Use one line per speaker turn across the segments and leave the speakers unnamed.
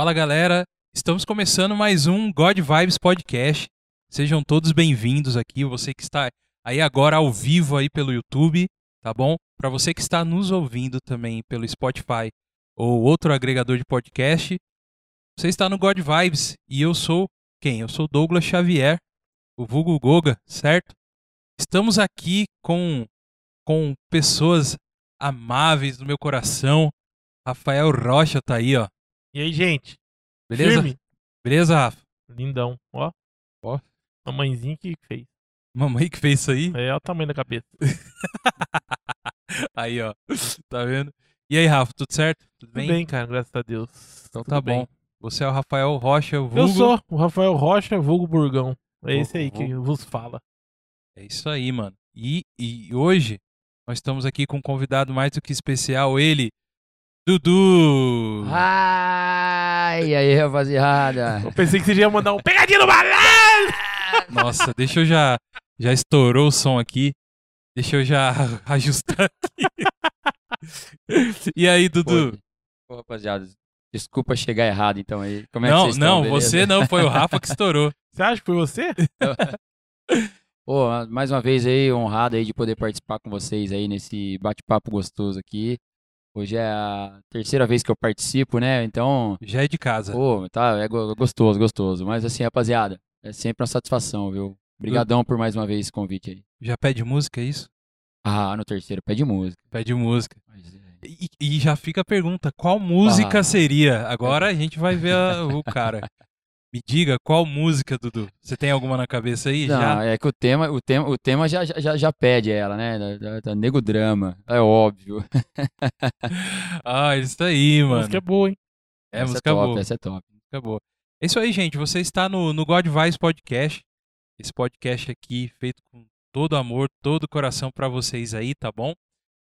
Fala galera, estamos começando mais um God Vibes Podcast. Sejam todos bem-vindos aqui, você que está aí agora ao vivo aí pelo YouTube, tá bom? Para você que está nos ouvindo também pelo Spotify ou outro agregador de podcast, você está no God Vibes e eu sou quem? Eu sou Douglas Xavier, o vulgo Goga, certo? Estamos aqui com com pessoas amáveis do meu coração. Rafael Rocha tá aí, ó.
E aí, gente?
Beleza?
Firme?
Beleza, Rafa?
Lindão. Ó.
Ó.
Mamãezinha que fez.
Mamãe que fez isso aí?
É, olha o tamanho da cabeça.
Aí, ó. Tá vendo? E aí, Rafa, tudo certo? Tudo
Tudo
bem?
bem, cara, graças a Deus.
Então
Tudo
tá
bem.
bom. Você é o Rafael Rocha, vulgo.
Eu sou o Rafael Rocha, vulgo Burgão. É esse aí que vos fala.
É isso aí, mano. E, e hoje nós estamos aqui com um convidado mais do que especial, ele, Dudu.
Ai, e aí, rapaziada?
Eu pensei que você ia mandar um pegadinha no malandro!
Nossa, deixa eu já. Já estourou o som aqui. Deixa eu já ajustar aqui. e aí, Dudu?
Pô, pô, rapaziada, desculpa chegar errado então aí. Como é que
não,
vocês estão,
não,
beleza?
você não, foi o Rafa que estourou.
Você acha que foi você?
Pô, mais uma vez aí, honrado aí de poder participar com vocês aí nesse bate-papo gostoso aqui. Hoje é a terceira vez que eu participo, né? Então,
Já é de casa.
pô, tá, é go- gostoso, gostoso. Mas assim, rapaziada, é sempre uma satisfação, viu? Obrigadão por mais uma vez esse convite aí.
Já pede música, é isso?
Ah, no terceiro, pede música.
Pede música.
Mas, é,
E, e já fica a pergunta, qual música
Ah.
seria? Agora a gente vai ver a- o cara. Me diga, qual música, Dudu? Você tem alguma na cabeça aí?
Não,
já?
é que o tema, o tema, o tema já, já, já pede ela, né? Da, da- da nego drama, é óbvio.
Ah, isso aí,
A
mano.
música é boa, hein?
É,
essa
música
é top,
boa.
essa é top.
Música boa. É isso aí, gente. Você está no, no God Vibes Podcast. Esse podcast aqui feito com todo amor, todo coração para vocês aí, tá bom?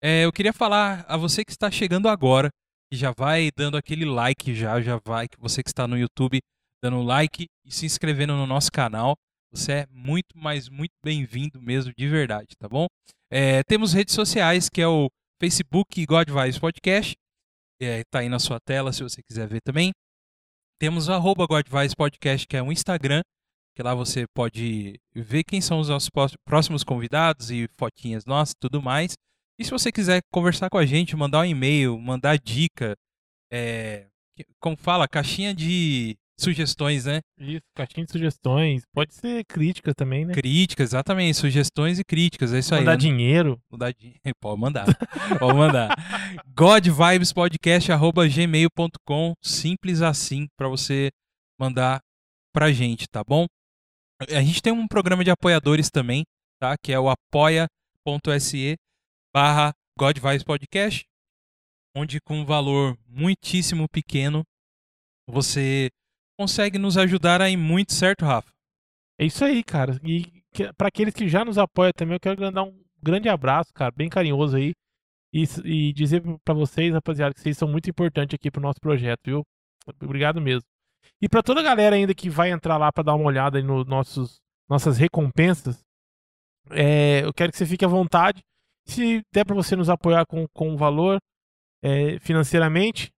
É, eu queria falar a você que está chegando agora, que já vai dando aquele like já, já vai, que você que está no YouTube dando like e se inscrevendo no nosso canal. Você é muito, mas muito bem-vindo mesmo, de verdade, tá bom? É, temos redes sociais, que é o Facebook God Vibes Podcast. É, tá aí na sua tela, se você quiser ver também. Temos o arroba God Vibes Podcast, que é um Instagram, que lá você pode ver quem são os nossos pró- próximos convidados e fotinhas nossas tudo mais. E se você quiser conversar com a gente, mandar um e-mail, mandar dica, é, como fala, caixinha de sugestões, né?
Isso, caixinha de sugestões. Pode ser crítica também, né?
Críticas, exatamente, sugestões e críticas, é isso aí.
Mandar
né?
dinheiro.
Mudar de... Pode mandar. Pode mandar. godvibespodcast.gmail.com Simples assim para você mandar pra gente, tá bom? A gente tem um programa de apoiadores também, tá? Que é o apoia.se barra godvibespodcast onde com um valor muitíssimo pequeno você consegue nos ajudar aí muito, certo, Rafa?
É isso aí, cara. E para aqueles que já nos apoiam também, eu quero mandar um grande abraço, cara, bem carinhoso aí. E, e dizer pra vocês, rapaziada, que vocês são muito importantes aqui pro nosso projeto, viu? Obrigado mesmo. E pra toda a galera ainda que vai entrar lá pra dar uma olhada nos nossos nossas recompensas, é, eu quero que você fique à vontade. Se der pra você nos apoiar com, com valor é, financeiramente,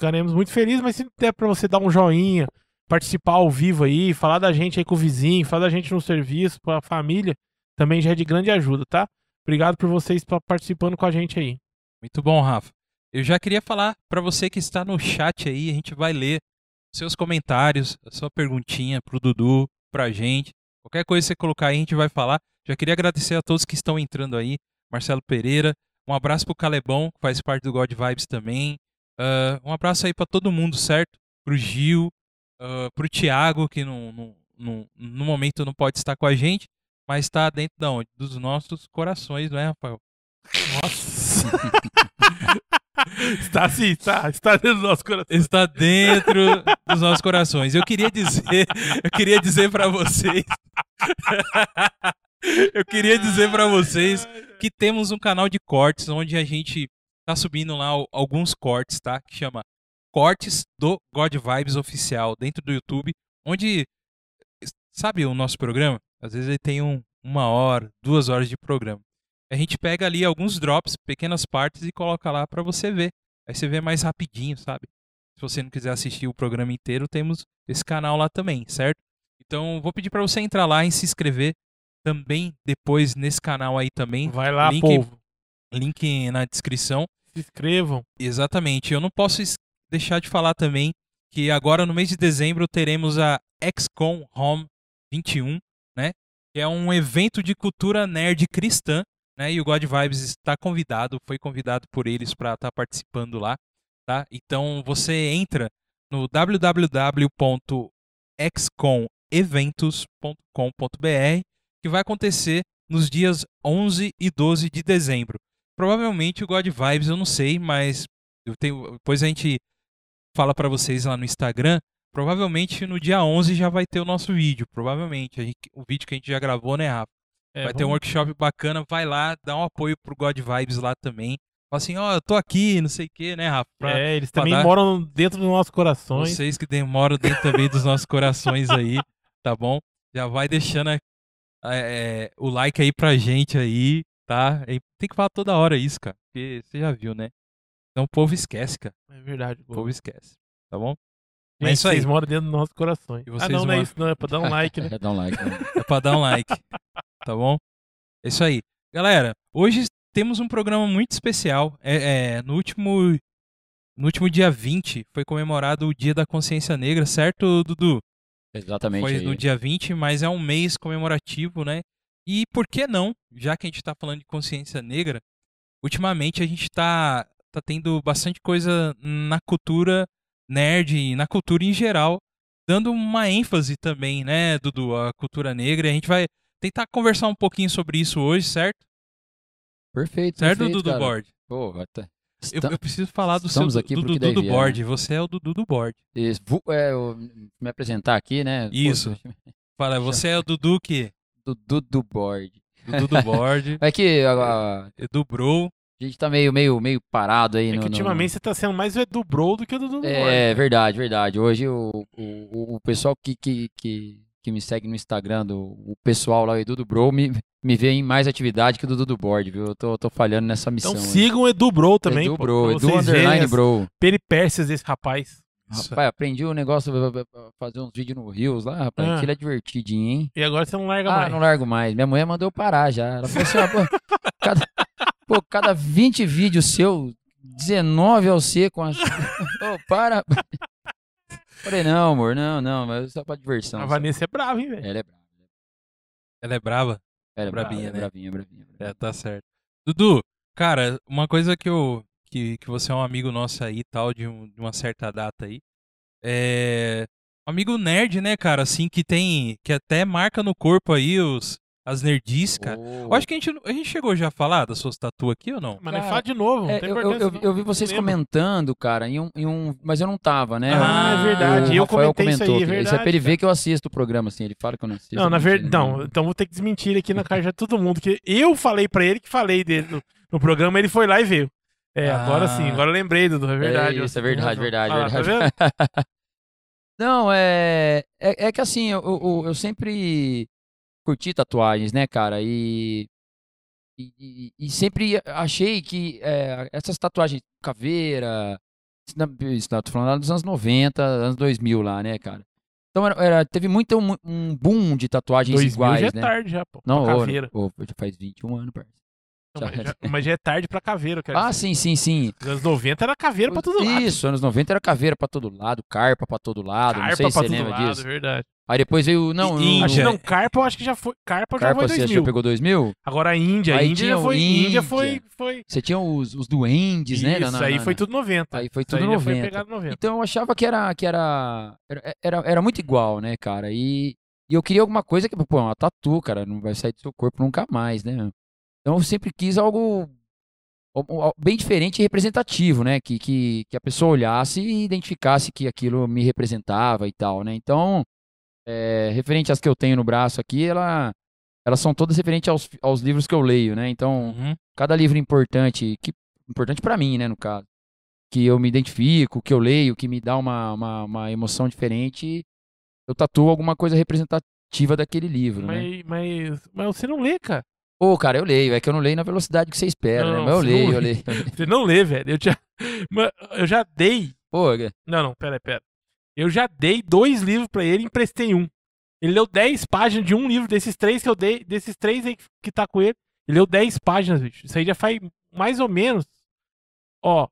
ficaremos muito felizes. Mas se der pra você dar um joinha, participar ao vivo aí, falar da gente aí com o vizinho, falar da gente no serviço, com a família, também já é de grande ajuda, tá? Obrigado por vocês participando com a gente aí.
Muito bom, Rafa. Eu já queria falar para você que está no chat aí, a gente vai ler seus comentários, a sua perguntinha pro Dudu, pra gente. Qualquer coisa que você colocar aí, a gente vai falar. Já queria agradecer a todos que estão entrando aí. Marcelo Pereira, um abraço pro Calebão, que faz parte do God Vibes também. Ah, um abraço aí para todo mundo, certo? Pro Gil, ah, pro Thiago, que no, no, no, no momento não pode estar com a gente, mas está dentro da onde? Dos nossos corações, não é, Rafael?
Nossa! está sim, está, está dentro do nosso coração.
está dentro dos nossos corações. Eu queria dizer, eu queria dizer para vocês, eu queria dizer para vocês que temos um canal de cortes onde a gente tá subindo lá al- alguns cortes, tá? Que chama Cortes do God Vibes oficial dentro do YouTube, onde sabe o nosso programa? Às vezes ele tem um, uma hora, duas horas de programa. A gente pega ali alguns drops, pequenas partes e coloca lá para você ver. Aí você vê mais rapidinho, sabe? Se você não quiser assistir o programa inteiro, temos esse canal lá também, certo? Então, vou pedir para você entrar lá e se inscrever também depois nesse canal aí também.
Vai lá,
link,
povo.
Link na descrição.
Se inscrevam.
Exatamente. Eu não posso deixar de falar também que agora no mês de dezembro teremos a XCOM Home 21, né? Que é um evento de cultura nerd cristã, né? E o God Vibes está convidado, foi convidado por eles para estar tá participando lá, tá? Então você entra no www.xcomeventos.com.br que vai acontecer nos dias 11 e 12 de dezembro. Provavelmente o God Vibes, eu não sei, mas eu tenho, depois a gente fala para vocês lá no Instagram. Provavelmente no dia 11 já vai ter o nosso vídeo, provavelmente. Gente, o vídeo que a gente já gravou, né, Rafa? É, vai vamos... ter um workshop bacana, vai lá, dá um apoio pro God Vibes lá também. Fala assim, ó, oh, eu tô aqui, não sei o que, né, Rafa?
Pra, é, eles também dar... moram dentro dos nossos corações.
Vocês que demoram dentro também dos nossos corações aí, tá bom? Já vai deixando é, o like aí pra gente aí, tá? Tem que falar toda hora isso, cara, porque você já viu, né? Então o povo esquece, cara.
É verdade.
O povo esquece, tá bom?
Mas é isso aí. Vocês moram dentro dos nossos corações.
ah,
não,
não
é isso, não. É pra dar um like, né?
é dar um like, né?
É pra dar um like, tá bom? É isso aí. Galera, hoje temos um programa muito especial. É, é, no, último, no último dia 20 foi comemorado o Dia da Consciência Negra, certo, Dudu?
Exatamente.
Foi
aí.
no dia 20, mas é um mês comemorativo, né? E por que não, já que a gente está falando de consciência negra, ultimamente a gente está tá tendo bastante coisa na cultura nerd e na cultura em geral, dando uma ênfase também, né, Dudu, a cultura negra. A gente vai tentar conversar um pouquinho sobre isso hoje, certo?
Perfeito.
Certo,
perfeito,
Dudu
cara.
Board?
Pô, até.
Eu, eu, preciso falar do
Estamos
seu
aqui
do,
do,
board. Você é o Dudu do board.
Isso. É, eu, me apresentar aqui, né?
Isso.
Pô,
Fala, você é o Dudu que?
Dudu do board.
Dudu do board.
É que a, a,
Edu Bro.
a gente tá meio, meio, meio parado aí
É
no.
que
no-
ultimamente você tá sendo mais o Edu Bro do que o Dudu
É, verdade, verdade. Hoje o, o, o pessoal que, que, que, que me segue no Instagram, do, o pessoal lá, o Edu do Bro, me, me vê em mais atividade que o Dudu do Board, viu? Eu tô, tô falhando nessa missão.
Então sigam o Edu Bro também,
Edu
pô,
Bro, Edu Underline Bro.
peripécias desse rapaz.
Rapaz, aprendi o negócio, fazer uns vídeos no Rios lá, rapaz,
Ah.
ele é divertidinho, hein?
E agora você não larga
Ah,
mais.
não largo mais. Minha mulher mandou eu parar já. Ela falou assim, ó, pô, cada, pô, cada 20 vídeos seu, 19 ao seco. As... Ô, para. Falei, não, amor, não, não, mas só pra diversão.
A
só.
Vanessa é brava, hein, velho?
Ela é brava.
Ela é brava?
Ela é
Brabinha,
brava,
né?
é bravinha, bravinha, bravinha.
É, tá certo. Dudu, cara, uma coisa que eu. Que, que você é um amigo nosso aí e tal, de, um- de uma certa data aí. É. Um amigo nerd, né, cara? Assim, que tem. Que até marca no corpo aí os, as nerdices, cara. Eu acho que a gente, a gente chegou já a falar das suas tatu aqui ou não?
Mas
Cara,
fala de novo, não
É,
tem
eu, eu, eu, eu vi vocês comentando, cara, em um, em um. Mas eu não tava, né?
Ah, é verdade.
O
eu
Rafael
comentei isso aí, é
Isso é pra ele
verdade,
ver que eu assisto o programa, assim. Ele fala que eu não assisto.
Não, na verdade, não. Então vou ter que desmentir aqui na cara de todo mundo. Que eu falei pra ele que falei dele no, no programa, ele foi lá e veio. É, agora sim,
Ah.
agora eu lembrei, Dudu. É verdade.
isso,
você
é verdade, verdade,
Ah tá
verdade.
vendo?
Não, é, é. É que assim, eu, eu, eu sempre curti tatuagens, né, cara? E. E, e- sempre achei que é, essas tatuagens caveira. Isso, isso, não, tô falando lá dos anos 90, anos 2000 lá, né, cara? Então era, era- teve muito um, um boom de tatuagens
2000
iguais,
já é
né?
tarde já, pô.
Não, ô, ô, já faz 21 anos, parceiro.
Não, mas, já, mas já é tarde pra caveira, quero
Ah,
dizer.
sim, sim, sim.
Nos anos 90 era caveira pra todo lado.
Isso, anos 90 era caveira pra todo lado, carpa pra todo lado, não
Carpa
sei se você
todo
lembra
lado,
disso.
é verdade.
Aí depois veio, não,
E-
no-
Acho que
Índia.
não, Carpa eu acho que já foi. Carpa, já
Carpa
foi
você já
2000.
pegou 2000?
Agora a Índia, a
Aí
Índia já foi. Índia
Índia.
foi. foi...
Você tinha os, os duendes, né?
Isso,
na- na-
aí
na-
foi tudo 90.
Aí foi
Isso
tudo
aí já foi
90.
pegado 90.
Então eu achava que era que era era, era, era muito igual, né, cara? E, e eu queria alguma coisa que, pô, uma tatu, cara, não vai sair do seu corpo nunca mais, né? Então eu sempre quis algo al- al- bem diferente e representativo, né? Que, que, que a pessoa olhasse e identificasse que aquilo me representava e tal, né? Então, é, referente às que eu tenho no braço aqui, ela, elas são todas referentes aos, aos livros que eu leio, né? Então,
Uhum.
cada livro importante, que importante pra mim, né, no caso, que eu me identifico, que eu leio, que me dá uma, uma, uma emoção diferente, eu tatuo alguma coisa representativa daquele livro, né?
Mas, mas, mas você não lê, cara.
Ô, cara, eu leio, é que eu não leio na velocidade que você espera, né?
Não,
Mas eu leio,
não
eu leio.
Você não lê, velho. Eu já, eu já dei
Pô,
Não, não, pera, pera. Eu já dei dois livros pra ele e emprestei um. Ele leu 10 páginas de um livro desses três que eu dei, desses três aí que- tá com ele. Ele leu 10 páginas, bicho. Isso aí já faz mais ou menos. Ó.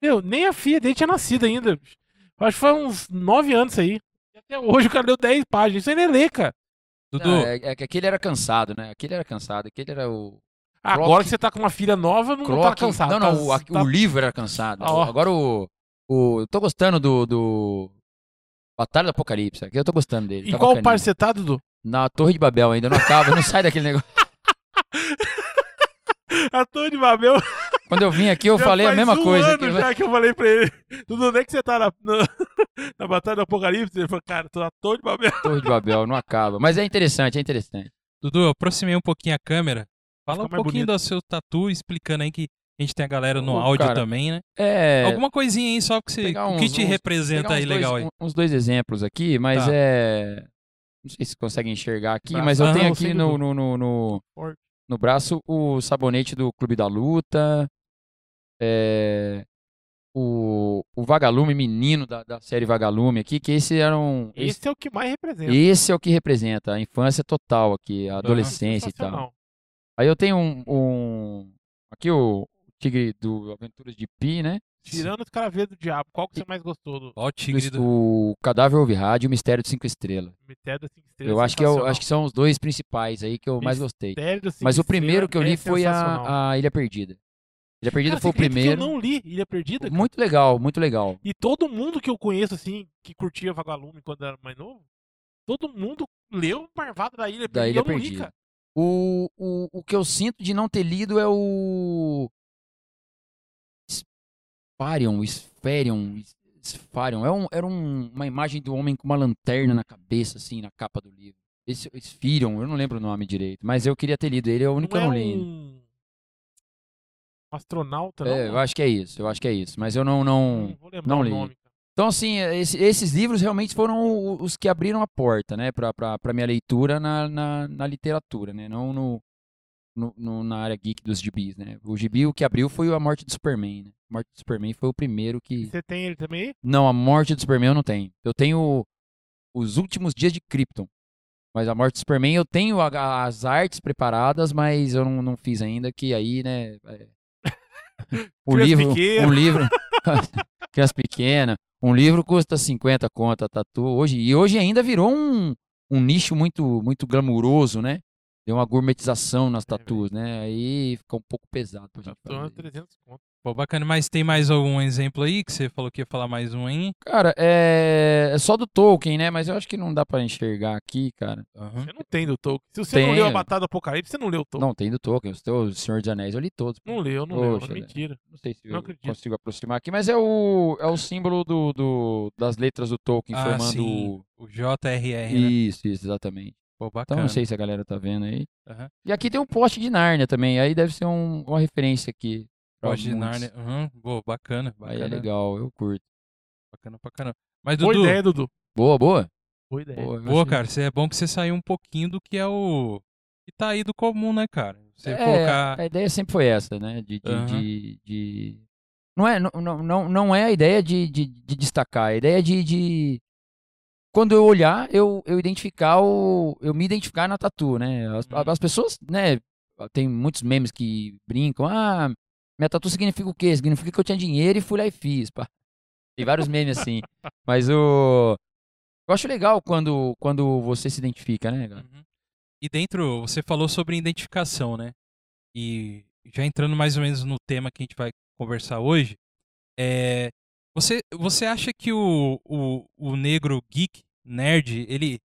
Meu, nem a filha dele tinha nascido ainda, bicho. Acho que foi uns 9 anos isso aí. E até hoje o cara leu 10 páginas. Isso aí nem lê, cara.
Dudu,
não, é, é que aquele era cansado, né? Aquele era cansado, aquele era o.
Agora
Clock-
que você tá com uma filha nova, não tá
Clock-
cansado.
Não, não,
tá-
o, a-
tá-
o livro era cansado.
Ah.
Agora o, o. Eu tô gostando do. do Batalha do Apocalipse. Aqui eu tô gostando dele.
Em
tá
qual
bacaninha.
parte você tá, Dudu?
Na Torre de Babel ainda, não acaba, não sai daquele negócio.
A Torre de Babel.
Quando eu vim aqui, eu
Já
falei a mesma
um
coisa.
ano
que-
já que eu falei pra ele. Dudu, onde é que você tá na, na, na Batalha do Apocalipse? Ele falou, cara, tô na Torre de Babel.
Torre de Babel, não acaba. Mas é interessante, é interessante.
Dudu, eu aproximei um pouquinho a câmera. Fala
Fica
um pouquinho
bonito.
do seu tatu, explicando aí que a gente tem a galera no
Ô,
áudio
cara,
também, né?
É.
Alguma coisinha aí só que, você,
pegar
o que
uns-
te
uns-
representa aí
uns dois-
legal aí.
uns dois exemplos aqui, mas
Tá.
é. Não sei se conseguem enxergar aqui, mas eu
Aham,
tenho
eu
aqui no, no, no, no. No braço o sabonete do Clube da Luta, é, o, o Vagalume menino da, da série Vagalume aqui, que esse era um. Esse,
Esse é o que mais representa.
esse é o que representa a infância total aqui, a adolescência e tal. Aí eu tenho um. um- aqui o Tigre do Aventuras de Pi, né?
Tirando os caravelos do diabo, qual que você mais gostou do
Ó, o tigre do...
O Cadáver Ouve Rádio e o Mistério de Cinco Estrelas.
Mistério das Cinco Estrelas?
Eu acho que, eu,
sensacional.
acho que são os dois principais aí que eu mais gostei.
Mistério das Cinco
Mas o primeiro que eu li
é
foi a, a Ilha Perdida. Ilha Perdida
Cara,
foi o primeiro.
Que eu não li Ilha Perdida. cara?
Muito legal, muito legal.
E todo mundo que eu conheço, assim, que curtia Vagalume quando era mais novo, todo mundo leu o Marvado da Ilha Perdida.
Da Ilha
eu não li,
Perdida.
cara.
O, o, o que eu sinto de não ter lido é o. Sparion, Spherion, Spharion. É um, era um- uma imagem do homem com uma lanterna na cabeça, assim, na capa do livro. Esse eu não lembro o nome direito, mas eu queria ter lido ele, é o único que eu
não
não
é
li.
um astronauta, não?
É, eu acho que é isso, eu acho que é isso. Mas eu não.
Não
não...
vou lembrar
não
o
li.
nome.
Então, assim, esse- esses livros realmente foram os que abriram a porta, né, pra minha leitura na, na, na literatura, né, não no, no- no- na área geek dos gibis, né. O gibi, o que abriu foi a morte do Superman, né. A morte do Superman foi o primeiro que...
Você tem ele também?
Não, a morte do Superman eu não tenho. Eu tenho os últimos dias de Krypton. Mas a morte do Superman eu tenho a- as artes preparadas, mas eu não, não fiz ainda, que aí, né... é- o livro,
pequena.
um livro... Criança pequena. Um livro custa 50 conto a tatu hoje. E hoje ainda virou um, um nicho muito, muito glamuroso, né? Deu uma gourmetização nas tatus, né? Aí fica um pouco pesado pra gente fazer.
300 conto.
Pô, bacana. Mas tem mais algum exemplo aí que você falou que ia falar mais um aí?
Cara, é... é só do Tolkien, né? Mas eu acho que não dá pra enxergar aqui, cara.
Aham.
Você não tem do Tolkien. Se você não leu a Batalha do Apocalipse, você não leu o Tolkien.
Não, tem do Tolkien. Teus Senhor dos Anéis eu li todos.
Não, leu, não leu.
Poxa,
Mentira.
Não sei se
Não
eu
acredito.
consigo aproximar aqui, mas é o, é o símbolo do, do- das letras do Tolkien
Ah,
formando
sim.
o...
O JRR, né?
Isso, isso, exatamente.
Pô,
Então não sei se a galera tá vendo aí.
Aham.
E aqui tem um poste de Nárnia também, aí deve ser um- uma referência aqui.
Pode de. Nárnia. Aham. Pô, bacana.
Aí
Bacana,
é legal, eu curto.
bacana pra caramba. Mas,
Boa
Dudu,
ideia, Dudu.
Boa, boa?
Boa ideia.
Boa,
boa,
achei-
cara. É bom que você saiu um pouquinho do que é o... Que tá aí do comum, né, cara? Você
É,
colocar...
A ideia sempre foi essa, né? De. de,
Aham.
de- de- Não, é, não, não- não, não é a ideia de, de, de destacar, a ideia de. de... Quando eu olhar, eu, eu identificar o. Eu me identificar na tatu, né? As,
Uhum.
as pessoas, né? Tem muitos memes que brincam, ah, minha tatu significa o quê? Significa que eu tinha dinheiro e fui lá e fiz. pá. Tem vários memes assim. Mas o. Eu acho legal quando, quando você se identifica, né, cara?
Uhum. E dentro, você falou sobre identificação, né? E já entrando mais ou menos no tema que a gente vai conversar hoje, é, você, você acha que o, o, o negro geek, nerd, ele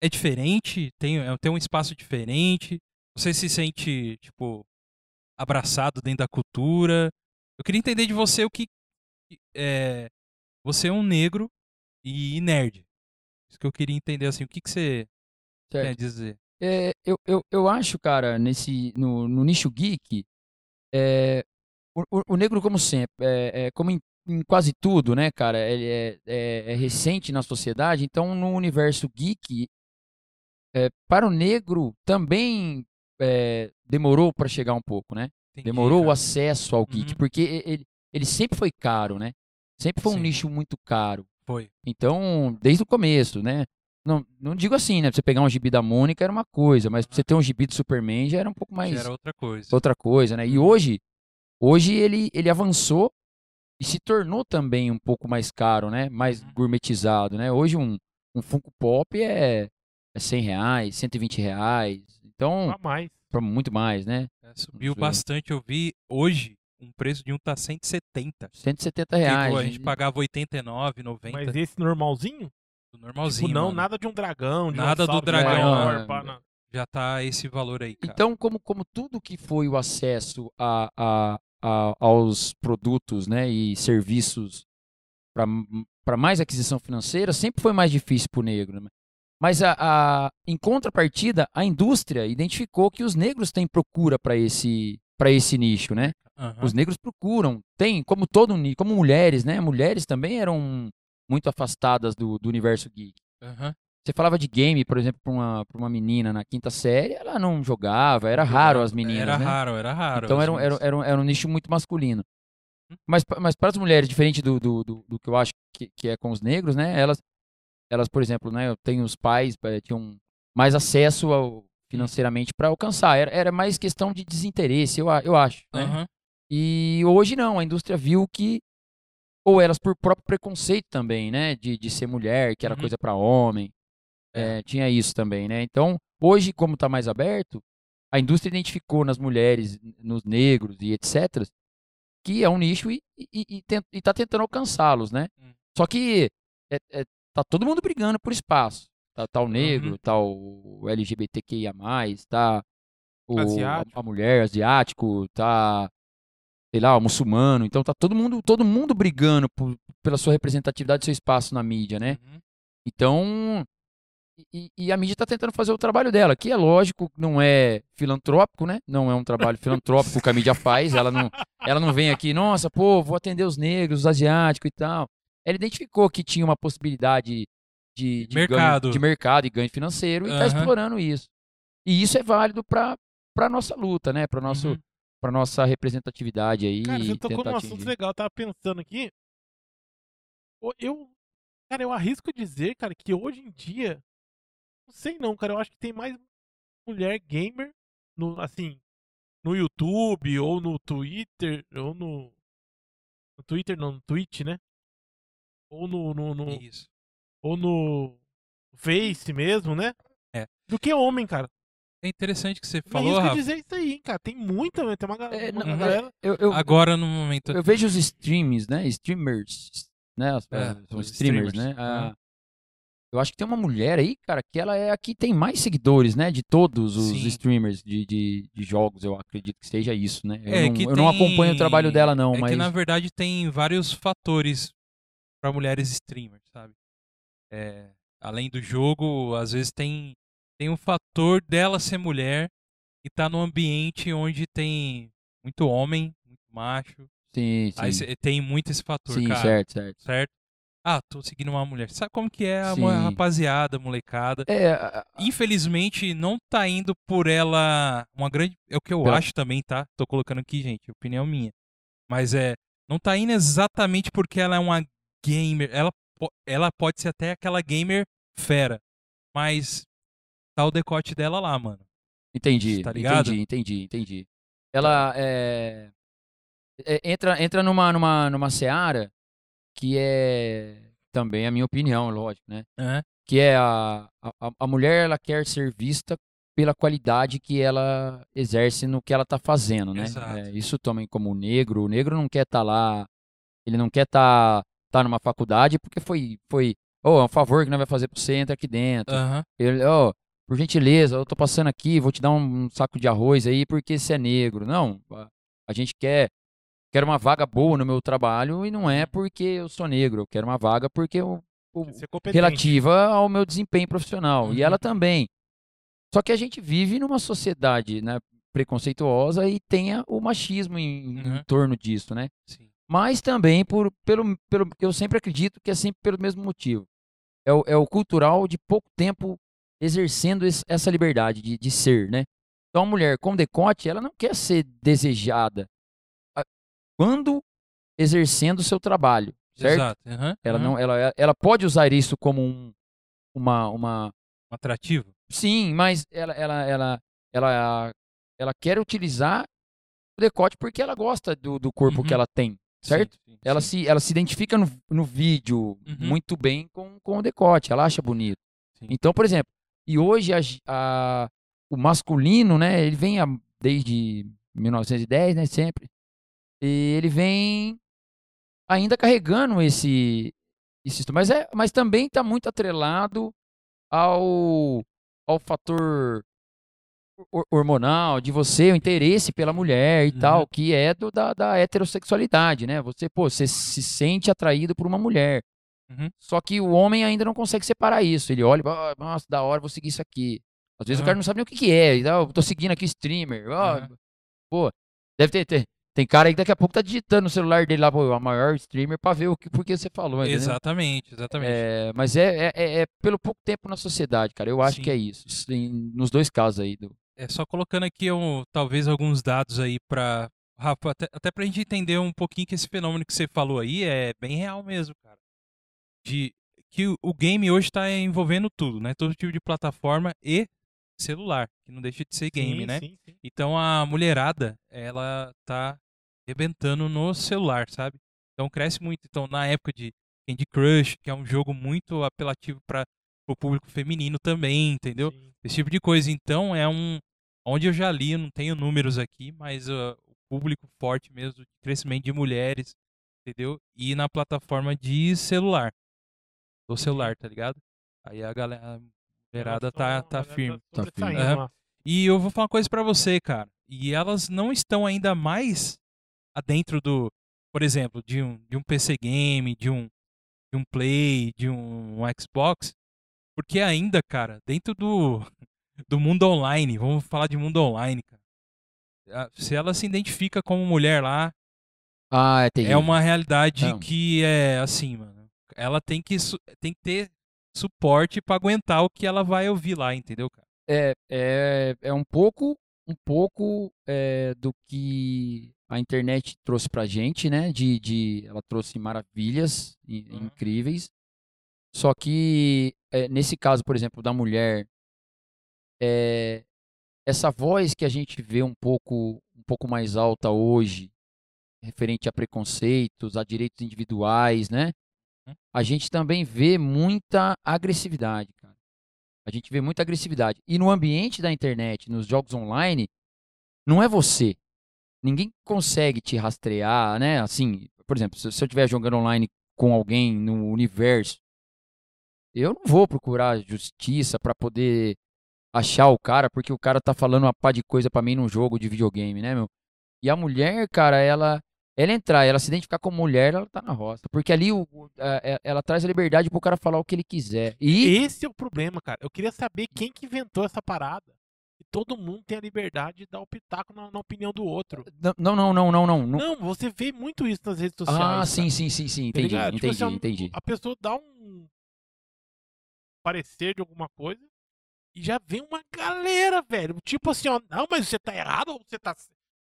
é diferente? Tem, é- tem um espaço diferente? Você se sente, tipo, abraçado dentro da cultura? Eu queria entender de você o que. É, você é um negro e nerd. Isso que eu queria entender, assim, o que, que você
Certo.
quer dizer?
É, eu, eu, eu acho, cara, nesse, no, no nicho geek, é, o, o- negro, como sempre, é, é, como em, em quase tudo, né, cara, ele é, é, é recente na sociedade, então no universo geek, é, para o negro também é, demorou para chegar um pouco, né?
Entendi,
Demorou o
cara.
acesso ao geek,
Uhum.
porque ele, ele sempre foi caro, né? Sempre foi um
Sim.
nicho muito caro.
Foi.
Então, desde o começo, né? Não, não digo assim, né? Pra você pegar um gibi da Mônica era uma coisa, mas pra você ter um gibi do Superman já era um pouco mais
Já era outra coisa.
outra coisa, né? E hoje, hoje ele, ele avançou e se tornou também um pouco mais caro, né? Mais
Uhum.
gourmetizado, né? Hoje um, um Funko Pop é, é 100 reais, 120 reais. Então,
A mais.
pra muito mais, né?
É, subiu bastante. Eu vi hoje um preço de um tá 170.
170
Que
reais.
a gente pagava 89, 90
Mas esse normalzinho?
do normalzinho.
Tipo, não,
mano.
nada de um dragão, de
Nada do
dinossauro
dragão,
maior,
é.
Já tá esse valor aí, cara.
Então, como, como tudo que foi o acesso a, a, a- aos produtos né, e serviços para mais aquisição financeira, sempre foi mais difícil para o negro. né? Mas, a, a- em contrapartida, a indústria identificou que os negros têm procura para esse, pra esse nicho, né?
Aham.
Os negros procuram, tem, como todo como mulheres, né? Mulheres também eram muito afastadas do, do universo geek.
Aham.
Você falava de game, por exemplo, para uma, pra uma menina na quinta série, ela não jogava, era raro as meninas,
Era
né?
raro, era raro.
Então era um, era, era, um, era um nicho muito masculino.
Hum.
Mas, mas para as mulheres, diferente do, do, do, do que eu acho que, que é com os negros, né? Elas, elas por exemplo, né? Eu tenho os pais eh, tinham mais acesso ao, financeiramente para alcançar. Era, era mais questão de desinteresse, eu, eu acho. Né?
Aham.
E hoje não, a indústria viu que ou elas por próprio preconceito também, né, de, de ser mulher, que era
Uhum.
coisa para homem,
É.
eh, tinha isso também, né? Então, hoje, como está mais aberto, a indústria identificou nas mulheres, nos negros e etc, que é um nicho e, e, e, tent- e tá tentando alcançá-los, né?
Hum.
Só que é, é, tá todo mundo brigando por espaço. Tá, tá o negro,
Uhum.
tá o LGBTQIA+, tá o, a, mulher asiático, tá sei lá, o muçulmano. Então tá todo mundo, todo mundo brigando por- pela sua representatividade, seu espaço na mídia, né?
Uhum.
Então, e, e a mídia está tentando fazer o trabalho dela, que é lógico, não é filantrópico, né? Não é um trabalho filantrópico que a mídia faz. Ela não, ela não vem aqui, nossa, pô, vou atender os negros, os asiáticos e tal. Ela identificou que tinha uma possibilidade de, de
Mercado.
ganho, de mercado e ganho financeiro e está
Aham.
explorando isso. E isso é válido para para nossa luta, né? Para nosso,
Uhum.
para nossa representatividade aí.
Cara, você tocou num assunto
atingir.
legal, eu tava pensando aqui. Eu, cara, eu arrisco dizer, cara, que hoje em dia, não sei não, cara, eu acho que tem mais mulher gamer no, assim, no YouTube ou no Twitter, ou no no Twitter não, no Twitch, né? Ou no, no, no-
Isso.
ou no Face mesmo, né?
É.
Do que homem, cara.
É interessante que você
Eu
falou, Rafa.
dizer isso aí, hein, cara. Tem muita, tem uma,
É,
uma
não,
galera.
Eu, eu,
Agora, no momento.
eu vejo os streams, né? Streamers, né? As-
É,
são
os
streamers,
streamers.
né? Ah, eu acho que tem uma mulher aí, cara, que ela é a que tem mais seguidores, né? De todos os
Sim.
streamers de, de, de jogos, eu acredito que seja isso, né? Eu,
É,
não, eu não acompanho o trabalho
tem-
dela, não,
é
mas.
que na verdade tem vários fatores para mulheres streamers, sabe? É, além do jogo, às vezes tem tem um fator dela ser mulher e tá num ambiente onde tem muito homem, muito macho.
Sim, sim.
Aí tem muito esse fator,
sim,
cara.
certo, certo.
certo? Ah, tô seguindo uma mulher. Sabe como que é a
Sim.
rapaziada, molecada?
É, a- a-
Infelizmente, não tá indo por ela uma grande. É o que eu acho também, tá? Tô colocando aqui, gente, opinião minha. Mas é. Não tá indo exatamente porque ela é uma gamer. Ela, ela pode ser até aquela gamer fera. Mas tá o decote dela lá, mano.
Entendi,
Tá ligado?
entendi, entendi, entendi. Ela é, é, entra, entra numa, numa, numa seara que é também a minha opinião, lógico, né?
É.
Que é a, a, a mulher, ela quer ser vista pela qualidade que ela exerce no que ela tá fazendo, né? É, isso também como negro, o negro não quer estar lá, ele não quer estar tá, numa faculdade porque foi, foi, oh, é um favor que nós vai fazer pra você, entra aqui dentro.
Aham.
Ele, ó, por gentileza, eu tô passando aqui, vou te dar um, um saco de arroz aí porque você é negro. Não, a, a gente quer quer uma vaga boa no meu trabalho e não é porque eu sou negro, eu quero uma vaga porque eu,
Ser competente.
relativa ao meu desempenho profissional. E
Uhum.
ela também. Só que a gente vive numa sociedade, né, preconceituosa e tem o machismo em, em
Uhum.
torno disso, né?
Sim.
mas também por, pelo, pelo. Eu sempre acredito que é sempre pelo mesmo motivo. É o, é o cultural de pouco tempo exercendo esse- essa liberdade de, de ser, né? Então, a mulher com decote, ela não quer ser desejada. Quando exercendo o seu trabalho, certo?
Exato. aham,
Ela não, ela, ela pode usar isso como um, uma, uma,
Um atrativo.
sim, mas ela, ela, ela, ela, ela quer utilizar o decote porque ela gosta do, do corpo
Uhum.
que ela tem, certo?
Sim, sim,
Ela
sim.
se, ela se identifica no, no vídeo
Uhum.
muito bem com, com o decote, ela acha bonito. Então, por exemplo, e hoje a, a- o masculino, né, ele vem a- desde 1910, né, sempre, e ele vem ainda carregando esse, esse mas é, mas também está muito atrelado ao, ao fator hor- hormonal de você, o interesse pela mulher e
Uhum.
tal, que é do, da, da heterossexualidade, né? Você, pô, você se sente atraído por uma mulher.
Uhum.
Só que o homem ainda não consegue separar isso. Ele olha, "Ah, nossa, da hora, vou seguir isso aqui. Às vezes o
Aham.
cara não sabe nem o que, que é. "Ah, eu tô seguindo aqui streamer. ah. Pô, deve ter, ter- Tem cara aí que daqui a pouco tá digitando no celular dele lá, pô, a maior streamer pra ver o que, por que você falou, entendeu?
Exatamente, exatamente.
É, mas é, é, é- é pelo pouco tempo na sociedade, cara. Eu acho
Sim.
que é isso. Isso em- nos dois casos aí. Do...
É só colocando aqui um, talvez alguns dados aí pra. Rafa, até, até pra gente entender um pouquinho que esse fenômeno que você falou aí é bem real mesmo, cara. De que o, o game hoje tá envolvendo tudo, né? Todo tipo de plataforma e celular, que não deixa de ser game,
Sim,
né?
sim, sim.
Então a mulherada, ela tá rebentando no celular, sabe? Então cresce muito. Então na época de Candy Crush, que é um jogo muito apelativo para o público feminino também, entendeu?
Sim.
Esse tipo de coisa. Então é um. Onde eu já li, eu não tenho números aqui, mas uh, o público forte mesmo de crescimento de mulheres, entendeu? E na plataforma de celular. Do celular, tá ligado? Aí a galera. A mulherada tá,
Elas
tá
tão-
firme.
Tá
firme.
lá.
E eu vou falar uma coisa pra você, cara. E elas não estão ainda mais adentro do, por exemplo, de um, de um PC game, de um, de um Play, de um, Xbox, porque ainda, cara, dentro do, do mundo online, vamos falar de mundo online, cara. Se ela se identifica como mulher lá,
Ah, é
é uma realidade
Não.
que é assim, mano. Ela tem que, tem que ter suporte pra aguentar o que ela vai ouvir lá, entendeu, cara?
É, é, é um pouco, um pouco é, do que a internet trouxe pra gente, né? De, de, ela trouxe maravilhas
Uhum.
incríveis. Só que é, nesse caso, por exemplo, da mulher, é, essa voz que a gente vê um pouco, um pouco mais alta hoje, referente a preconceitos, a direitos individuais, né?
Uhum.
A gente também vê muita agressividade, cara. A gente vê muita agressividade. E no ambiente da internet, nos jogos online, não é você. Ninguém consegue te rastrear, né? Assim, por exemplo, se se eu estiver jogando online com alguém no universo, eu não vou procurar justiça pra poder achar o cara, porque o cara tá falando uma pá de coisa pra mim num jogo de videogame, né, meu? E a mulher, cara, ela ela entrar, ela se identificar como mulher, ela tá na roça. Porque ali o- a- é- ela traz a liberdade pro cara falar o que ele quiser. E
Esse é o problema, cara. Eu queria saber quem que inventou essa parada. Todo mundo tem a liberdade de dar o pitaco na, na opinião do outro.
não, não, não, não, não. não.
Não, você vê muito isso nas redes sociais.
Ah, sim, sim, sim, sim.
Tá
Entendi?
Tipo
entendi,
assim, ó,
entendi.
A pessoa dá um parecer de alguma coisa e já vem uma galera, velho. Tipo assim, ó, não, mas você tá errado ou você tá.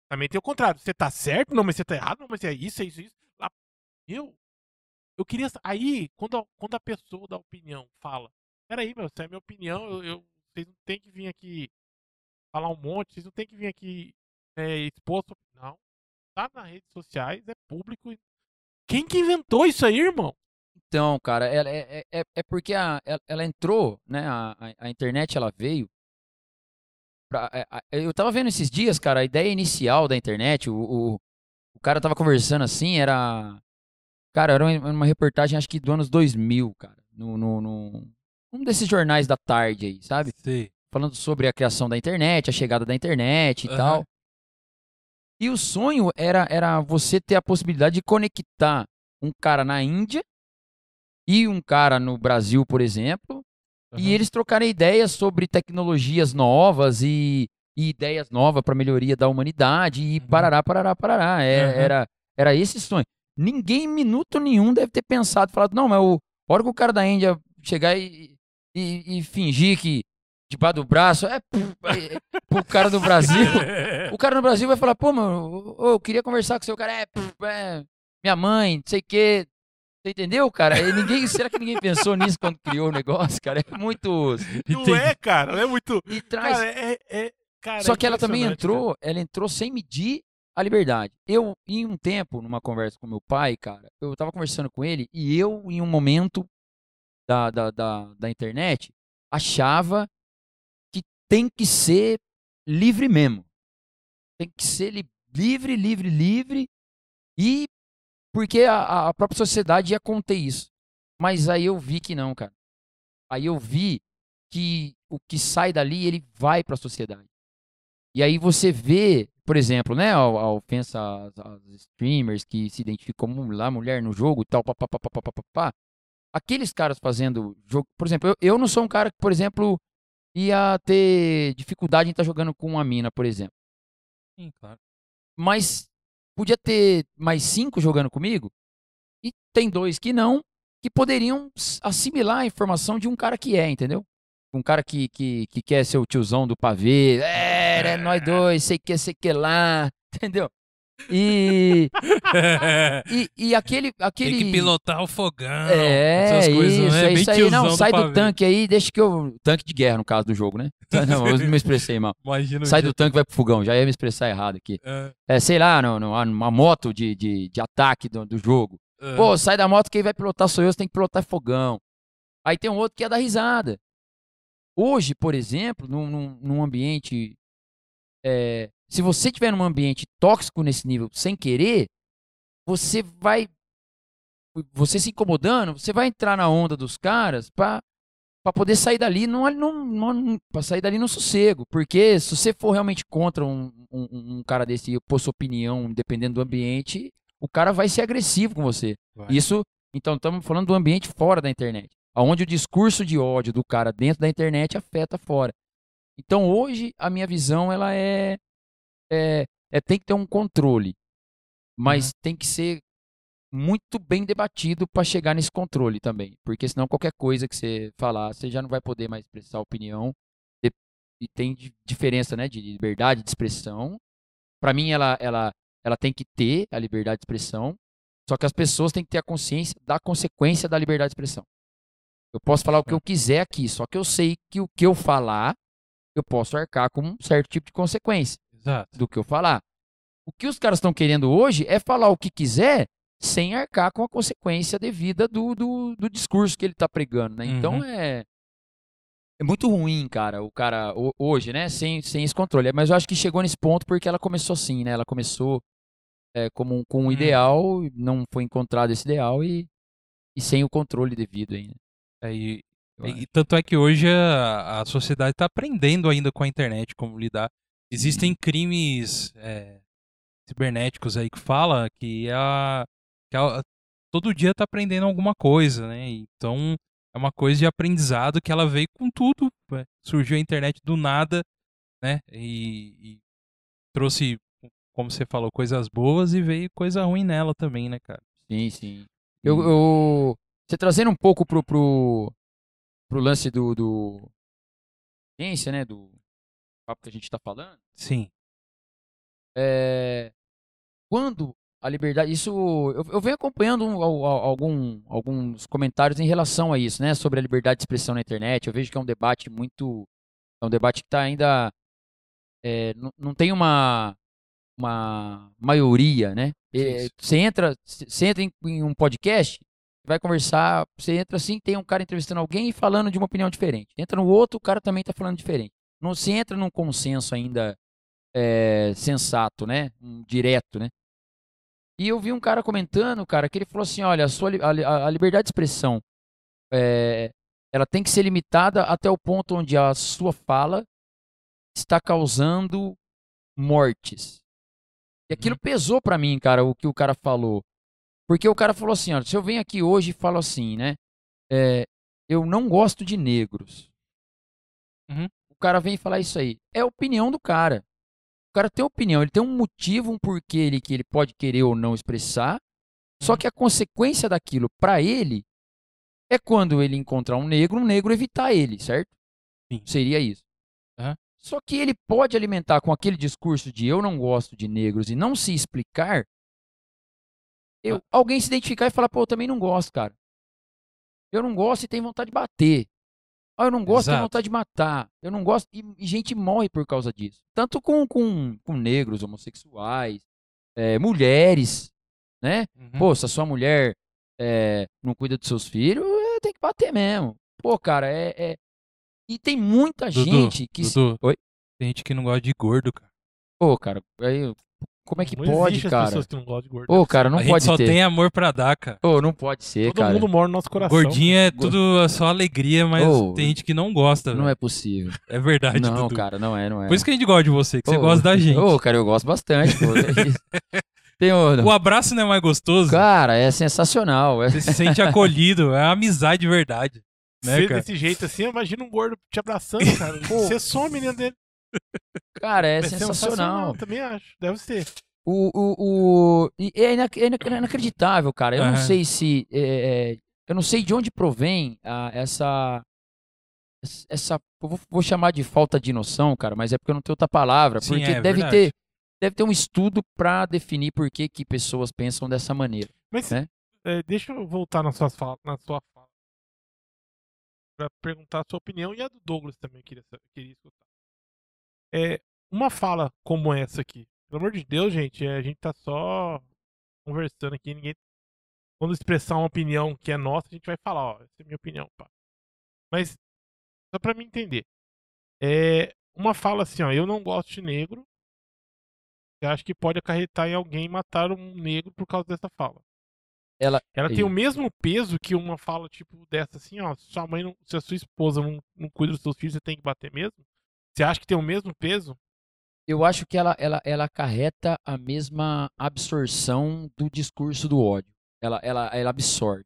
Também tem o contrário. Você tá certo, não, mas você tá errado, não, mas é isso, é isso, é isso. Lá, eu, eu queria. Aí, quando a, quando a pessoa da opinião fala, peraí, meu, essa é a minha opinião, eu, eu- vocês não tem que vir aqui falar um monte, vocês não tem que vir aqui é, expor sua Não. Tá nas redes sociais, é público. Quem que inventou isso aí, irmão?
Então, cara, ela, é, é, é- é porque a, ela, ela entrou, né? A, a- a internet ela veio. pra- é, a- eu tava vendo esses dias, cara, a ideia inicial da internet, o, o, o cara tava conversando assim, era. Cara, era uma, uma reportagem, acho que do anos 2000, cara. No, no, no- um desses jornais da tarde aí, sabe?
Sei.
Falando sobre a criação da internet, a chegada da internet e
Aham.
tal. E o sonho era, era você ter a possibilidade de conectar um cara na Índia e um cara no Brasil, por exemplo, e
Aham.
eles trocarem ideias sobre tecnologias novas e, e ideias novas para melhoria da humanidade e
Uhum.
parará, parará, parará. É,
Aham.
era, era esse sonho. Ninguém, minuto nenhum, deve ter pensado, falado, não, mas o, a hora que o cara da Índia chegar e, e, e fingir que debaixo do braço, é, é, é pro cara do Brasil. O cara no Brasil vai falar, pô, mano, eu queria conversar com o seu cara. É, é, minha mãe, não sei o quê. Você entendeu, cara? E ninguém, será que ninguém pensou nisso quando criou o negócio, cara? É muito.
Não é, cara. Não é muito.
E traz.
Cara, é. é- cara,
Só
é
que ela também entrou, ela entrou sem medir a liberdade. Eu, em um tempo, numa conversa com meu pai, cara, eu tava conversando com ele e eu, em um momento da, da, da, da internet, achava tem que ser livre mesmo. Tem que ser li- livre, livre, livre. E porque a, a própria sociedade ia conter isso. Mas aí eu vi que não, cara. Aí eu vi que o que sai dali, ele vai para a sociedade. E aí você vê, por exemplo, né, a, a ofensa às streamers que se identificam como lá mulher no jogo e tal, papapá. Aqueles caras fazendo jogo, por exemplo, eu, eu não sou um cara que, por exemplo, ia ter dificuldade em estar jogando com uma mina, por exemplo.
Sim, claro.
Mas podia ter mais cinco jogando comigo e tem dois que não, que poderiam assimilar a informação de um cara que é, entendeu? Um cara que, que, que quer ser o tiozão do pavê, é, é nós dois, sei que, sei que lá, entendeu? E, e, e aquele, aquele...
Tem que pilotar o fogão.
É,
essas coisas,
isso,
né?
é isso aí. Não, sai do, tanque aí, deixa que eu... Tanque de guerra, no caso do jogo, né? Não, eu me expressei mal.
Imagina
Sai do tanque e vai pro fogão, já ia me expressar errado aqui.
É,
É, sei lá, no, no, uma moto de, de, de ataque do, do jogo.
é.
Pô, sai da moto, quem vai pilotar sou eu, você tem que pilotar fogão. Aí tem um outro que é dar risada. Hoje, por exemplo, num, num, num ambiente. é, se você tiver num ambiente tóxico nesse nível sem querer, você vai. Você se incomodando, você vai entrar na onda dos caras pra, pra poder sair dali não, não, não, pra sair dali no sossego. Porque se você for realmente contra um, um, um cara desse e pôr sua opinião, dependendo do ambiente, o cara vai ser agressivo com você.
Vai.
Isso, então, estamos falando do ambiente fora da internet, onde o discurso de ódio do cara dentro da internet afeta fora. Então, hoje, a minha visão, ela é, é, é tem que ter um controle, mas tem que ser muito bem debatido para chegar nesse controle também, porque senão qualquer coisa que você falar, você já não vai poder mais expressar opinião. E- tem di- diferença, né, de liberdade de expressão. Para mim, ela, ela, ela tem que ter a liberdade de expressão, só que as pessoas têm que ter a consciência da consequência da liberdade de expressão. Eu posso falar o que eu quiser aqui, só que eu sei que o que eu falar, eu posso arcar com um certo tipo de consequência
Exato.
do que eu falar. O que os caras estão querendo hoje é falar o que quiser sem arcar com a consequência devida do, do, do discurso que ele está pregando, né? Então
Uhum.
é é muito ruim, cara, o cara ho- hoje, né? Sem, sem esse controle. Mas eu acho que chegou nesse ponto porque ela começou assim, né? Ela começou é, como com um
Hum.
ideal, não foi encontrado esse ideal e, e sem o controle devido ainda.
É, e, e tanto é que hoje a, a sociedade está aprendendo ainda com a internet como lidar. Existem crimes é, cibernéticos aí que fala que a, que a- todo dia está aprendendo alguma coisa, né? Então é uma coisa de aprendizado que ela veio com tudo. né? Surgiu a internet do nada, né? E, e trouxe, como você falou, coisas boas e veio coisa ruim nela também, né, cara?
Sim, sim. Eu, eu- você trazendo um pouco pro, pro, pro lance do, do ciência, né, do papo que a gente está falando,
Sim.
é, quando a liberdade, isso eu, eu venho acompanhando um- al- al- algum, alguns comentários em relação a isso, né, sobre a liberdade de expressão na internet. Eu vejo que é um debate muito, é um debate que está ainda, é, não, não tem uma uma maioria, né? É. Você entra, você entra em, em um podcast, vai conversar, você entra assim, tem um cara entrevistando alguém e falando de uma opinião diferente. Entra no outro, o cara também está falando diferente. Não se entra num consenso ainda é, sensato, né? Um direto, né? E eu vi um cara comentando, cara, que ele falou assim, olha, a, sua, a, a liberdade de expressão, é, ela tem que ser limitada até o ponto onde a sua fala está causando mortes. E aquilo pesou pra mim, cara, o que o cara falou. Porque o cara falou assim, olha, se eu venho aqui hoje e falo assim, né? é, eu não gosto de negros.
Uhum.
O cara vem falar isso aí. É a opinião do cara. O cara tem opinião, ele tem um motivo, um porquê ele, que ele pode querer ou não expressar. Só
Uhum.
que a consequência daquilo pra ele é quando ele encontrar um negro, um negro evitar ele, certo?
Sim.
Seria isso.
Aham.
Só que ele pode alimentar com aquele discurso de eu não gosto de negros e não se explicar eu, alguém se identificar e falar, pô, eu também não gosto, cara. Eu não gosto e tenho vontade de bater. Ah, eu não gosto
Exato.
vontade de matar. Eu não gosto. E, e gente morre por causa disso. Tanto com, com, com negros, homossexuais, é, mulheres, né?
Uhum.
Pô, se a sua mulher é, não cuida dos seus filhos, é, tem que bater mesmo. Pô, cara, é. é- E tem muita
Dudu,
gente que. se-
Dudu,
Oi?
tem gente que não gosta de gordo, cara.
Pô, cara, aí, como é que
não
pode,
existe as
cara?
pessoas que não gostam de gordo.
Pô, cara, não
a gente
pode
só
ter.
tem amor pra dar, cara.
Pô, não pode ser,
Todo
cara.
mundo mora no nosso coração.
Gordinho é tudo só alegria, mas
Ô,
tem gente que não gosta,
Não
velho.
é possível.
É verdade,
Não,
Dudu.
cara, não é, não é.
Por isso que a gente gosta de você, que você
Ô,
gosta da gente.
Ô, cara, eu gosto bastante, pô. é isso. O...
O abraço não é mais gostoso?
Cara, é sensacional. É...
Você se sente acolhido, é amizade de verdade. Né,
Ser desse jeito assim, imagina um gordo te abraçando, cara.
Pô.
Você some dentro dele.
Cara, é,
É
sensacional.
Também acho. Deve ser.
O, o, o... e É, inac- é inac- inacreditável, cara. Eu não sei se. é, é, Eu não sei de onde provém ah, essa. Essa. Vou, vou chamar de falta de noção, cara, mas é porque eu não tenho outra palavra.
Sim,
porque
é
deve
verdade.
ter. Deve ter um estudo pra definir por que, que pessoas pensam dessa maneira.
Mas
Né?
é, deixa eu voltar na sua fala, na sua fala. Pra perguntar a sua opinião e a do Douglas também queria, queria escutar. É, uma fala como essa aqui. Pelo amor de Deus, gente, é, a gente tá só conversando aqui, ninguém. Quando expressar uma opinião que é nossa, a gente vai falar, ó, essa é a minha opinião, pá. Mas, só pra me entender. É, uma fala assim, ó, eu não gosto de negro. Eu acho que pode acarretar em alguém matar um negro por causa dessa fala.
Ela.
Ela tem o mesmo peso que uma fala, tipo, dessa assim, ó. Sua mãe não, se a sua esposa não, não cuida dos seus filhos, você tem que bater mesmo? Você acha que tem o mesmo peso?
Eu acho que ela, ela, ela acarreta a mesma absorção do discurso do ódio. Ela, ela, ela absorve.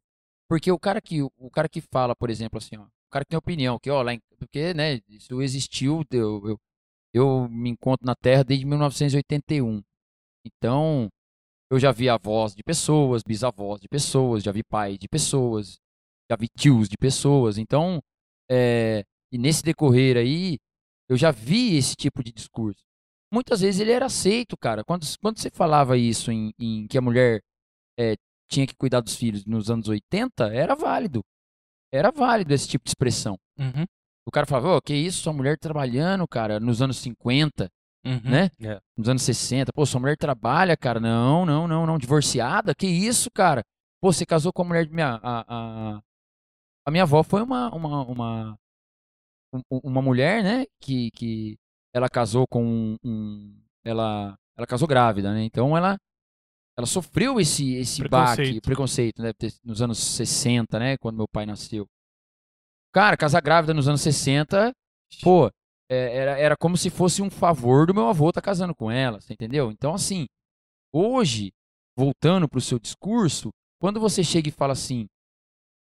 Porque o cara que o cara que fala, por exemplo, assim, ó, o cara que tem opinião, que ó, lá em, porque, né, isso existiu, eu, eu, eu me encontro na Terra desde 1981. Então, eu já vi avós de pessoas, bisavós de pessoas, já vi pai de pessoas, já vi tios de pessoas. Então, é, e nesse decorrer aí, eu já vi esse tipo de discurso. Muitas vezes ele era aceito, cara. Quando, quando você falava isso em, em que a mulher é, tinha que cuidar dos filhos nos anos 80, era válido. Era válido esse tipo de expressão.
Uhum,
O cara falava, ô, que isso, sua mulher trabalhando, cara, nos anos 50,
uhum.
né?
É.
nos anos 60. Pô, sua mulher trabalha, cara. Não, não, não, não. Divorciada? Que isso, cara? Pô, você casou com a mulher de minha. A, a, a minha avó foi uma. Uma, uma, um- uma mulher, né? Que, que ela casou com um. um- ela, ela casou grávida, né? Então ela. Ela sofreu esse, esse baque,
Preconceito.
preconceito, né? Nos anos 60, né? Quando meu pai nasceu. Cara, casar grávida nos anos 60, pô, é, era, era como se fosse um favor do meu avô estar casando com ela, você entendeu? Então, assim, hoje, voltando pro seu discurso, quando você chega e fala assim,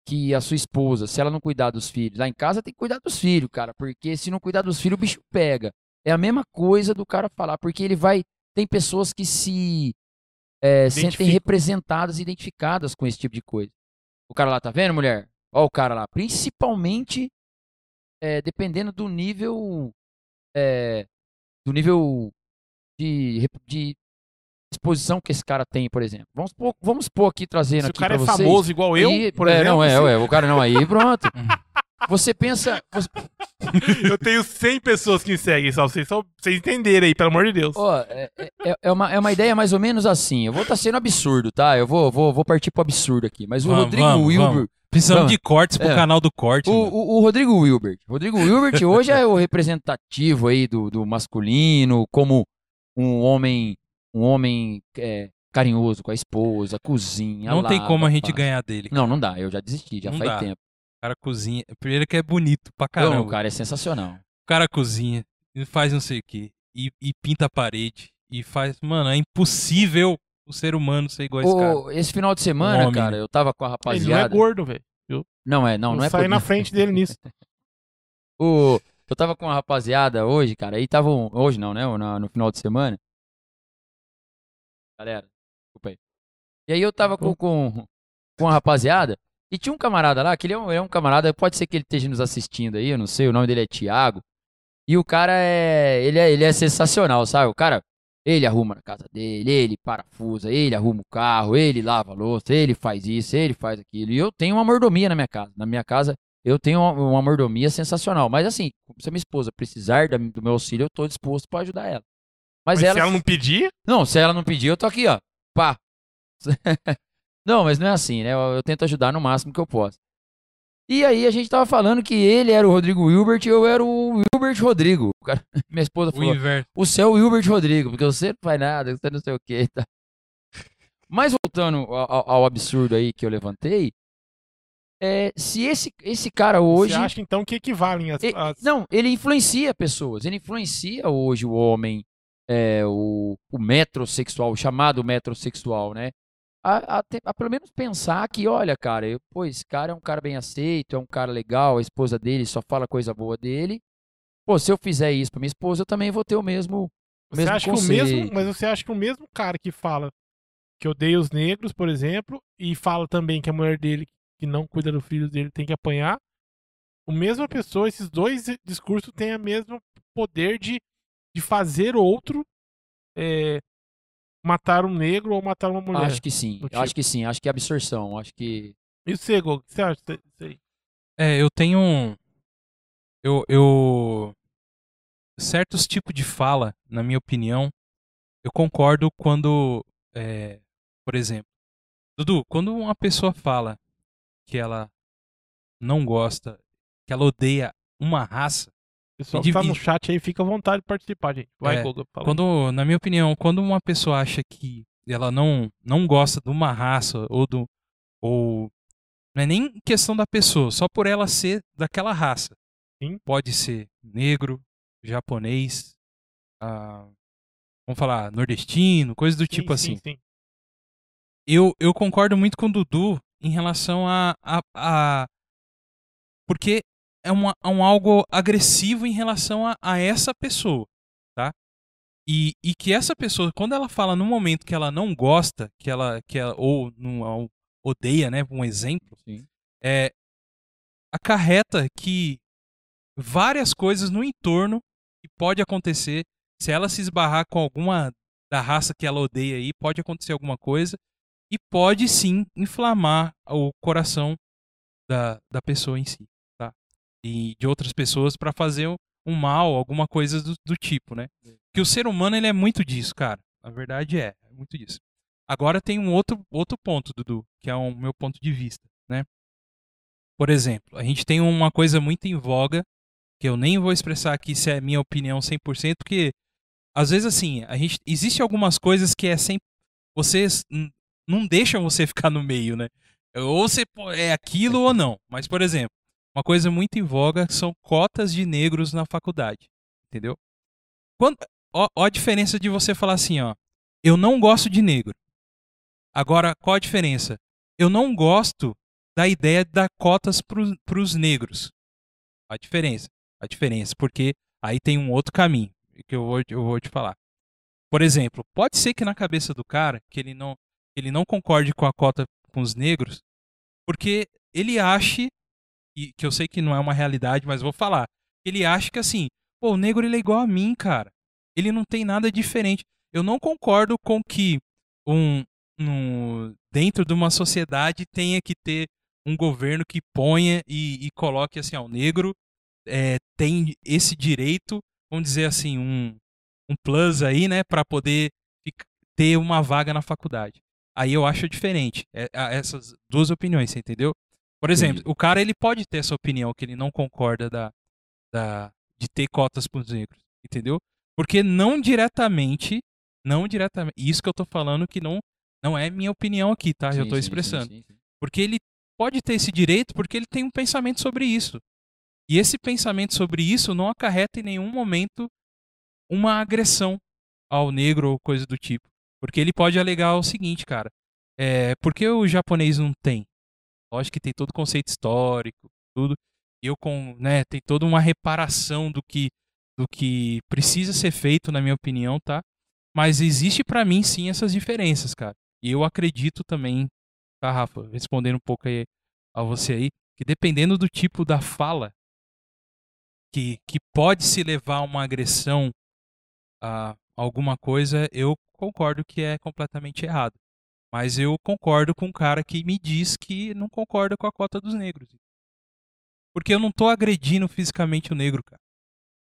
que a sua esposa, se ela não cuidar dos filhos, lá em casa tem que cuidar dos filhos, cara, porque se não cuidar dos filhos, o bicho pega. É a mesma coisa do cara falar, porque ele vai. Tem pessoas que se é, sentem representadas, identificadas com esse tipo de coisa. O cara lá, tá vendo, mulher? Ó, o cara lá, principalmente é, dependendo do nível é, do nível de, de exposição que esse cara tem, por exemplo. Vamos pôr, vamos aqui trazendo
Se o
aqui
cara
pra
é
vocês.
famoso igual eu, por
é,
exemplo.
não é,
assim,
ué, o cara não aí, pronto. Você pensa, você-
eu tenho 100 pessoas que me seguem, só vocês, só vocês entenderem aí, pelo amor de Deus.
ó, é, é- é uma, é uma ideia mais ou menos assim. Eu vou estar sendo absurdo, tá? Eu vou, vou, vou partir pro absurdo aqui. Mas o
Vamos,
Rodrigo
vamos,
Wilber,
vamos. Precisamos
Vamos.
de cortes pro
É.
canal do corte.
O, o- o Rodrigo Wilbert. Rodrigo Wilbert hoje é o representativo aí do, do masculino, como um homem, um homem é, carinhoso com a esposa, cozinha.
Não tem
lava,
como a gente
faz.
ganhar dele.
Não, não dá. Eu já desisti, já
Não
faz
dá.
tempo.
O cara cozinha. Primeiro que é bonito pra
Não,
caramba.
o cara é sensacional.
O cara cozinha, e faz não sei o que, e, e pinta a parede, e faz. Mano, é impossível o ser humano ser igual a esse cara.
Esse final de semana,
homem,
cara, eu tava com a
Ele não é
rapaziada.
gordo, velho.
Não é, não, não, é
sair
por-
na frente dele nisso.
O, eu tava com a rapaziada hoje, cara, aí tava. um- Hoje não, né? No, no final de semana. Galera, desculpa aí. E aí eu tava com, com, com a rapaziada, e tinha um camarada lá, que ele é um, é um camarada, pode ser que ele esteja nos assistindo aí, eu não sei, o nome dele é Thiago. E o cara é. Ele é, ele é sensacional, sabe? O cara Ele arruma na casa dele, ele parafusa, ele arruma o carro, ele lava a louça, ele faz isso, ele faz aquilo. E eu tenho uma mordomia na minha casa. Na minha casa, eu tenho uma, uma mordomia sensacional. Mas assim, se a minha esposa precisar da- do meu auxílio, eu tô disposto para ajudar ela. Mas,
Mas
ela,
se ela não pedir,
não, se ela não pedir, eu tô aqui, ó. Pá. não, mas não é assim, né? Eu, eu tento ajudar no máximo que eu posso. E aí a gente tava falando que ele era o Rodrigo Wilbert e eu era o Wilbert Rodrigo. O cara- minha esposa
O
falou,
inverso.
o seu Wilbert Rodrigo, porque você não faz nada, você não sei o que. Tá. Mas voltando ao, ao- absurdo aí que eu levantei, é, se esse, esse cara hoje.
você acha então que equivalem as-
Não, ele influencia pessoas. Ele influencia hoje o homem, é, o, o metrosexual, o chamado metrosexual, né? A, a a pelo menos pensar que, olha, cara, eu, pô, esse cara é um cara bem aceito, é um cara legal, a esposa dele só fala coisa boa dele. Pô, se eu fizer isso pra minha esposa, eu também vou ter o mesmo.
Você
mesmo
acha que o mesmo,
conceito.
mas você acha que o mesmo cara que fala que odeia os negros, por exemplo, e fala também que a mulher dele que não cuida do filho dele tem que apanhar, a mesma pessoa, esses dois discursos têm o mesmo poder de, de fazer outro é, matar um negro ou matar uma mulher.
Acho que sim,
do
acho
tipo.
que sim, acho que é absorção, acho que.
E você, Gol, o que você acha disso aí?
É, eu tenho um. Eu, eu. Certos tipos de fala, na minha opinião, eu concordo quando. é, por exemplo, Dudu, quando uma pessoa fala que ela não gosta, que ela odeia uma raça,
Pessoal que tá no chat aí, fica à vontade de participar, gente. Vai,
É,
aí.
quando, na minha opinião, quando uma pessoa acha que ela não, não gosta de uma raça ou do. Ou. Não é nem questão da pessoa, só por ela ser daquela raça.
Sim.
Pode ser negro, japonês, ah, vamos falar, nordestino, coisa do
Sim,
tipo
sim,
assim.
sim.
Eu, eu concordo muito com o Dudu em relação a. a, a- porque é uma, é um algo agressivo em relação a, a essa pessoa, tá? E, e que essa pessoa, quando ela fala no momento que ela não gosta, que ela, que ela ou não odeia, né? Um exemplo,
Sim.
é acarreta que várias coisas no entorno que pode acontecer se ela se esbarrar com alguma da raça que ela odeia aí, pode acontecer alguma coisa e pode sim inflamar o coração da, da pessoa em si? E de outras pessoas para fazer um- um mal, alguma coisa do, do tipo, né? Que o ser humano ele é muito disso, cara. A verdade é, é muito disso. Agora tem um outro, outro ponto, Dudu, que é o meu ponto de vista, né? Por exemplo, a gente tem uma coisa muito em voga, que eu nem vou expressar aqui se é minha opinião 100%, porque às vezes assim, a gente existe algumas coisas que é sem vocês não deixam você ficar no meio, né? Ou você é aquilo ou não. Mas por exemplo, uma coisa muito em voga são cotas de negros na faculdade, entendeu? Quando, ó, ó a diferença de você falar assim, ó, eu não gosto de negro. Agora, qual a diferença? Eu não gosto da ideia de dar cotas para os negros. A diferença. A diferença, porque aí tem um outro caminho que eu vou, eu vou te falar. Por exemplo, pode ser que na cabeça do cara que ele não, ele não concorde com a cota com os negros, porque ele ache, e que eu sei que não é uma realidade, mas vou falar, ele acha que assim, pô, o negro ele é igual a mim, cara. Ele não tem nada diferente. Eu não concordo com que um, um dentro de uma sociedade tenha que ter um governo que ponha e, e coloque assim, o negro é, tem esse direito, vamos dizer assim, um, um plus aí, né, para poder ter uma vaga na faculdade. Aí eu acho diferente é, essas duas opiniões, você entendeu? Por exemplo,
Entendi.
o cara ele pode ter essa opinião que ele não concorda da, da de ter cotas para os negros, entendeu? Porque não diretamente, não diretamente, isso que eu tô falando que não não é minha opinião aqui, tá? eu
Sim,
tô
sim, sim,
expressando.
sim, sim.
Porque ele pode ter esse direito porque ele tem um pensamento sobre isso. E esse pensamento sobre isso não acarreta em nenhum momento uma agressão ao negro ou coisa do tipo. Porque ele pode alegar o seguinte, cara. É, por que o japonês não tem? Lógico que tem todo o conceito histórico, tudo. Eu com, né, tem toda uma reparação do que do que precisa ser feito, na minha opinião, tá? Mas existe pra mim sim essas diferenças, cara. E eu acredito também, tá, Rafa, respondendo um pouco aí a você aí, que dependendo do tipo da fala que, que pode se levar a uma agressão a, alguma coisa, eu concordo que é completamente errado. Mas eu concordo com um cara que me diz que não concorda com a cota dos negros. Porque eu não tô agredindo fisicamente o negro, cara.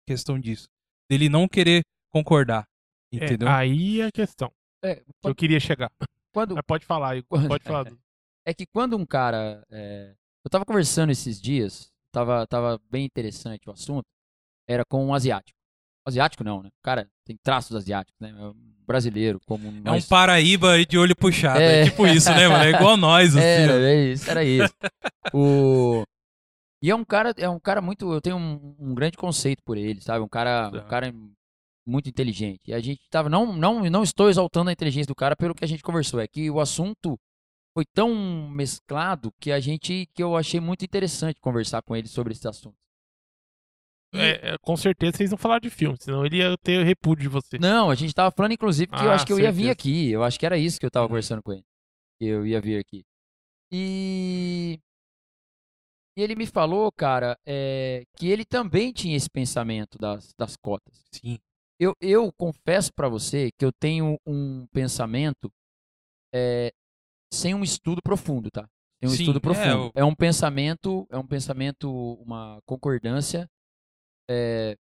Questão disso. Dele não querer concordar. Entendeu?
É, aí é a questão.
É,
que Eu queria chegar.
quando-
Mas pode falar, Pode falar.
É que quando um cara. é, eu tava conversando esses dias, tava, tava bem interessante o assunto, era com um asiático. Asiático não, né? Cara tem traços asiáticos, né? É brasileiro, como
É um
nós.
paraíba aí de olho puxado. É,
É.
tipo isso, né, mano? É igual nós, assim.
Era,
ó.
era isso, era isso. o... E é um cara, é um cara muito. Eu tenho um, um grande conceito por ele, sabe? Um cara, um
Tá.
cara muito inteligente. E a gente tava. Não, não, não estou exaltando a inteligência do cara pelo que a gente conversou. É que o assunto foi tão mesclado que a gente. que eu achei muito interessante conversar com ele sobre esse assunto.
É, é, com certeza vocês não falaram de filme, senão ele ia ter repúdio de você.
Não, a gente tava falando, inclusive, que eu
Ah,
acho que eu ia vir
certeza.
aqui. Eu acho que era isso que eu tava conversando com ele. Que eu ia vir aqui. E. E ele me falou, cara, é, que ele também tinha esse pensamento das, das cotas.
Sim.
Eu, eu confesso pra você que eu tenho um pensamento é, sem um estudo profundo, tá? Sem um
Sim,
estudo
é,
profundo.
o-
É, um pensamento, é um pensamento, uma concordância é,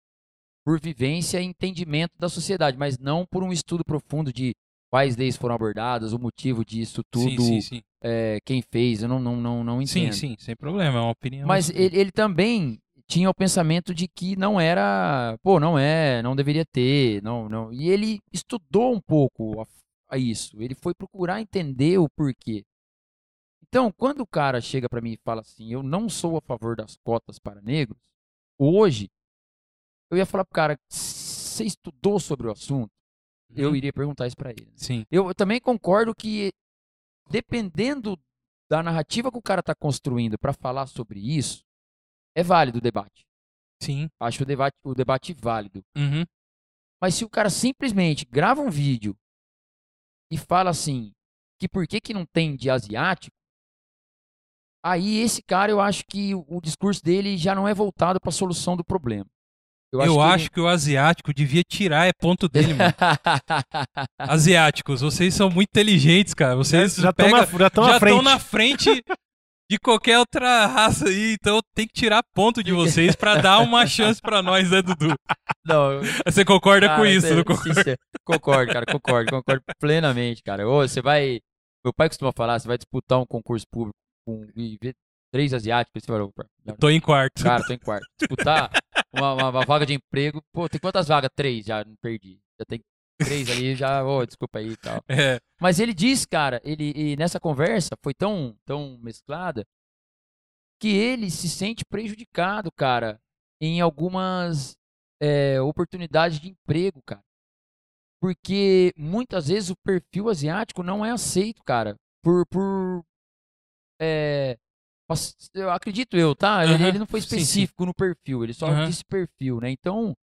por vivência e entendimento da sociedade, mas não por um estudo profundo de quais leis foram abordadas, o motivo disso tudo,
Sim, sim, sim.
é, quem fez, eu não, não, não, não
Sim,
entendo.
sim, sem problema. É uma opinião.
Mas ele, ele também tinha o pensamento de que não era, pô, não é, não deveria ter, não, não. E ele estudou um pouco a, a isso. Ele foi procurar entender o porquê. Então, quando o cara chega pra mim e fala assim, eu não sou a favor das cotas para negros, hoje eu ia falar pro cara, você estudou sobre o assunto? Eu
Uhum.
iria perguntar isso pra ele.
Sim.
Eu também concordo que, dependendo da narrativa que o cara está construindo para falar sobre isso, é válido o debate.
Sim.
Acho o debate, o debate válido.
Uhum.
Mas se o cara simplesmente grava um vídeo e fala assim, que por que, que não tem de asiático, aí esse cara eu acho que o, o discurso dele já não é voltado para a solução do problema.
Eu,
que ele-
acho que o asiático devia tirar, é ponto dele, mano. Asiáticos, vocês são muito inteligentes, cara. Vocês
já estão
pega-
na, já tão
já
na frente.
estão na frente de qualquer outra raça aí, então tem que tirar ponto de vocês pra dar uma chance pra nós, né, Dudu?
não, eu-
Você concorda com isso,
cê-
não concorda?
cê- Concordo, cara, concordo, concordo plenamente, cara. Ô, você vai. Meu pai costuma falar, você vai disputar um concurso público com, e ver três asiáticos, você vai. "Opa, já-
Tô em quarto.
Cara, tô em quarto. Disputar uma, uma- uma vaga de emprego. Pô, tem quantas vagas? Três, já não perdi. Já tem três ali, já. Ô, desculpa aí e tal.
É,
Mas ele diz, cara, ele e nessa conversa foi tão, tão mesclada que ele se sente prejudicado, cara, em algumas é, oportunidades de emprego, cara. Porque muitas vezes o perfil asiático não é aceito, cara, por. por é, eu acredito eu, tá? Ele,
Aham,
ele não foi
sim, sim.
específico no perfil, ele só
Aham.
disse perfil, né? Então,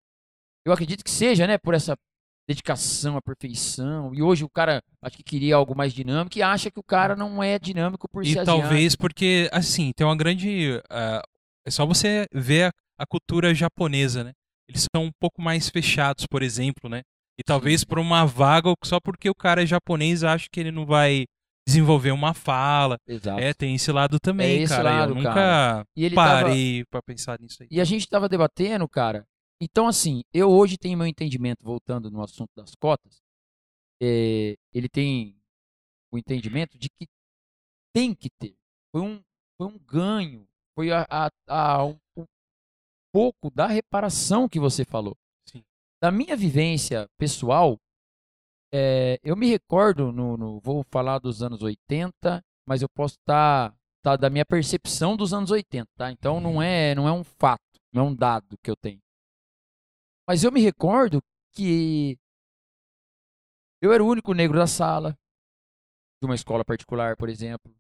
eu acredito que seja, né, por essa dedicação à perfeição. E hoje o cara acho que queria algo mais dinâmico e acha que o cara não é dinâmico por
e
ser asiático.
talvez porque, assim, tem uma grande. ah, é só você ver a, a cultura japonesa, né? Eles são um pouco mais fechados, por exemplo, né? E talvez por uma vaga, só porque o cara é japonês, acha que ele não vai desenvolver uma fala.
Exato.
É, tem esse lado também,
É esse
cara. e
lado,
eu nunca
cara. Ele tava-
parei pra pensar nisso aí.
E a gente tava debatendo, cara. Então, assim, eu hoje tenho meu entendimento, voltando no assunto das cotas, é, ele tem o entendimento de que tem que ter. Foi um, foi um ganho, foi a, a- a- um, um pouco da reparação que você falou.
Sim.
Da minha vivência pessoal, é, eu me recordo, no, no- vou falar dos anos 80, mas eu posso estar da minha percepção dos anos 80, tá? Então não é, não é um fato, não é um dado que eu tenho. Mas eu me recordo que eu era o único negro da sala, de uma escola particular, por exemplo.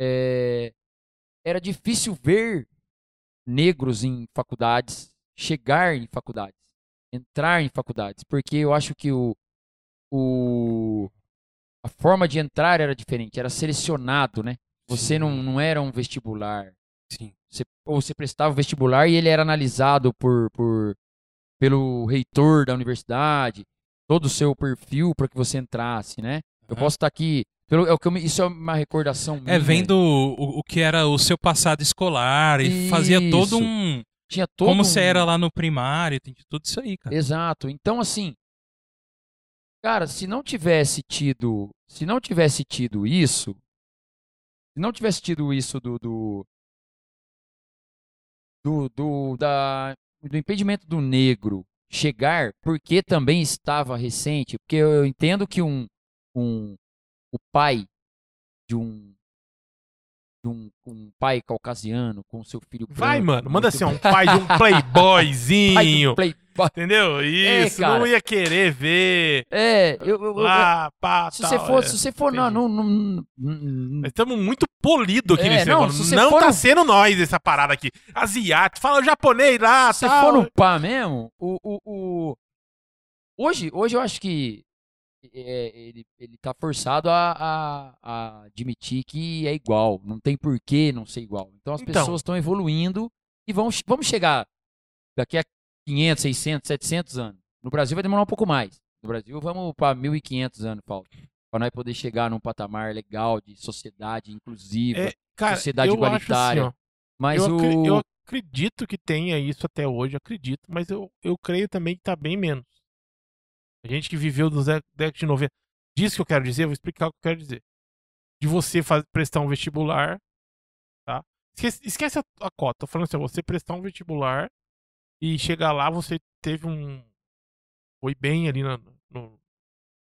É, era difícil ver negros em faculdades, chegar em faculdades, entrar em faculdades, porque eu acho que o, o a forma de entrar era diferente, era selecionado, né? Você não,
Sim.
não era um vestibular.
Sim.
Você, ou você prestava o vestibular e ele era analisado por, por pelo reitor da universidade. todo o seu perfil para que você entrasse, né? Eu posso estar aqui. Pelo, é o que eu isso é uma recordação minha.
É, vendo o, o que era o seu passado escolar e fazia todo
Isso.
um.
Tinha todo
como
um-
você era lá no primário, tudo isso aí, cara.
Exato. Então, assim, cara, se não tivesse tido, se não tivesse tido isso, se não tivesse tido isso do do do, do, da, do impedimento do negro chegar, porque também estava recente, porque eu entendo que um, um o pai de um de um, um pai caucasiano com seu filho
Vai,
branco,
mano, manda
muito
assim, um pai de um playboyzinho.
pai de um playboy.
Entendeu? Isso,
cara.
não ia querer ver.
É, eu, eu- eu-
Ah, pá,
se
tal,
você for,
é.
se você for, não, não, não,
estamos muito polido aqui
É,
nesse
não,
negócio. Não
for
tá sendo nós essa parada aqui. Asiático, fala japonês lá,
se
tal.
for no pá mesmo, o, o, o- hoje, hoje eu acho que é, ele, ele tá forçado a, a, a admitir que é igual, não tem porquê não ser igual. Então as
Então.
pessoas estão evoluindo e vão, vamos chegar daqui a 500, 600, 700 anos. No Brasil vai demorar um pouco mais. No Brasil vamos para 1500 anos, falta. Para nós poder chegar num patamar legal de sociedade inclusiva.
É, Cara,
sociedade
eu
igualitária.
Assim,
mas
eu,
o.
eu acredito que tenha isso até hoje, acredito, mas eu, eu creio também que tá bem menos. A gente que viveu dos dé- décadas de 90. Disso que eu quero dizer, eu vou explicar o que eu quero dizer. De você faz, prestar um vestibular, tá? Esquece, esquece a, a cota. Tô falando assim, você prestar um vestibular e chegar lá, você teve um. Foi bem ali na, no-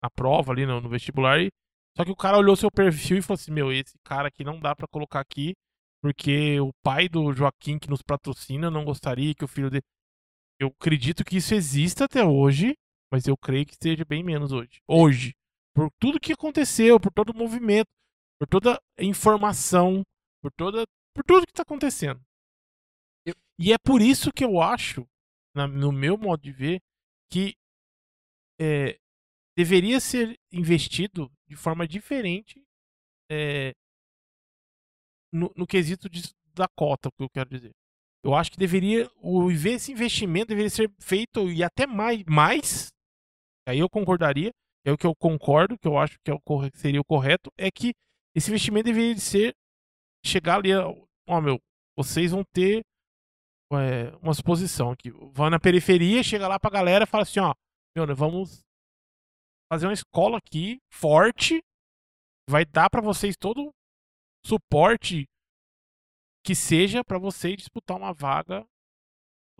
na prova, ali no, no vestibular, e, só que o cara olhou seu perfil e falou assim: Meu, esse cara aqui não dá pra colocar aqui porque o pai do Joaquim que nos patrocina não gostaria que o filho dele. Eu acredito que isso exista até hoje, mas eu creio que esteja bem menos hoje. Hoje. Por tudo que aconteceu, por todo o movimento, por toda a informação, por toda. por tudo que está acontecendo. E é por isso que eu acho, na- no meu modo de ver, que é, deveria ser investido de forma diferente é, no, no quesito de- da cota, o que eu quero dizer. Eu acho que deveria, o, esse investimento deveria ser feito e até mais, mais aí eu concordaria, é o que eu concordo, que eu acho que é o, seria o correto, é que esse investimento deveria ser chegar ali, ó, meu, vocês vão ter é, uma suposição aqui. Vai na periferia, chega lá pra galera e fala assim, ó, meu, nós vamos fazer uma escola aqui forte, vai dar pra vocês todo suporte que seja pra vocês disputar uma vaga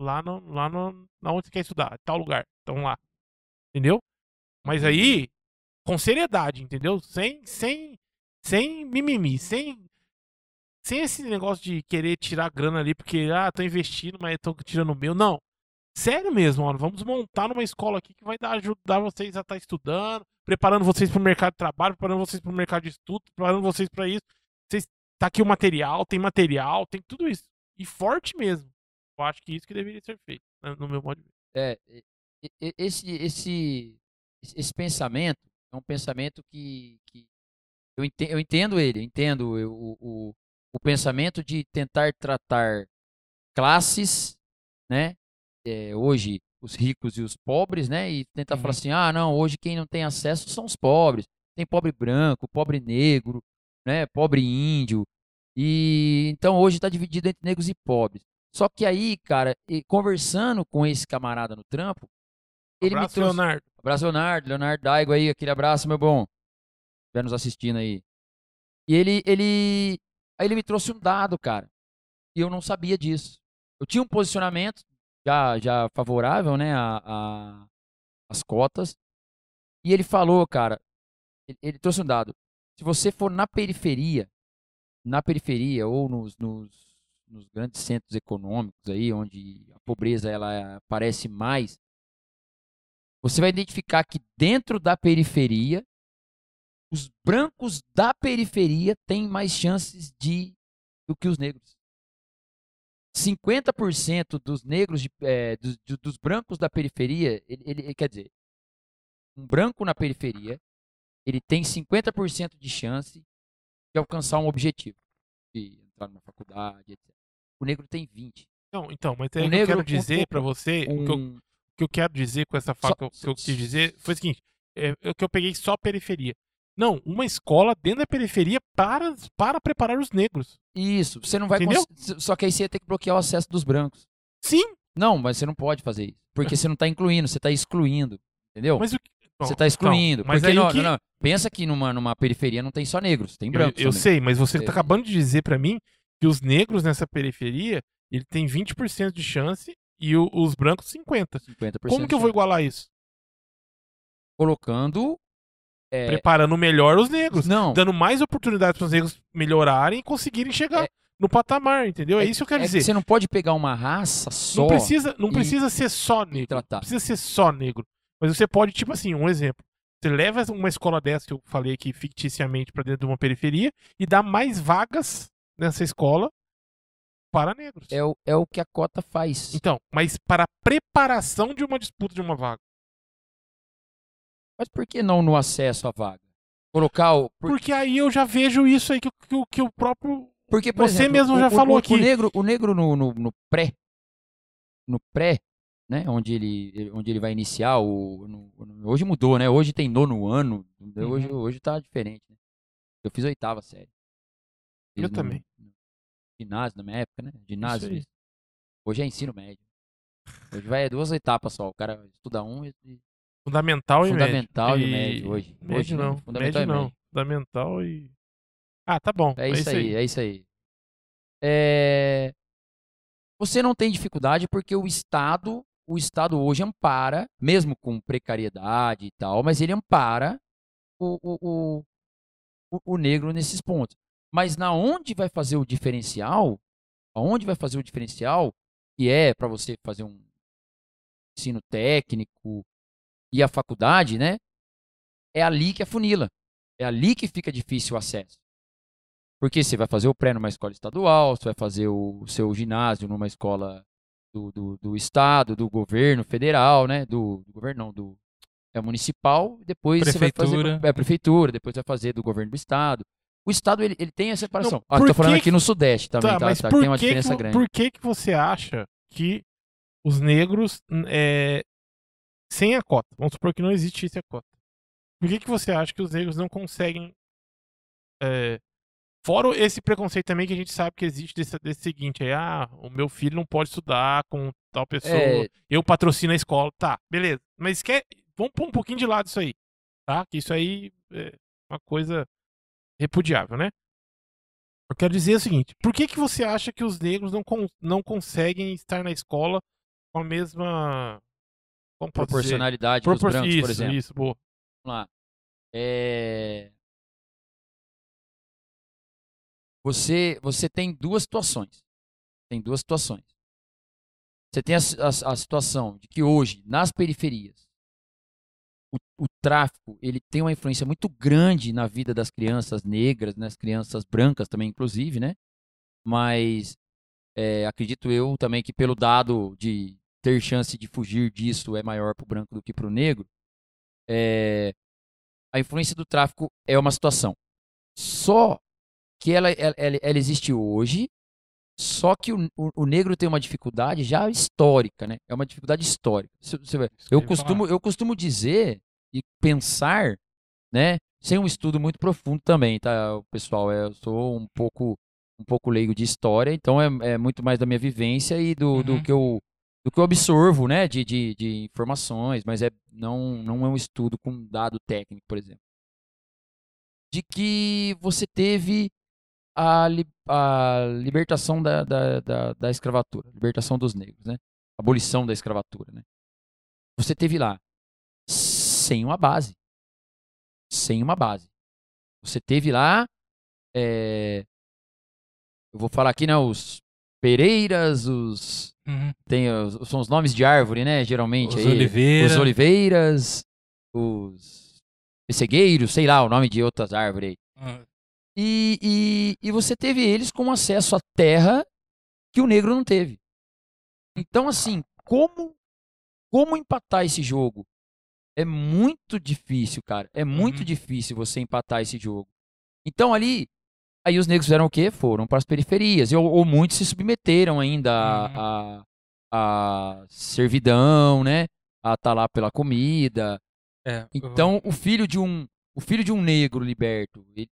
lá no, lá no, na onde você quer estudar, tal lugar. Então lá. Entendeu? Mas aí, com seriedade, entendeu? Sem, sem, sem mimimi, sem, sem esse negócio de querer tirar grana ali, porque, ah, tô investindo, mas tô tirando o meu. Não. Sério mesmo, mano. Vamos montar numa escola aqui que vai dar, ajudar vocês a estar estudando, preparando vocês para o mercado de trabalho, preparando vocês para o mercado de estudo, preparando vocês para isso. Vocês, tá aqui o material, tem material, tem tudo isso. E forte mesmo. Eu acho que isso que deveria ser feito, né, no meu modo de ver.
É, esse, esse, esse pensamento é um pensamento que, que eu, ente- eu entendo ele, eu entendo o, o, o pensamento de tentar tratar classes, né? é, hoje os ricos e os pobres, né? E tentar falar
Uhum.
assim, ah, não, hoje quem não tem acesso são os pobres. Tem pobre branco, pobre negro, né? Pobre índio. E então hoje está dividido entre negros e pobres. Só que aí, cara, e conversando com esse camarada no trampo, ele
Abraço,
me trouxe.
Leonardo.
Abraço, Leonardo. Leonardo Daigo aí, aquele abraço, meu bom. Estiver nos assistindo aí. E ele, ele. Aí ele me trouxe um dado, cara. E eu não sabia disso. Eu tinha um posicionamento já, já favorável, né? A, a- as cotas. E ele falou, cara. Ele, ele trouxe um dado. Se você for na periferia, na periferia ou nos, nos, nos grandes centros econômicos aí, onde a pobreza ela aparece mais, você vai identificar que dentro da periferia, os brancos da periferia têm mais chances de do que os negros. 50% dos negros, de, eh, dos, dos brancos da periferia, ele, ele- ele quer dizer, um branco na periferia, ele tem 50% de chance de alcançar um objetivo, de entrar numa faculdade, etc. O negro tem 20.
Não, então, mas é
O
o que eu quero
o-
dizer
o-
pra você, o que eu-
Um,
que eu quero dizer com essa fala
Só-
que, eu, que eu quis dizer foi o seguinte: é, é que eu peguei só periferia. Não, uma escola dentro da periferia para, para preparar os negros.
Isso, você não vai
Entendeu?
cons- Só que aí você ia ter que bloquear o acesso dos brancos.
Sim,
Não, mas você não pode fazer isso. Porque você não tá incluindo, você tá excluindo. Entendeu?
mas o que.
Você
Bom,
tá excluindo.
mas
porque não,
que-
não, não. Pensa que numa, numa periferia não tem só negros, tem
Eu,
brancos.
eu
também.
sei, mas você
É.
tá acabando de dizer pra mim que os negros nessa periferia, ele tem 20% de chance e o- os brancos 50.
50%
Como que eu vou igualar isso?
Colocando. É,
Preparando melhor os negros,
não.
dando mais oportunidades para os negros melhorarem e conseguirem chegar
É.
no patamar, entendeu? É, isso que eu quero
é
dizer.
Você não pode pegar uma raça só
Não precisa, não
e-
precisa ser só negro.
tratar.
Não precisa ser só negro. Mas você pode, tipo assim, um exemplo. Você leva uma escola dessa que eu falei aqui ficticiamente para dentro de uma periferia e dá mais vagas nessa escola para negros.
É o, é o que a cota faz.
Então, mas para a preparação de uma disputa de uma vaga.
Mas por que não no acesso à vaga? Colocar o. por-
Porque aí eu já vejo isso aí que, o- que, que o próprio.
Porque, por
Você
exemplo,
mesmo
o-
já
o-
falou
o,
aqui.
O negro, o negro no, no, no pré, no pré, né, onde ele, onde ele vai iniciar o, no- hoje mudou, né? Hoje tem nono ano, hoje,
Uhum.
hoje tá diferente. né? Eu fiz oitava série.
Eu
Fiz no-
também.
ginásio na minha época, né? Ginásio. Hoje é ensino médio. Hoje vai duas etapas só. O cara estuda um e e
Fundamental e
fundamental
médio.
e médio hoje.
Médio
Hoje,
não.
Fundamental
médio
e
não.
médio.
Fundamental e. Ah, tá bom.
É isso aí, é isso aí. É, Você não tem dificuldade porque o Estado, o Estado hoje ampara, mesmo com precariedade e tal, mas ele ampara o, o, o, o- o negro nesses pontos. Mas na onde vai fazer o diferencial, aonde vai fazer o diferencial, que é para você fazer um ensino técnico e a faculdade, né? É ali que afunila. É ali que fica difícil o acesso. Porque você vai fazer o pré numa escola estadual, você vai fazer o seu ginásio numa escola do, do, do estado, do governo federal, né? Do, do governo, não, do é municipal, depois você vai
Prefeitura.
fazer é prefeitura, depois vai fazer do governo do estado. O estado ele, ele tem a separação.
Não,
ah, tô falando
que
aqui no sudeste também,
Tá,
tá?
mas
tá?
por
tem uma
que
diferença
que,
grande.
por que que você acha que os negros, é, sem a cota, vamos supor que não existisse a cota, por que que você acha que os negros não conseguem, é, fora esse preconceito também que a gente sabe que existe desse, desse seguinte, aí, ah, o meu filho não pode estudar com tal pessoa,
É.
eu patrocino a escola, tá, beleza, mas quer, vamos pôr um pouquinho de lado isso aí, tá, que isso aí é uma coisa repudiável, né? Eu quero dizer o seguinte: por que, que você acha que os negros não, con- não conseguem estar na escola com a mesma. Como?
Proporcionalidade
Propor-
dos brancos,
isso,
por exemplo.
Isso, boa.
Vamos lá. É, Você, você tem duas situações. Tem duas situações. Você tem a, a, a situação de que hoje, nas periferias, o, o tráfico ele tem uma influência muito grande na vida das crianças negras, nas crianças brancas também, inclusive, né? Mas é, acredito eu também que pelo dado de ter chance de fugir disso é maior para o branco do que para o negro, é, a influência do tráfico é uma situação. Só que ela, ela, ela- existe hoje, só que o, o- o negro tem uma dificuldade já histórica, né? É uma dificuldade histórica. Eu, costumo, eu costumo dizer e pensar, né? Sem um estudo muito profundo também, tá, pessoal? É, Eu sou um pouco, um pouco leigo de história, então é, é muito mais da minha vivência e do, do
Uhum.
que eu do que eu absorvo, né, de, de, de informações, mas é, não, não é um estudo com dado técnico, por exemplo. De que você teve a, li- a libertação da, da, da, da escravatura, libertação dos negros, né? Abolição da escravatura, né? Você teve lá sem uma base. Sem uma base. Você teve lá. é, eu vou falar aqui, né? Os Pereiras, os.
Uhum.
Tem os, são os nomes de árvore, né? Geralmente
Os
aí.
Oliveira.
Os oliveiras, os pessegueiros, sei lá o nome de outras árvores aí.
Ah,
E, e, e você teve eles com acesso à terra que o negro não teve. Então, assim, como, como empatar esse jogo? É muito difícil, cara. É muito
Uhum.
difícil você empatar esse jogo. Então, ali, aí os negros fizeram o quê? Foram para as periferias. E, ou, ou muitos se submeteram ainda
Uhum.
à à- à servidão, né? a estar lá pela comida.
É,
Então, o filho de um, o filho de um negro liberto, ele,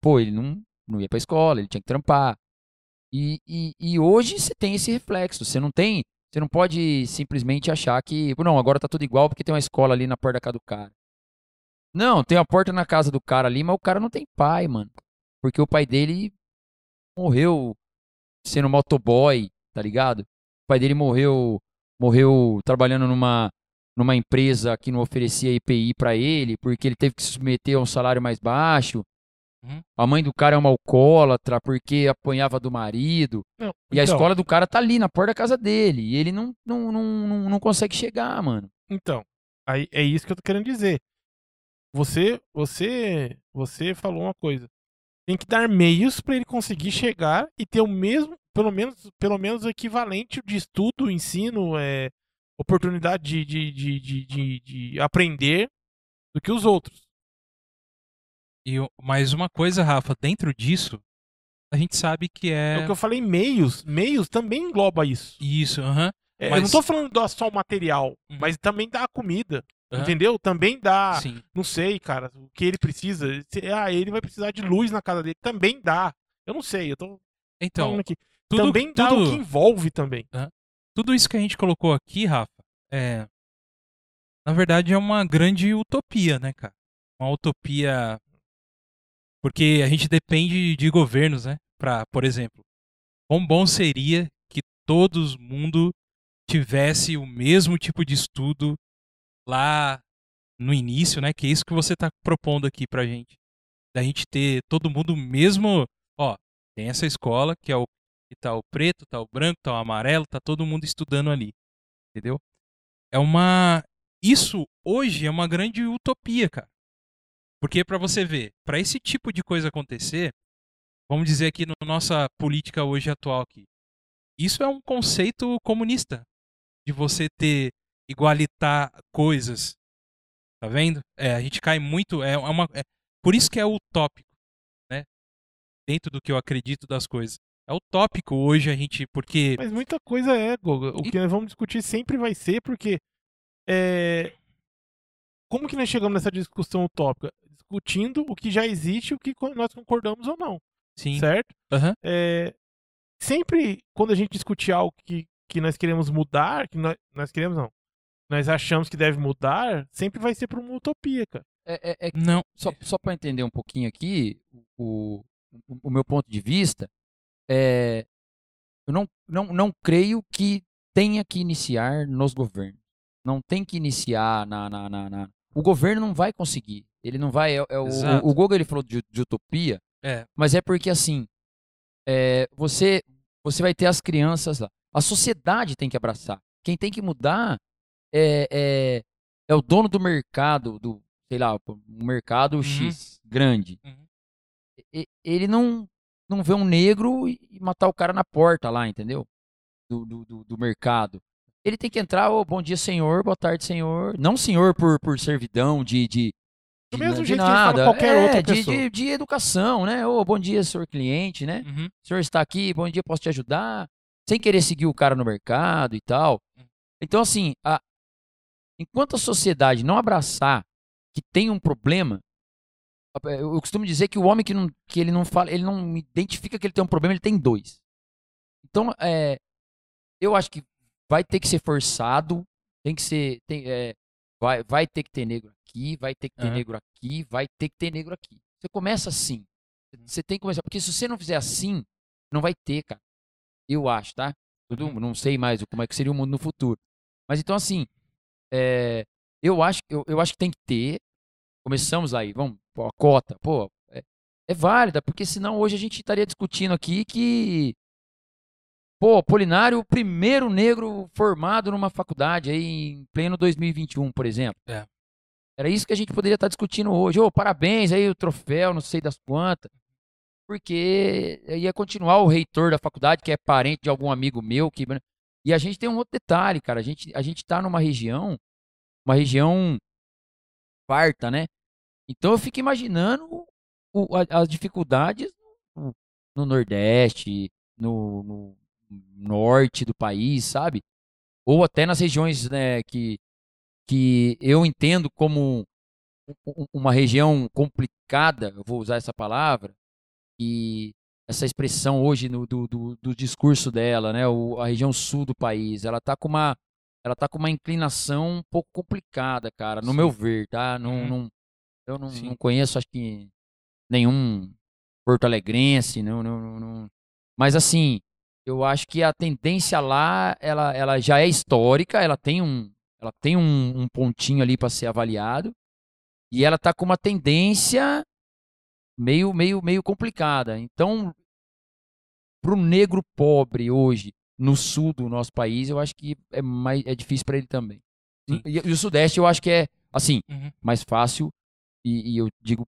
pô, ele não, não ia pra escola, ele tinha que trampar. E, e, e hoje você tem esse reflexo. Você não tem, você não pode simplesmente achar que, não, agora tá tudo igual porque tem uma escola ali na porta da casa do cara. Não, tem uma porta na casa do cara ali, mas o cara não tem pai, mano. Porque o pai dele morreu sendo motoboy, tá ligado? O pai dele morreu morreu trabalhando numa numa empresa que não oferecia IPI pra ele, porque ele teve que se submeter a um salário mais baixo.
Uhum.
A mãe do cara é uma alcoólatra porque apanhava do marido.
Não,
E a
então,
escola do cara tá ali na porta da casa dele. E ele não, não, não, não, não consegue chegar, mano.
Então, aí é isso que eu tô querendo dizer. Você, você, você falou uma coisa. Tem que dar meios para ele conseguir chegar e ter o mesmo, pelo menos, pelo menos equivalente de estudo, ensino, é, oportunidade de, de, de, de, de, de aprender do que os outros.
E mais uma coisa, Rafa, dentro disso, a gente sabe que
É...
é
O que eu falei, meios, meios também engloba isso.
isso, aham.
É, Eu
Mas-
não tô falando só o material,
Uhum.
mas também dá a comida.
Aham.
Entendeu? Também dá.
Sim.
Não sei, cara, o que ele precisa. Ah, ele vai precisar de luz na casa dele. Também dá. Eu não sei, eu tô
Então, tudo,
também dá
tudo,
o que envolve também.
tudo isso que a gente colocou aqui, Rafa, é na verdade é uma grande utopia, né, cara? Uma utopia porque a gente depende de governos, né? Para, por exemplo, quão bom seria que todo mundo tivesse o mesmo tipo de estudo lá no início, né? Que é isso que você está propondo aqui pra gente. Da gente ter todo mundo mesmo, ó, tem essa escola que é o que tá o preto, tá o branco, tá o amarelo, tá todo mundo estudando ali. Entendeu? É uma isso hoje é uma grande utopia, cara. Porque pra você ver, pra esse tipo de coisa acontecer, vamos dizer aqui na nossa política hoje atual aqui. Isso é um conceito comunista de você ter igualitar coisas. Tá vendo? É, a gente cai muito, é uma é- por isso que é utópico, né? Dentro do que eu acredito das coisas. É utópico hoje a gente, porque
Mas muita coisa é, Goga. O
E-
que nós vamos discutir sempre vai ser, porque. É... Como que nós chegamos nessa discussão utópica? Discutindo o que já existe, o que nós concordamos ou não.
sim,
Certo?
Aham.
É, Sempre quando a gente discute algo que, que nós queremos mudar, que nós, nós queremos não. Nós achamos que deve mudar, sempre vai ser para uma utopia, cara.
É, é- é
não,
só, só para entender um pouquinho aqui, o, o, o meu ponto de vista, é, eu não, não, não creio que tenha que iniciar nos governos. Não tem que iniciar na. na, na, na- O governo não vai conseguir. Ele não vai. É, é o, o, o Goga ele falou de, de utopia,
é,
mas é porque assim. é, você, você vai ter as crianças lá. A sociedade tem que abraçar. Quem tem que mudar é, é, é o dono do mercado, do, sei lá, um mercado X grande.
Uhum.
E- Ele não, não vê um negro e matar o cara na porta lá, entendeu? Do, do, do, do mercado. Ele tem que entrar, ô, bom dia, senhor, boa tarde, senhor. Não senhor por, por servidão de, de,
Do
de
mesmo
de
jeito que
nada.
qualquer
é,
outra
de,
pessoa.
de, de educação, né? Ô, bom dia, senhor cliente, né?
uhum,
o senhor está aqui, bom dia, posso te ajudar? Sem querer seguir o cara no mercado e tal. Então, assim, a- enquanto a sociedade não abraçar que tem um problema, a- eu costumo dizer que o homem que, não, que ele não fala, ele não identifica que ele tem um problema, ele tem dois. Então, é, eu acho que vai ter que ser forçado, tem que ser, tem, é, vai, vai ter que ter negro aqui, vai ter que ter
Aham.
negro aqui, vai ter que ter negro aqui. Você começa assim. Você tem que começar, porque se você não fizer assim, não vai ter, cara. Eu acho, tá? Tudo,
Uhum.
não sei mais como é que seria o mundo no futuro. Mas então, assim, é, eu, acho, eu, eu acho que tem que ter. Começamos aí, vamos, pô, a cota, pô, é, é válida, porque senão hoje a gente estaria discutindo aqui que, pô, Polinário, o primeiro negro formado numa faculdade aí em pleno 2021, por exemplo.
É.
Era isso que a gente poderia estar discutindo hoje. Ô, parabéns aí, o troféu, não sei das quantas. Porque ia continuar o reitor da faculdade, que é parente de algum amigo meu. Que... E a gente tem um outro detalhe, cara. A gente, a gente tá numa região, uma região farta, né? Então eu fico imaginando o- a- as dificuldades no, no Nordeste, no, no norte do país, sabe? Ou até nas regiões né, que, que eu entendo como uma região complicada, eu vou usar essa palavra, e essa expressão hoje no, do, do, do, discurso dela, né, o, a região sul do país, ela está com uma ela tá com uma inclinação um pouco complicada, cara, no Sim. meu ver, tá? Não, uhum. não eu não, não, conheço, acho que nenhum Porto Alegrense, não, não, não, mas assim, eu acho que a tendência lá, ela, ela já é histórica, ela tem um, ela tem um, um pontinho ali para ser avaliado, e ela tá com uma tendência meio, meio, meio complicada. Então, para o negro pobre hoje, no sul do nosso país, eu acho que é, mais, é difícil para ele também. E, e, o Sudeste eu acho que é, assim, uhum. mais fácil, e, e, eu digo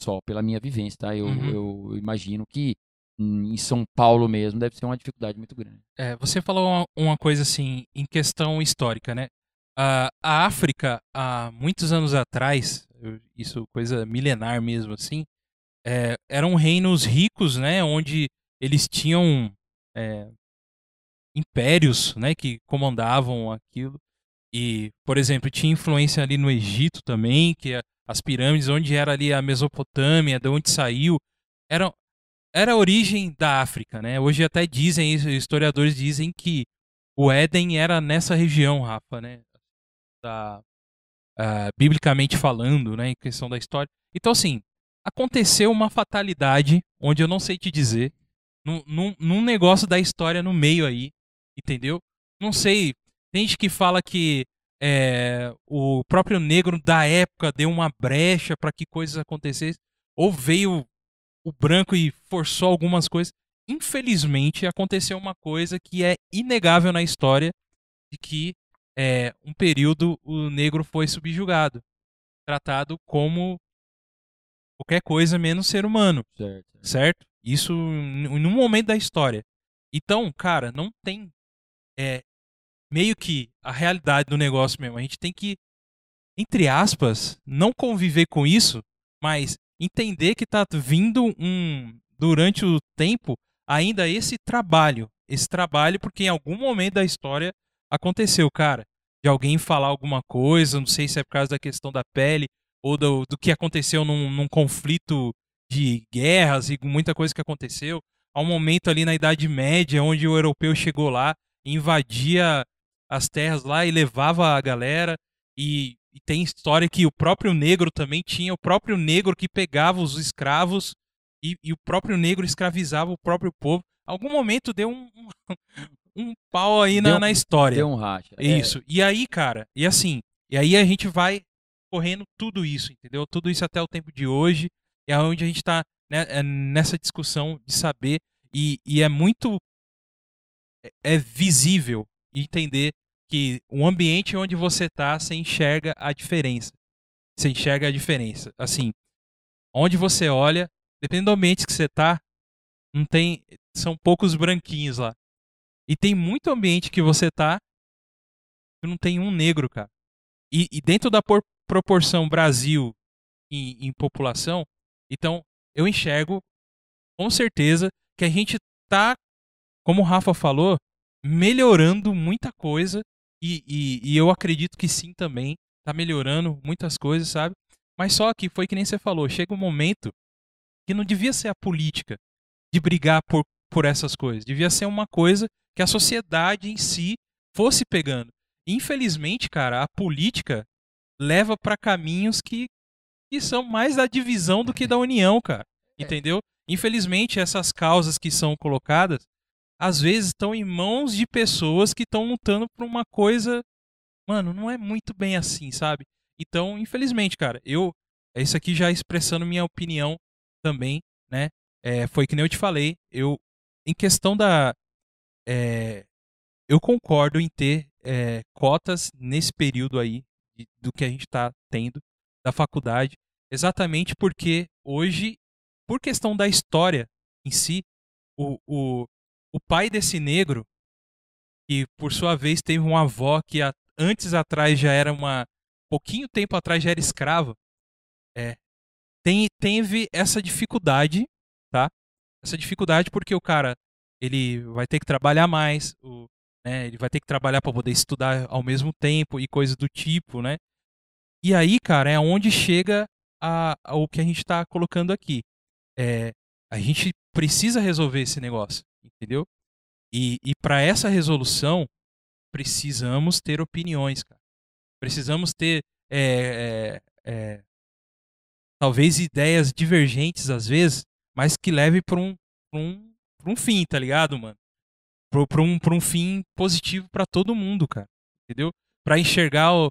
só pela minha vivência, tá? Eu, uhum. eu imagino que em São Paulo mesmo deve ser uma dificuldade muito grande.
É, você falou uma, uma, coisa assim, em questão histórica, né? Uh, a África, há muitos anos atrás, isso coisa milenar mesmo assim, é, eram reinos ricos, né? Onde eles tinham é, impérios, né? Que comandavam aquilo. E, por exemplo, tinha influência ali no Egito também, que é as pirâmides, onde era ali a Mesopotâmia, de onde saiu, eram, era a origem da África, né? Hoje até dizem, historiadores dizem que o Éden era nessa região, Rafa, né? Da, uh, biblicamente falando, né? Em questão da história. Então, assim, aconteceu uma fatalidade, onde eu não sei te dizer, num, num, negócio da história no meio aí, entendeu? Não sei. Tem gente que fala que é, o próprio negro da época deu uma brecha para que coisas acontecessem, ou veio o branco e forçou algumas coisas. Infelizmente, aconteceu uma coisa que é inegável na história de que é, um período o negro foi subjugado, tratado como qualquer coisa menos ser humano, certo? certo? Isso em um momento da história. Então, cara, não tem é, meio que a realidade do negócio mesmo. A gente tem que, entre aspas, não conviver com isso, mas entender que está vindo um durante o tempo ainda esse trabalho, esse trabalho porque em algum momento da história aconteceu, cara, de alguém falar alguma coisa, não sei se é por causa da questão da pele ou do, do que aconteceu num, num conflito de guerras e muita coisa que aconteceu. Há um momento ali na Idade Média onde o europeu chegou lá, invadia as terras lá e levava a galera e e tem história que o próprio negro também tinha, o próprio negro que pegava os escravos e, e o próprio negro escravizava o próprio povo. Algum momento deu um, um, um pau aí na,
deu,
na história.
Deu um racha.
É. Isso. É. E aí, cara, e assim, e aí a gente vai correndo tudo isso, entendeu? Tudo isso até o tempo de hoje. É onde a gente está né, é nessa discussão de saber. E, e é muito. É, é visível entender que o ambiente onde você está, você enxerga a diferença. Você enxerga a diferença. Assim, onde você olha, dependendo do ambiente que você está, não tem, são poucos branquinhos lá. E tem muito ambiente que você está que não tem um negro, cara. E, e dentro da por, proporção Brasil em, em população, então eu enxergo com certeza que a gente tá, como o Rafa falou, melhorando muita coisa e, e, e, eu acredito que sim também. Tá melhorando muitas coisas, sabe? Mas só que foi que nem você falou, chega um momento que não devia ser a política de brigar por, por essas coisas. Devia ser uma coisa que a sociedade em si fosse pegando. Infelizmente, cara, a política leva para caminhos que, que são mais da divisão do que da união, cara. É. Entendeu? Infelizmente, essas causas que são colocadas às vezes estão em mãos de pessoas que estão lutando por uma coisa, mano, não é muito bem assim, sabe? Então, infelizmente, cara, eu isso aqui já expressando minha opinião também, né? É, foi que nem eu te falei, eu em questão da é, eu concordo em ter é, cotas nesse período aí do que a gente está tendo da faculdade, exatamente porque hoje, por questão da história em si, o, o, o pai desse negro, que por sua vez teve uma avó que antes atrás já era uma. pouquinho tempo atrás já era escrava, é, tem, teve essa dificuldade, tá? Essa dificuldade porque o cara ele vai ter que trabalhar mais, o, né? Ele vai ter que trabalhar para poder estudar ao mesmo tempo e coisas do tipo, né? E aí, cara, é onde chega a, a, o que a gente está colocando aqui. É, a gente precisa resolver esse negócio, entendeu? E, e para essa resolução, precisamos ter opiniões, cara. Precisamos ter, é, é, é talvez, ideias divergentes às vezes, mas que leve para um, um, um fim, tá ligado, mano? Para um, um fim positivo para todo mundo, cara. Entendeu? Para enxergar o,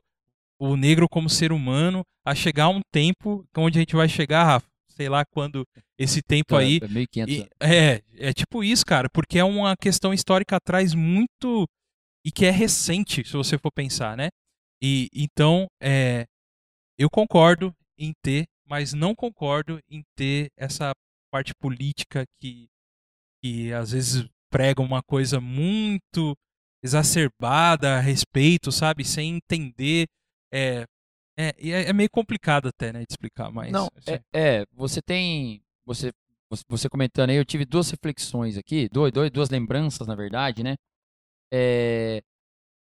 o negro como ser humano, a chegar um tempo onde a gente vai chegar, Rafa, sei lá quando esse tempo
É,
aí.
é 1500
E- é, é tipo isso, cara, porque é uma questão histórica atrás muito. e que é recente, se você for pensar, né? E então, é, eu concordo em ter, mas não concordo em ter essa parte política que, que às vezes prega uma coisa muito exacerbada a respeito, sabe? Sem entender. É, é, é, é meio complicado até, né, de explicar, mas.
Não,
assim,
é, é, você tem. Você, você- você comentando aí, eu tive duas reflexões aqui, dois, dois, duas lembranças, na verdade, né? É,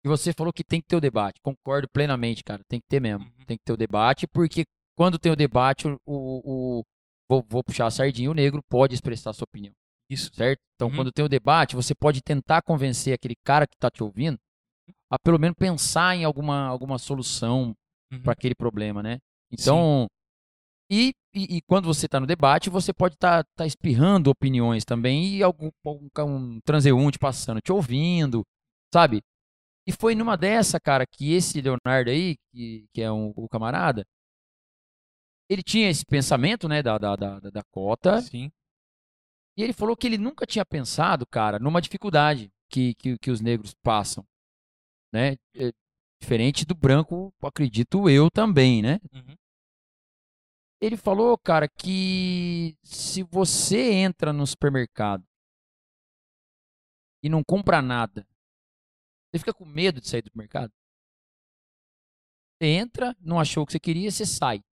e você falou que tem que ter o debate. Concordo plenamente, cara. Tem que ter mesmo.
Uhum.
Tem que ter o debate, porque quando tem o debate, o. o- o- vou, vou puxar a sardinha, o negro pode expressar sua opinião,
isso.
certo? Então,
Uhum.
quando tem o debate, você pode tentar convencer aquele cara que tá te ouvindo a pelo menos pensar em alguma, alguma solução
Uhum.
para aquele problema, né? Então, e, e, e quando você está no debate, você pode estar espirrando opiniões também e algum, algum um transeunte passando, te ouvindo, sabe? E foi numa dessa, cara, que esse Leonardo aí, que, que é um, o camarada, ele tinha esse pensamento, né, da, da, da- da cota,
Sim.
E ele falou que ele nunca tinha pensado, cara, numa dificuldade que, que, que os negros passam, né? É, Diferente do branco, acredito eu também, né?
Uhum.
Ele falou, cara, que se você entra no supermercado e não compra nada, você fica com medo de sair do mercado? Você entra, não achou o que você queria, você sai.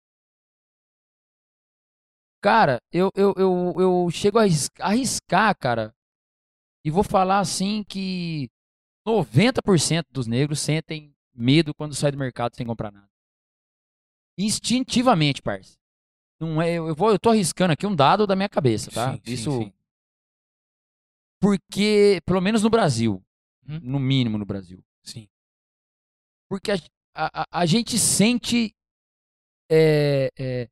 Cara, eu, eu, eu, eu chego a arris- arriscar, cara, e vou falar assim que 90% dos negros sentem medo quando sai do mercado sem comprar nada. Instintivamente, parça. Não é, eu, vou, eu tô arriscando aqui um dado da minha cabeça, tá?
Sim,
Isso
sim.
porque, pelo menos no Brasil,
Uhum.
no mínimo no Brasil,
Sim.
porque a, a, a- a gente sente é, é,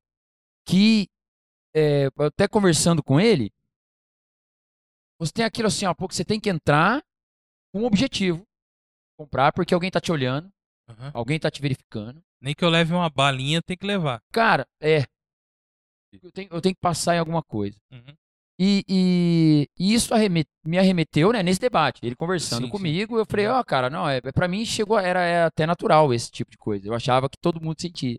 que, é, até conversando com ele, você tem aquilo assim, ó, que você tem que entrar com um objetivo, comprar porque alguém tá te olhando,
Aham.
alguém tá te verificando.
Nem que eu leve uma balinha, tem que levar.
Cara, é. Eu tenho, eu tenho que passar em alguma coisa.
Uhum.
E, e- e isso arreme- me arremeteu, né, nesse debate. Ele conversando
Sim, sim.
comigo, eu falei,
Uhum.
ó, cara, não, é, para mim chegou, era é até natural esse tipo de coisa. Eu achava que todo mundo sentia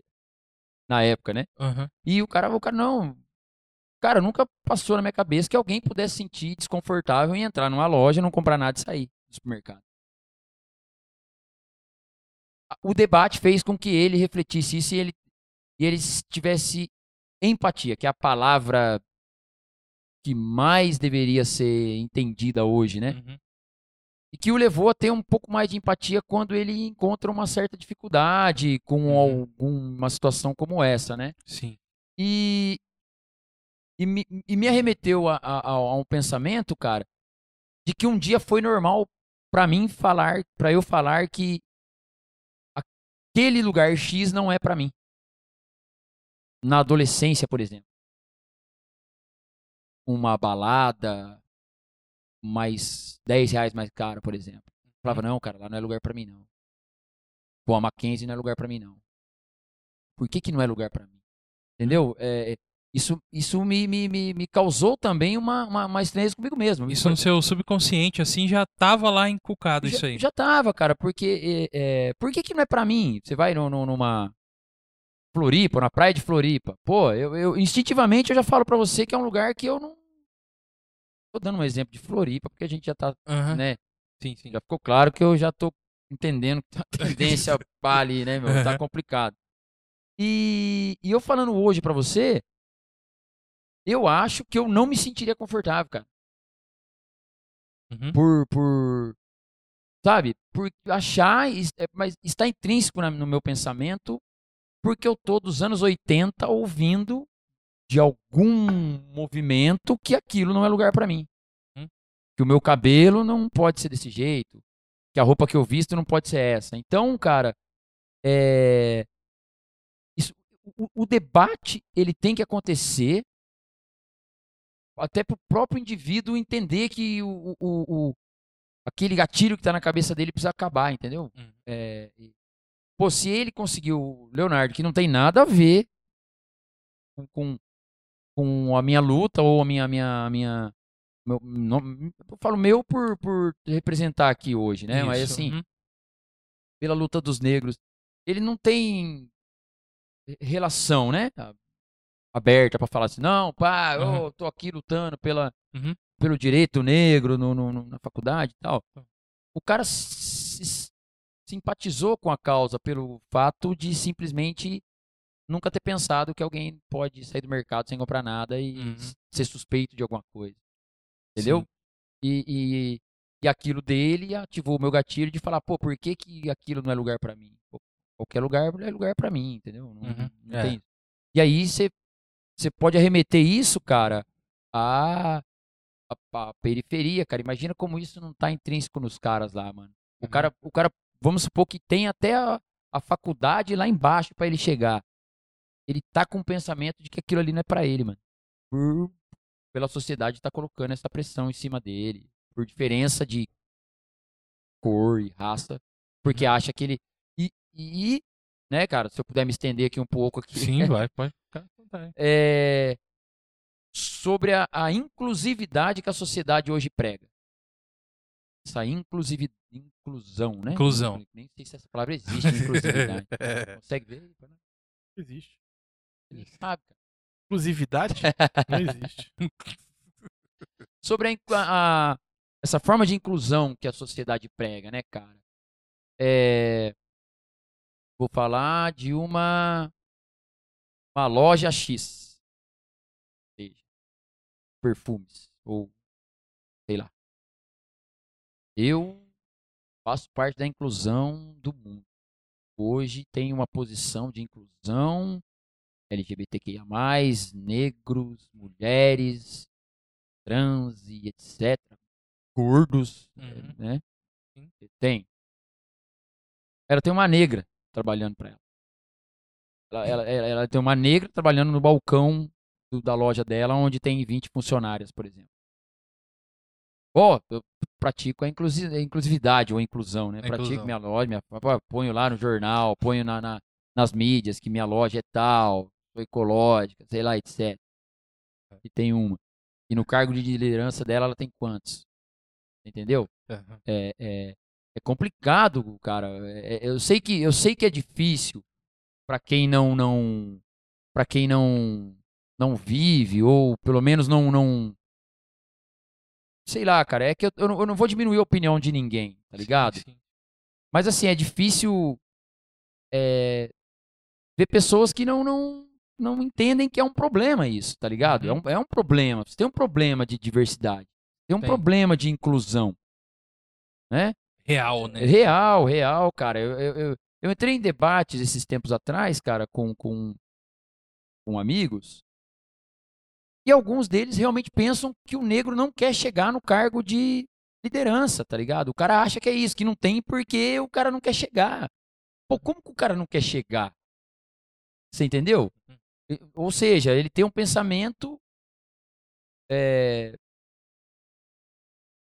na época, né?
Aham.
E o cara, o cara não, cara, nunca passou na minha cabeça que alguém pudesse sentir desconfortável em entrar numa loja, não comprar nada e sair do supermercado. O debate fez com que ele refletisse isso e ele, e ele tivesse empatia, que é a palavra que mais deveria ser entendida hoje, né?
Uhum.
E que o levou a ter um pouco mais de empatia quando ele encontra uma certa dificuldade com
Uhum.
alguma situação como essa, né?
Sim.
E, e, me, e me arremeteu a, a- a- um pensamento, cara, de que um dia foi normal pra mim falar, pra eu falar que aquele lugar X não é pra mim. Na adolescência, por exemplo. Uma balada mais 10 reais mais cara, por exemplo. Eu falava, não, cara, lá não é lugar pra mim, não. Pô, a Mackenzie não é lugar pra mim, não. Por que que não é lugar pra mim? Entendeu? É, isso isso me, me, me, me causou também uma, uma, uma estranheza comigo mesmo.
Isso no seu subconsciente, assim, já tava lá inculcado
já,
isso aí.
já tava, cara, porque é, é, por que que não é pra mim? Você vai no, no- numa Floripa, na praia de Floripa. Pô, eu, eu instintivamente eu já falo pra você que é um lugar que eu não tô dando um exemplo de Floripa porque a gente já tá,
Aham.
né?
Sim, sim.
Já ficou claro que eu já tô entendendo que a tendência pá ali, né, meu? Tá complicado. E, e eu falando hoje pra você, eu acho que eu não me sentiria confortável, cara.
Uhum.
Por, por, sabe? Por achar, é, mas está intrínseco no meu pensamento, porque eu tô dos anos 80 ouvindo de algum movimento que aquilo não é lugar para mim.
Hum.
Que o meu cabelo não pode ser desse jeito, que a roupa que eu visto não pode ser essa. Então, cara, é, isso- o, o debate ele tem que acontecer até para o próprio indivíduo entender que o, o, o- aquele gatilho que está na cabeça dele precisa acabar, entendeu?
Hum.
É, e- pô, se ele conseguiu, Leonardo, que não tem nada a ver com, com, com a minha luta ou a minha minha minha meu, não- eu falo meu por, por representar aqui hoje, né? Mas
Isso,
assim,
uhum.
pela luta dos negros, ele não tem relação, né? Aberta para falar assim, não, pá, eu
Uhum.
tô aqui lutando pela,
Uhum.
pelo direito negro no, no- no- na faculdade e tal.
Tá.
O cara se- simpatizou com a causa pelo fato de simplesmente nunca ter pensado que alguém pode sair do mercado sem comprar nada e
Uhum.
ser suspeito de alguma coisa. Entendeu? E, e, e aquilo dele ativou o meu gatilho de falar, pô, por que, que aquilo não é lugar pra mim? Pô, qualquer lugar é lugar pra mim, entendeu? Não,
Uhum.
não
É.
tem. E aí você você pode arremeter isso, cara, à, à, à periferia, cara. Imagina como isso não tá intrínseco nos caras lá, mano. O
Uhum.
cara, o cara, vamos supor que tem até a, a faculdade lá embaixo pra ele chegar. Ele tá com o pensamento de que aquilo ali não é pra ele, mano. Por, pela sociedade tá colocando essa pressão em cima dele, por diferença de cor e raça, porque
Uhum.
acha que ele e, e né, cara, se eu puder me estender aqui um pouco aqui,
Sim, vai, pode ficar
é, sobre a, a inclusividade que a sociedade hoje prega. Essa inclusividade, inclusão, né?
Inclusão.
Nem sei se essa palavra existe, inclusividade. Consegue ver?
Existe.
Ele sabe, cara.
Exclusividade? Não existe.
Sobre a, a- essa forma de inclusão que a sociedade prega, né, cara? É, vou falar de uma uma loja X, seja perfumes ou sei lá. Eu faço parte da inclusão do mundo. Hoje tenho uma posição de inclusão LGBTQIA+, negros, mulheres, trans e etc. Gordos,
Uhum.
né?
Sim.
Tem. Ela tem uma negra trabalhando para ela. Ela, ela, ela- tem uma negra trabalhando no balcão do- da loja dela, onde tem 20 funcionárias, por exemplo. Ó, eu pratico a inclusi- a inclusividade ou a inclusão, né?
A
Pratico
inclusão.
minha loja, minha, ponho lá no jornal, ponho na, na- nas mídias que minha loja é tal, sou ecológica, sei lá, etc. E tem uma. E no cargo de liderança dela, ela tem quantos? Entendeu?
Aham.
é, é, é complicado, cara. É- é- eu sei que eu sei que é difícil para quem não não para quem não não vive ou pelo menos não não sei lá, cara. É que eu, eu, não, eu não vou diminuir a opinião de ninguém, tá ligado?
Sim, sim.
Mas assim é difícil é, ver pessoas que não não não entendem que é um problema isso, tá ligado? É,
Uhum.
um, é um problema. Você tem um problema de diversidade, tem um
Tem.
problema de inclusão, né?
Real, né?
Real, real, cara. Eu, eu, eu, eu entrei em debates esses tempos atrás, cara, com, com, com amigos. E alguns deles realmente pensam que o negro não quer chegar no cargo de liderança, tá ligado? O cara acha que é isso, que não tem porque o cara não quer chegar. Pô, como que o cara não quer chegar? Você entendeu? E- Ou seja, ele tem um pensamento. é,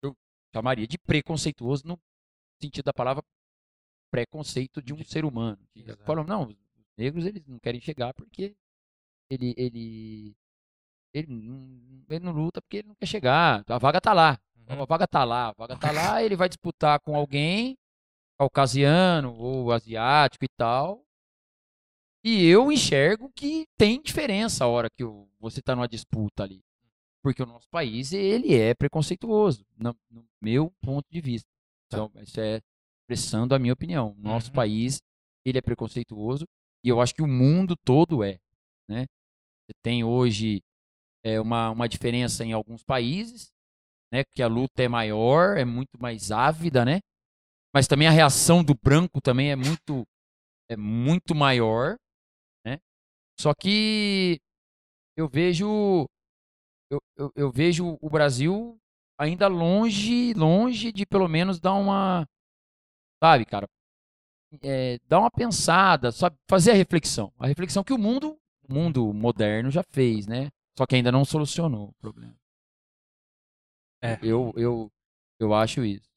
eu chamaria de preconceituoso no sentido da palavra preconceito de um ser humano. Que
Exato.
Falam, não, os negros eles não querem chegar porque ele ele ele não, ele não luta porque ele não quer chegar. A vaga tá lá.
Uhum.
A vaga tá lá. A vaga tá lá, ele vai disputar com alguém caucasiano ou asiático e tal. E eu enxergo que tem diferença a hora que você tá numa disputa ali. Porque o nosso país, ele é preconceituoso, no, no meu ponto de vista.
Tá.
Então, isso é expressando a minha opinião. Nosso
Uhum.
país, ele é preconceituoso e eu acho que o mundo todo é, né? Você tem hoje é, uma, uma diferença em alguns países, né? Que a luta é maior, é muito mais ávida, né? mas também a reação do branco também é muito é muito maior, né? Só que eu vejo eu, eu, eu vejo o Brasil ainda longe, longe de pelo menos dar uma, sabe, cara, é, dar uma pensada, sabe, fazer a reflexão, a reflexão que o mundo, o mundo moderno já fez, né? Só que ainda não solucionou o problema.
É.
Eu, eu, eu acho isso.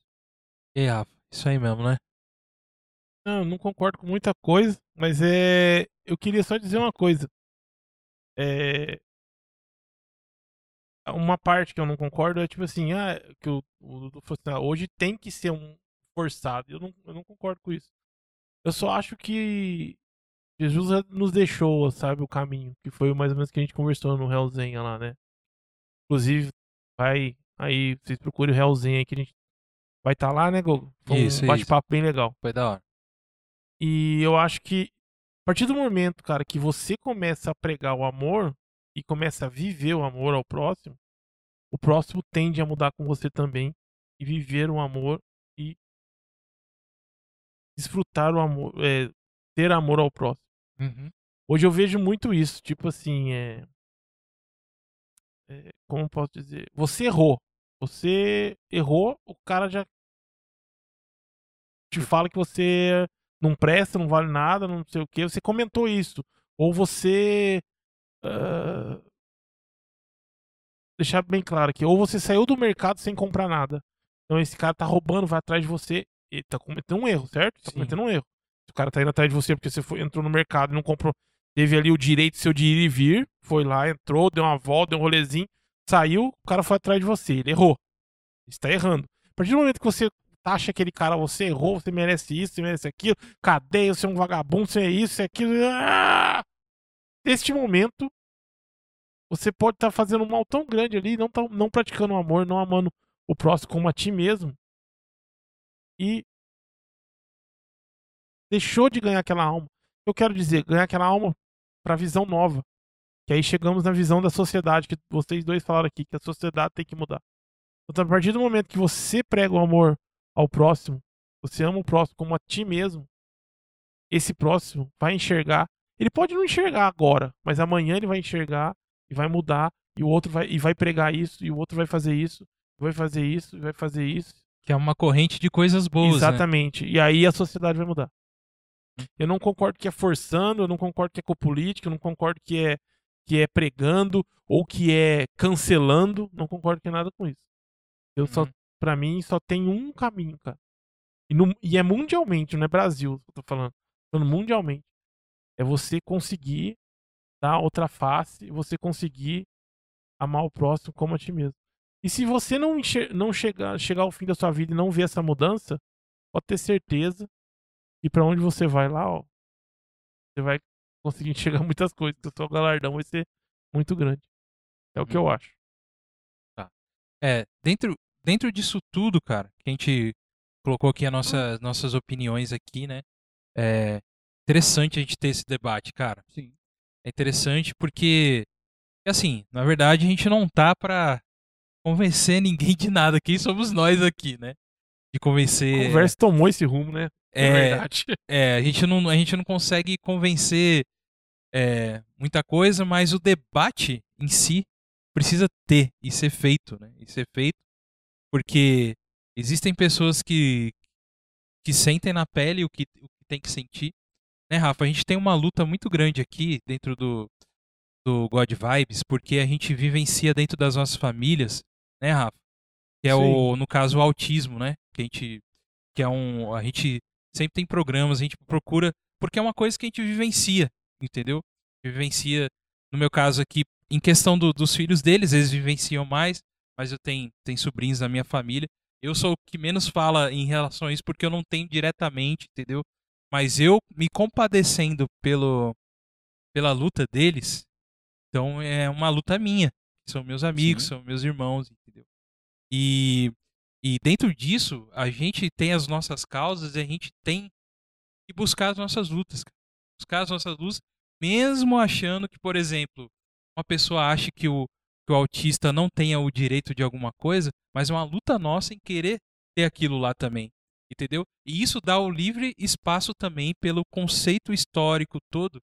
E aí, Rafa, isso aí mesmo, né?
Não, não concordo com muita coisa, mas é. Eu queria só dizer uma coisa. É. Uma parte que eu não concordo é tipo assim, ah, que o, o falou assim, ah, hoje tem que ser um forçado. Eu não, eu não concordo com isso. Eu só acho que Jesus nos deixou, sabe, o caminho, que foi mais ou menos que a gente conversou no Hellzenha lá, né? Inclusive, vai aí, vocês procurem o Hellzenha aí que a gente vai estar lá, né, Gogo? Foi
Isso,
um bate-papo bem legal.
Foi da hora.
E eu acho que a partir do momento, cara, que você começa a pregar o amor e começa a viver o amor ao próximo, o próximo tende a mudar com você também e viver o amor desfrutar o amor, é, ter amor ao próximo.
Uhum.
Hoje eu vejo muito isso, tipo assim, é, é, como posso dizer? Você errou. Você errou, o cara já te fala que você não presta, não vale nada, não sei o que. Você comentou isso. Ou você. ah, deixar bem claro aqui. Ou você saiu do mercado sem comprar nada. Então esse cara tá roubando, vai atrás de você. Ele tá cometendo um erro, certo? Tá
Sim.
cometendo um erro. O cara tá indo atrás de você porque você foi- entrou no mercado e não comprou. Teve ali o direito seu de ir e vir. Foi lá, entrou, deu uma volta, deu um rolezinho. Saiu, o cara foi atrás de você. Ele errou. Ele está errando. A partir do momento que você taxa aquele cara, você errou, você merece isso, você merece aquilo, cadeia, você é um vagabundo, você é isso, você é aquilo. Ah! Neste momento, você pode estar fazendo um mal tão grande ali, não, tá, não praticando o amor, não amando o próximo como a ti mesmo. E deixou de ganhar aquela alma. Eu quero dizer, ganhar aquela alma para visão nova. Que aí chegamos na visão da sociedade, que vocês dois falaram aqui, que a sociedade tem que mudar. Então, a partir do momento que você prega o amor ao próximo, você ama o próximo como a ti mesmo, esse próximo vai enxergar. Ele pode não enxergar agora, mas amanhã ele vai enxergar e vai mudar, e o outro vai, e vai pregar isso, e o outro vai fazer isso, vai fazer isso, vai fazer isso.
Que é uma corrente de coisas boas, né?
Exatamente. E aí a sociedade vai mudar. Eu não concordo que é forçando, eu não concordo que é com política, eu não concordo que é que é pregando ou que é cancelando, não concordo que é nada com isso. Eu só,
Uhum.
para mim, só tem um caminho, cara. E, no- e é mundialmente, não é Brasil que eu tô falando. Tô falando mundialmente. É você conseguir dar outra face, você conseguir amar o próximo como a ti mesmo. E se você não, não chegar, chegar ao fim da sua vida e não ver essa mudança, pode ter certeza que pra onde você vai lá, ó, você vai conseguir enxergar muitas coisas, que o seu galardão vai ser muito grande. É o que eu acho.
É, dentro, dentro disso tudo, cara, que a gente colocou aqui as nossas, nossas opiniões aqui, né? É interessante a gente ter esse debate, cara.
Sim.
É interessante porque, assim, na verdade a gente não tá pra convencer ninguém de nada. Quem somos nós aqui, né? De
A
convencer.
conversa tomou esse rumo, né? É
é,
verdade.
é, a gente não, a gente não consegue convencer é, muita coisa, mas o debate em si precisa ter e ser feito, né? E ser feito porque existem pessoas que que sentem na pele o que, o que tem que sentir, né, Rafa? A gente tem uma luta muito grande aqui dentro do do God Vibes, porque a gente vivencia dentro das nossas famílias, né, Rafa? Que é o, no caso, o autismo, né? Que a gente que é um a gente sempre tem programas, a gente procura, porque é uma coisa que a gente vivencia, entendeu? Vivencia, no meu caso aqui, em questão do- dos filhos deles, eles vivenciam mais, mas eu tenho, tenho sobrinhos da minha família. Eu sou o que menos fala em relação a isso, porque eu não tenho diretamente, entendeu? Mas eu me compadecendo pelo, pela luta deles, então é uma luta minha. São meus amigos,
Sim.
são meus irmãos, entendeu? E, e dentro disso, a gente tem as nossas causas e a gente tem que buscar as nossas lutas. cara. Buscar as nossas lutas, mesmo achando que, por exemplo, uma pessoa acha que o, que o autista não tenha o direito de alguma coisa, mas é uma luta nossa em querer ter aquilo lá também. Entendeu? E isso dá o livre espaço também pelo conceito histórico todo.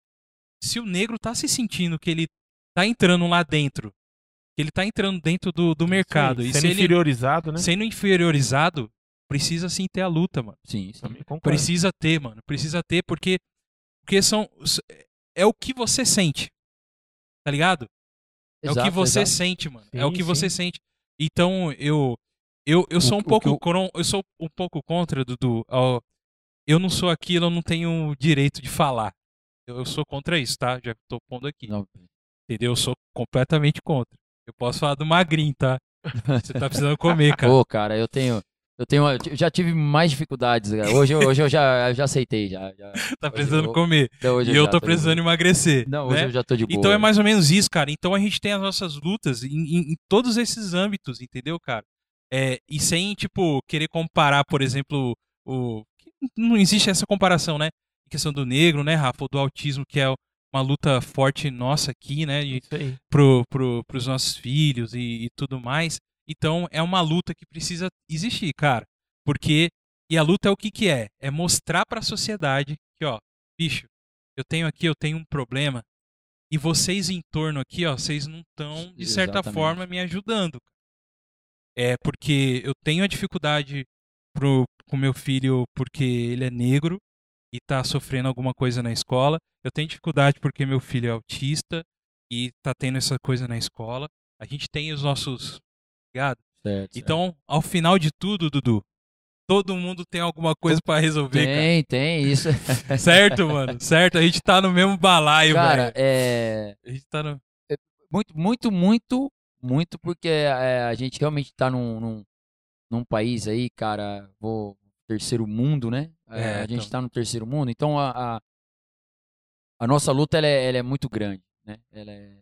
Se o negro tá se sentindo que ele tá entrando lá dentro, ele tá entrando dentro do, do mercado,
Sim,
e
sendo
se ele
inferiorizado, né?
sendo inferiorizado, precisa sim ter a luta, mano.
Sim, sim.
Também concordo.
Precisa ter, mano. Precisa ter, porque, porque são. É o que você sente. Tá ligado? É o que
Exato,
você
exato.
sente, mano. é o
Sim,
que você
sim.
sente. Então, eu. Eu, eu sou
O-
um
o que
pouco.
eu-
cron- Eu sou um pouco contra, Dudu. ao- eu não sou aquilo, eu não tenho direito de falar. Eu, eu sou contra isso, tá? Já tô pondo aqui.
Não,
Entendeu? Eu sou completamente contra. Eu posso falar do magrinho, tá? Você tá precisando comer, cara.
Pô, cara, eu tenho. Eu tenho. Eu já tive mais dificuldades, cara. Hoje, eu- hoje eu já, eu já aceitei, já. já
tá precisando
eu-
comer.
Então, hoje
E eu tô
de
precisando emagrecer.
Não, hoje
né?
eu já tô de boa.
Então é mais ou menos isso, cara. Então a gente tem as nossas lutas em, em- em todos esses âmbitos, entendeu, cara? É, e sem, tipo, querer comparar, por exemplo, o. Não existe essa comparação, né? Em questão do negro, né, Rafa? Ou do autismo, que é uma luta forte nossa aqui, né? de- pro, pro, pros nossos filhos e, e tudo mais. Então é uma luta que precisa existir, cara. Porque. E a luta é o que que é? É mostrar pra sociedade que, ó, bicho, eu tenho aqui, eu tenho um problema. E vocês em torno aqui, ó, vocês não estão, de certa
Exatamente.
forma, me ajudando. É porque eu tenho a dificuldade pro, com meu filho porque ele é negro e tá sofrendo alguma coisa na escola. Eu tenho dificuldade porque meu filho é autista e tá tendo essa coisa na escola. A gente tem os nossos. Ligado?
Certo, certo.
Então, ao final de tudo, Dudu, todo mundo tem alguma coisa pra resolver,
Tem, tem, isso.
cara. Certo, mano? Certo? A gente tá no mesmo balaio,
Cara,
velho.
é.
A gente tá no.
Muito, muito, muito, muito, porque é, a gente realmente tá num, num, num país aí, cara, vou. Terceiro mundo, né? É,
É,
a gente
então.
tá no terceiro mundo, então a, a, a nossa luta ela é, ela é muito grande, né? Ela é-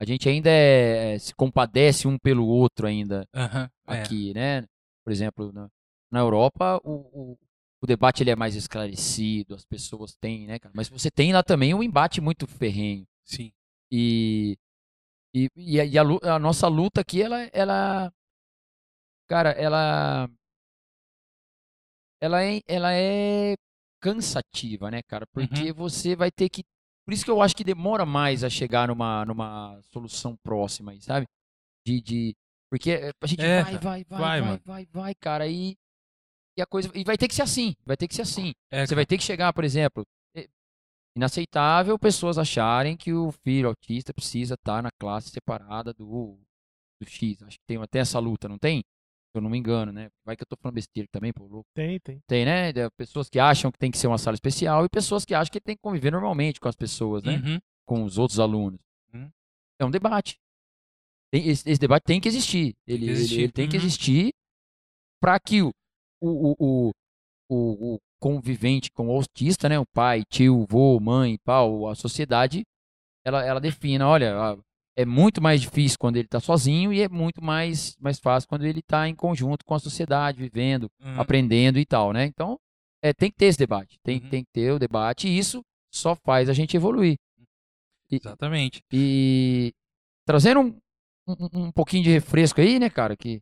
a gente ainda é- é- se compadece um pelo outro ainda
é.
aqui, né? Por exemplo, na, na Europa o, o, o debate ele é mais esclarecido, as pessoas têm, né, cara? Mas você tem lá também um embate muito ferrenho.
Sim.
E, e, e, a, e a a nossa luta aqui, ela, ela. Cara, ela. Ela é, ela é cansativa, né, cara? Porque você vai ter que. Por isso que eu acho que demora mais a chegar numa, numa solução próxima aí, sabe? De. de porque eh, a gente
É,
vai,
cara.
vai, vai,
Vai,
vai, vai, vai, cara. E, e a coisa. E vai ter que ser assim. Vai ter que ser assim.
É,
Você vai ter que chegar, por exemplo, é inaceitável pessoas acharem que o filho autista precisa estar na classe separada do, do X. Acho que tem até essa luta, não tem? Se eu não me engano, né? Vai que eu tô falando besteira também, pô, louco.
Tem, tem.
Tem, né? Pessoas que acham que tem que ser uma sala especial e pessoas que acham que tem que conviver normalmente com as pessoas, né?
Uhum.
Com os outros alunos.
Uhum.
É um debate. Tem- esse, esse debate tem que existir. Ele, ele-
existir.
ele tem que
Uhum.
existir para que o, o, o, o, o convivente com o autista, né? O pai, tio, vô, mãe, pau, a sociedade, ela, ela defina, olha, a- é muito mais difícil quando ele está sozinho e é muito mais, mais fácil quando ele está em conjunto com a sociedade, vivendo,
Uhum.
aprendendo e tal, né? Então, é, tem que ter esse debate. Tem,
Uhum.
tem que ter o debate e isso só faz a gente evoluir. E,
Exatamente.
e trazendo um, um, um pouquinho de refresco aí, né, cara? Que,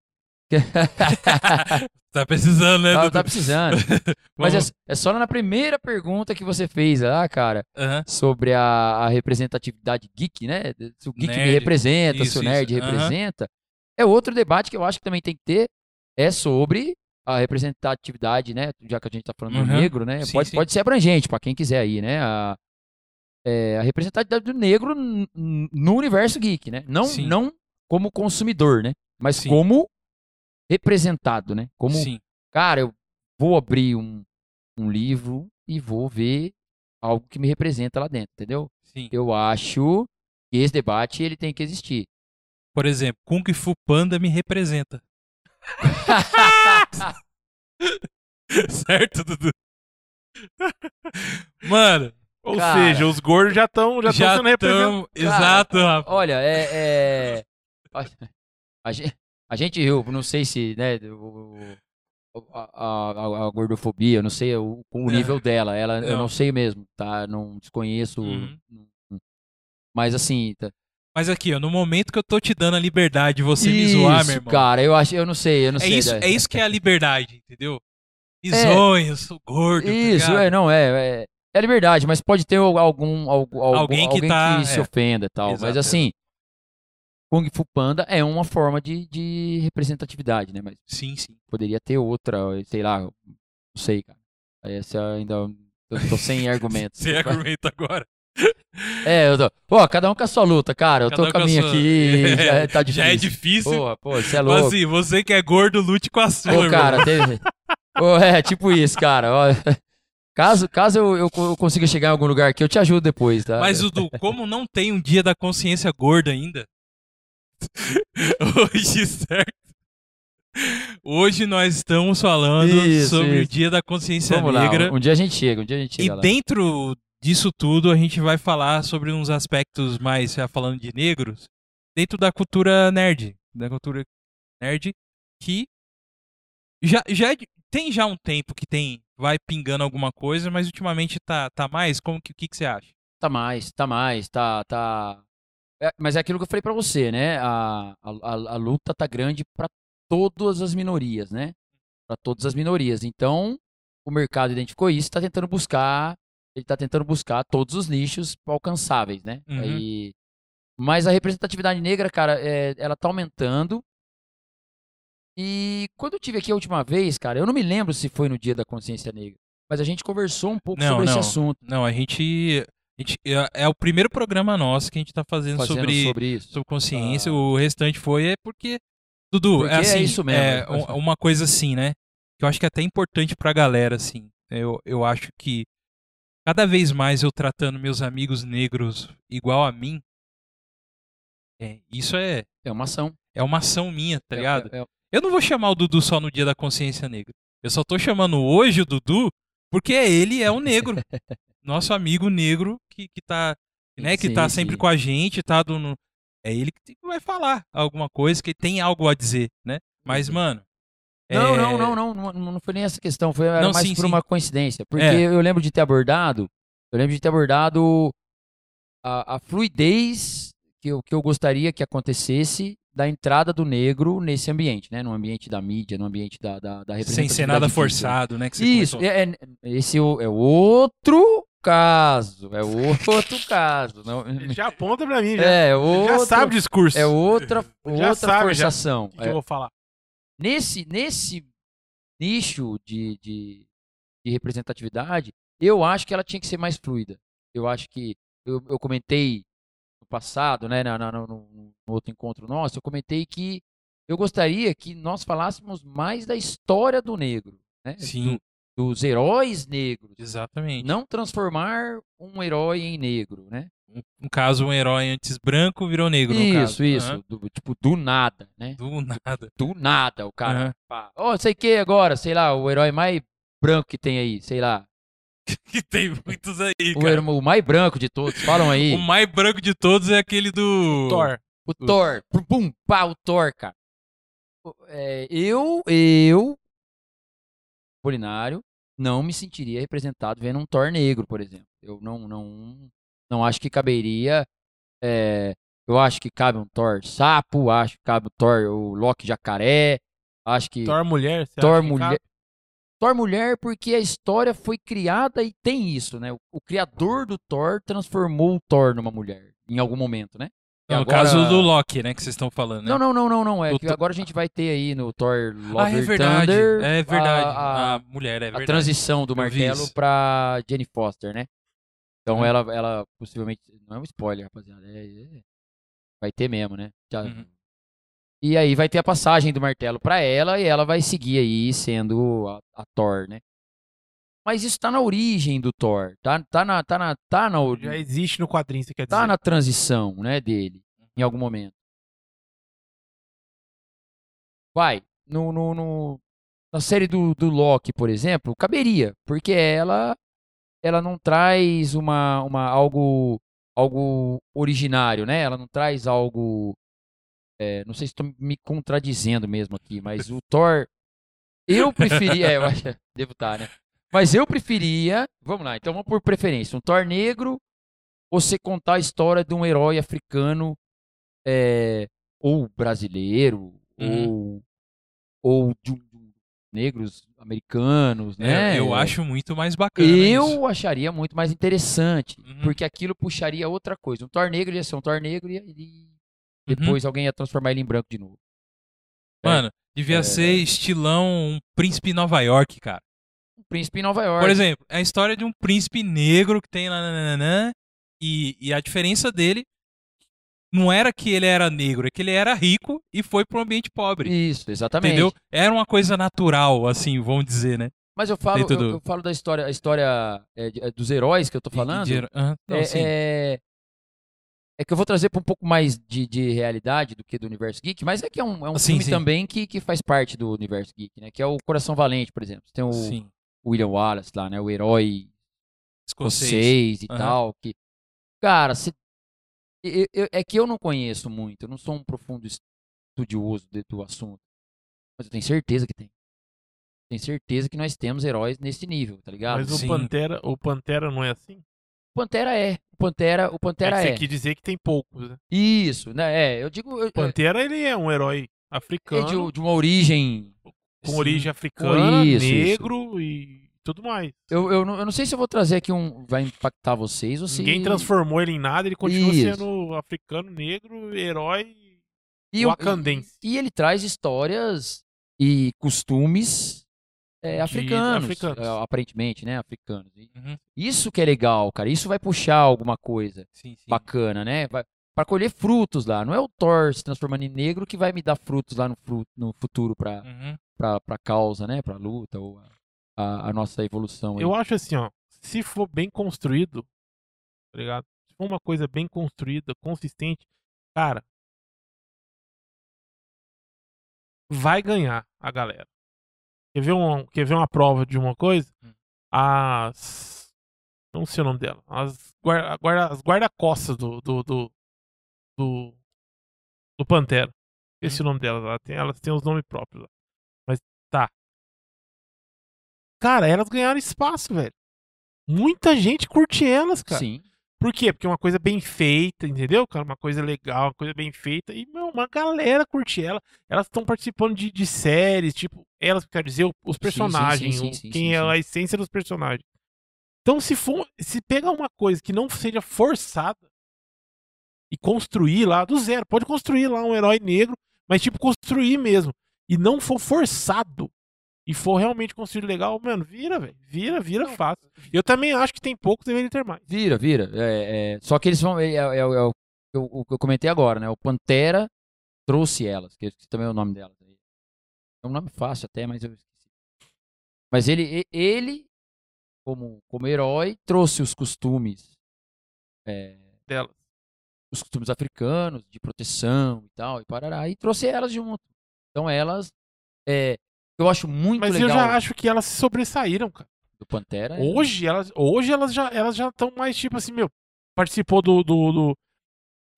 Tá precisando, né,
tá, tá precisando. Mas é, é só na primeira pergunta que você fez lá, cara,
Aham.
sobre a, a representatividade geek, né? Se o geek me
Nerd.
representa, se
Isso,
o nerd
isso.
Representa. É outro debate que eu acho que também tem que ter, é sobre a representatividade, né? Já que a gente tá falando do
Uhum.
negro, né?
Sim,
pode,
sim.
pode ser abrangente para quem quiser aí, né? A, é, a representatividade do negro no universo geek, né? Não,
Sim.
não como consumidor, né? Mas como representado, né? Como
Sim.
cara, eu vou abrir um, um livro e vou ver algo que me representa lá dentro, entendeu?
Sim.
Eu acho que esse debate ele tem que existir.
Por exemplo, Kung Fu Panda me representa. certo, Dudu? Mano,
Ou
Cara.
seja, os gordos já estão já
já
sendo representados.
Exato, Rafa.
Olha, é, é- a gente, a gente, eu não sei se, né, o- a, a- a gordofobia, não sei o, o
É.
nível dela, ela, eu
Não.
sei mesmo, tá? Não desconheço,
Uhum.
mas assim, tá,
Mas aqui, ó, no momento que eu tô te dando a liberdade de você me zoar,
Isso,
meu irmão.
cara, eu acho, eu não sei, eu não
é,
sei.
isso,
da-
é isso que é a liberdade, entendeu? Risonho, sou gordo. tá
Isso,
ligado?
é, não, é, é. É liberdade, mas pode ter algum, algum, algum
Alguém que tá-
se
é.
ofenda e tal. mas
Exato,
assim, Kung Fu Panda é uma forma de, de representatividade, né? Mas
Sim, sim.
poderia ter outra, sei lá, não sei, cara. Essa ainda. Eu tô sem argumentos.
Você argumenta agora.
É, eu tô. Pô, cada um com a sua luta, cara. Eu
Cada
tô
um
com a minha
sua-
aqui.
É,
Já tá difícil.
Já é difícil.
Porra, pô, você é
Mas
louco.
assim, você que é gordo, lute com a sua,
Pô,
irmão.
cara, teve. Pô, é, tipo isso, cara. ó. Caso, caso eu, eu, eu consiga chegar em algum lugar aqui, eu te ajudo depois, tá?
Mas, Dudu, como não tem um dia da consciência gorda ainda, hoje, certo? Hoje nós estamos falando
Isso,
sobre o
isso.
dia da consciência
Vamos lá,
negra.
um dia a gente chega, um dia a gente
E
chega lá.
dentro disso tudo, a gente vai falar sobre uns aspectos mais, já falando de negros, dentro da cultura nerd. Da cultura nerd, que já, já é tem já um tempo que tem, vai pingando alguma coisa, mas ultimamente tá, tá mais? Como que, o que, que você acha?
Tá mais, tá mais, tá. tá... É, mas é aquilo que eu falei pra você, né? A, a, a- luta tá grande pra todas as minorias, né? Pra todas as minorias. Então, o mercado identificou isso, tá tentando buscar, ele tá tentando buscar todos os nichos alcançáveis, né?
Uhum.
Aí- mas a representatividade negra, cara, é, ela tá aumentando. E quando eu tive aqui a última vez, cara, eu não me lembro se foi no Dia da Consciência Negra, mas a gente conversou um pouco
Não,
sobre esse
não.
assunto,
Não, a gente, gente- é, é o primeiro programa nosso que a gente tá fazendo,
fazendo
sobre,
sobre isso.
sobre consciência.
Ah.
O restante foi é porque Dudu,
Porque
é
é
assim,
isso mesmo,
é
é
um- uma coisa assim, né? Que eu acho que é até importante pra galera assim. Eu, eu acho que cada vez mais eu tratando meus amigos negros igual a mim, é, isso é
É uma ação.
é uma ação minha, tá
É-
ligado?
é- é-
Eu não vou chamar o Dudu só no dia da consciência negra. Eu só tô chamando hoje o Dudu porque ele é um negro. Nosso amigo negro que, que tá, né, que
Sim,
tá sempre
sim.
com a gente, tá do, no- é ele que vai falar alguma coisa, que tem algo a dizer, né? Mas, mano.
Não,
é-
não, não, não, não, não foi nem essa questão, foi
Não,
mais
sim,
por
sim.
uma coincidência. Porque
É.
eu lembro de ter abordado, eu lembro de ter abordado a, a fluidez que eu, que eu gostaria que acontecesse da entrada do negro nesse ambiente, né? No ambiente da mídia, no ambiente da, da, da
Sem ser nada forçado, né?
Isso, é, é- esse é é outro caso, é outro caso. Não,
Ele já aponta pra mim, já.
é,
Ele
outro,
já sabe o discurso.
é outra,
Já
outra
sabe, já.
forçação.
o que, que
É,
eu vou falar.
nesse, nesse nicho de, de, de representatividade, eu acho que ela tinha que ser mais fluida. Eu acho que eu, eu comentei no passado, né, no, no- no outro encontro nosso, eu comentei que eu gostaria que nós falássemos mais da história do negro, né,
Sim,
do- dos heróis negros.
exatamente.
Não transformar um herói em negro, né?
No caso, um herói antes branco virou negro, no
Isso,
caso.
isso. Do- tipo, do nada, né?
Do nada.
Do nada, o cara.
Aham.
pá, Ó, sei que agora, sei lá, o herói mais branco que tem aí, sei lá.
Que tem muitos aí,
O,
cara.
o mais branco de todos, falam aí.
O mais branco de todos é aquele do.
Thor.
O Thor. Pum, pá, o Thor, cara. É, eu, eu, Polinário, não me sentiria representado vendo um Thor negro, por exemplo. Eu não, não, não acho que caberia. é, eu acho que cabe um Thor sapo, acho que cabe um Thor, o Loki jacaré, acho que
Thor mulher. você
Thor mulher. Thor mulher porque a história foi criada e tem isso, né? O, o criador do Thor transformou o Thor numa mulher em algum momento, né?
No
agora-
caso do Loki, né? Que vocês estão falando, né?
Não, não, não, não, não. É
Do
que agora a gente vai ter aí no Thor Love
Ah, é verdade.
Thunder
é verdade.
a, a-
A, mulher, é
a
verdade.
transição do martelo pra Jenny Foster, né? Então
Uhum.
ela, ela possivelmente. Não é um spoiler, rapaziada. é- é- vai ter mesmo, né? Já-
Uhum.
E aí vai ter a passagem do martelo pra ela e ela vai seguir aí sendo a, a Thor, né? Mas isso tá na origem do Thor. Tá, tá, na, tá, na, tá, na, ori-
Já existe no quadrinho, você quer
tá
dizer.
na transição, né, dele, em algum momento. Vai, no, no, no- na série do, do Loki, por exemplo, caberia, porque ela ela não traz uma, uma algo algo originário, né? Ela não traz algo é, não sei se estou me contradizendo mesmo aqui, mas o Thor eu preferia, é, eu acho, devo estar, né? Mas eu preferia, vamos lá, então vamos por preferência, um Thor negro você contar a história de um herói africano é, ou brasileiro
Uhum.
ou, ou de um, negros americanos,
É,
né?
eu acho muito mais bacana. isso.
Eu acharia muito mais interessante,
Uhum.
porque aquilo puxaria outra coisa. Um Thor negro ia ser um Thor negro e, e
Uhum.
depois alguém ia transformar ele em branco de novo.
Mano, devia
É.
ser estilão um príncipe Nova York, cara.
Príncipe em Nova York.
Por exemplo, é a história de um príncipe negro que tem lá, nananã, e, e a diferença dele não era que ele era negro, é que ele era rico e foi para um ambiente pobre.
Isso, exatamente.
Entendeu? Era uma coisa natural, assim, vamos dizer, né?
Mas eu falo, eu, eu falo da história, a história é, é, dos heróis que eu tô falando.
De- de- ah, não,
é, é, é que eu vou trazer para um pouco mais de, de realidade do que do universo geek, mas é que é um, é um
Sim,
filme
sim.
também que, que faz parte do universo geek, né? Que é o Coração Valente, por exemplo. Tem o
Sim.
William Wallace lá, né? O herói
Escocês.
escocês e
Aham.
tal. Que, cara, se- eu- eu- é que eu não conheço muito, eu não sou um profundo estudioso de- do assunto, mas eu tenho certeza que tem. Tenho certeza que nós temos heróis nesse nível, tá ligado?
Mas o. Pantera, o Pantera não é assim?
O Pantera é. O Pantera, o Pantera
é
é.
que você quis dizer que tem poucos. Né?
Isso, né? É, eu digo eu-
O Pantera, ele é um herói
é
africano,
de, de uma origem.
Com
Sim.
origem africana,
Isso, isso.
negro e tudo mais.
Eu, eu, não, eu não sei se eu vou trazer aqui um. Vai impactar vocês ou se.
Ninguém transformou ele em nada, ele continua
Isso.
sendo africano, negro, herói
e,
wakandense.
e, e ele traz histórias e costumes é, africanos,
africanos.
é, aparentemente, né? Africanos.
Uhum.
Isso que é legal, cara. Isso vai puxar alguma coisa
Sim, sim.
bacana, né? Vai, pra colher frutos lá. Não é o Thor se transformando em negro que vai me dar frutos lá no, fru- no futuro pra,
Uhum.
Pra, pra causa, né? Pra luta ou a, a, a nossa evolução. aí.
Eu acho assim, ó, se for bem construído, tá ligado? Se for uma coisa bem construída, consistente, cara, vai ganhar a galera. Quer ver, um, quer ver uma prova de uma coisa?
Hum.
As. Não sei o nome dela. As guarda- guarda- as guarda-costas do, do, do, do. do Pantera. Esse é o nome delas. Ela tem, elas têm os nomes próprios lá. Mas tá. Cara, elas ganharam espaço, velho. Muita gente curte elas, cara.
Sim.
Por quê? Porque é uma coisa bem feita, entendeu, cara? Uma coisa legal, uma coisa bem feita. E, meu, uma galera curte ela. Elas estão participando de, de séries, tipo, elas, quer dizer, os
sim,
personagens,
sim,
o-
sim,
quem
sim,
é
sim.
a essência dos personagens. Então, se for, se pegar uma coisa que não seja forçada e construir lá do zero, pode construir lá um herói negro, mas tipo construir mesmo, e não for forçado e for realmente construído legal, mano, vira, velho, vira, vira fácil. Eu também acho que tem poucos, deveria ter mais.
Vira, vira. É, é, só que eles vão. É, é, é, é o, é que eu comentei agora, né? O Pantera trouxe elas, que também o nome delas. É um nome fácil até, mas eu esqueci. Mas ele, ele como, como herói, trouxe os costumes. é,
Delas.
os costumes africanos, de proteção e tal, e parará, e trouxe elas junto. Então elas. É, eu acho muito
Mas
legal
eu já acho que elas se sobressaíram, cara.
do Pantera. é-
Hoje elas, hoje elas já elas já estão mais tipo assim, meu, participou do, do, do-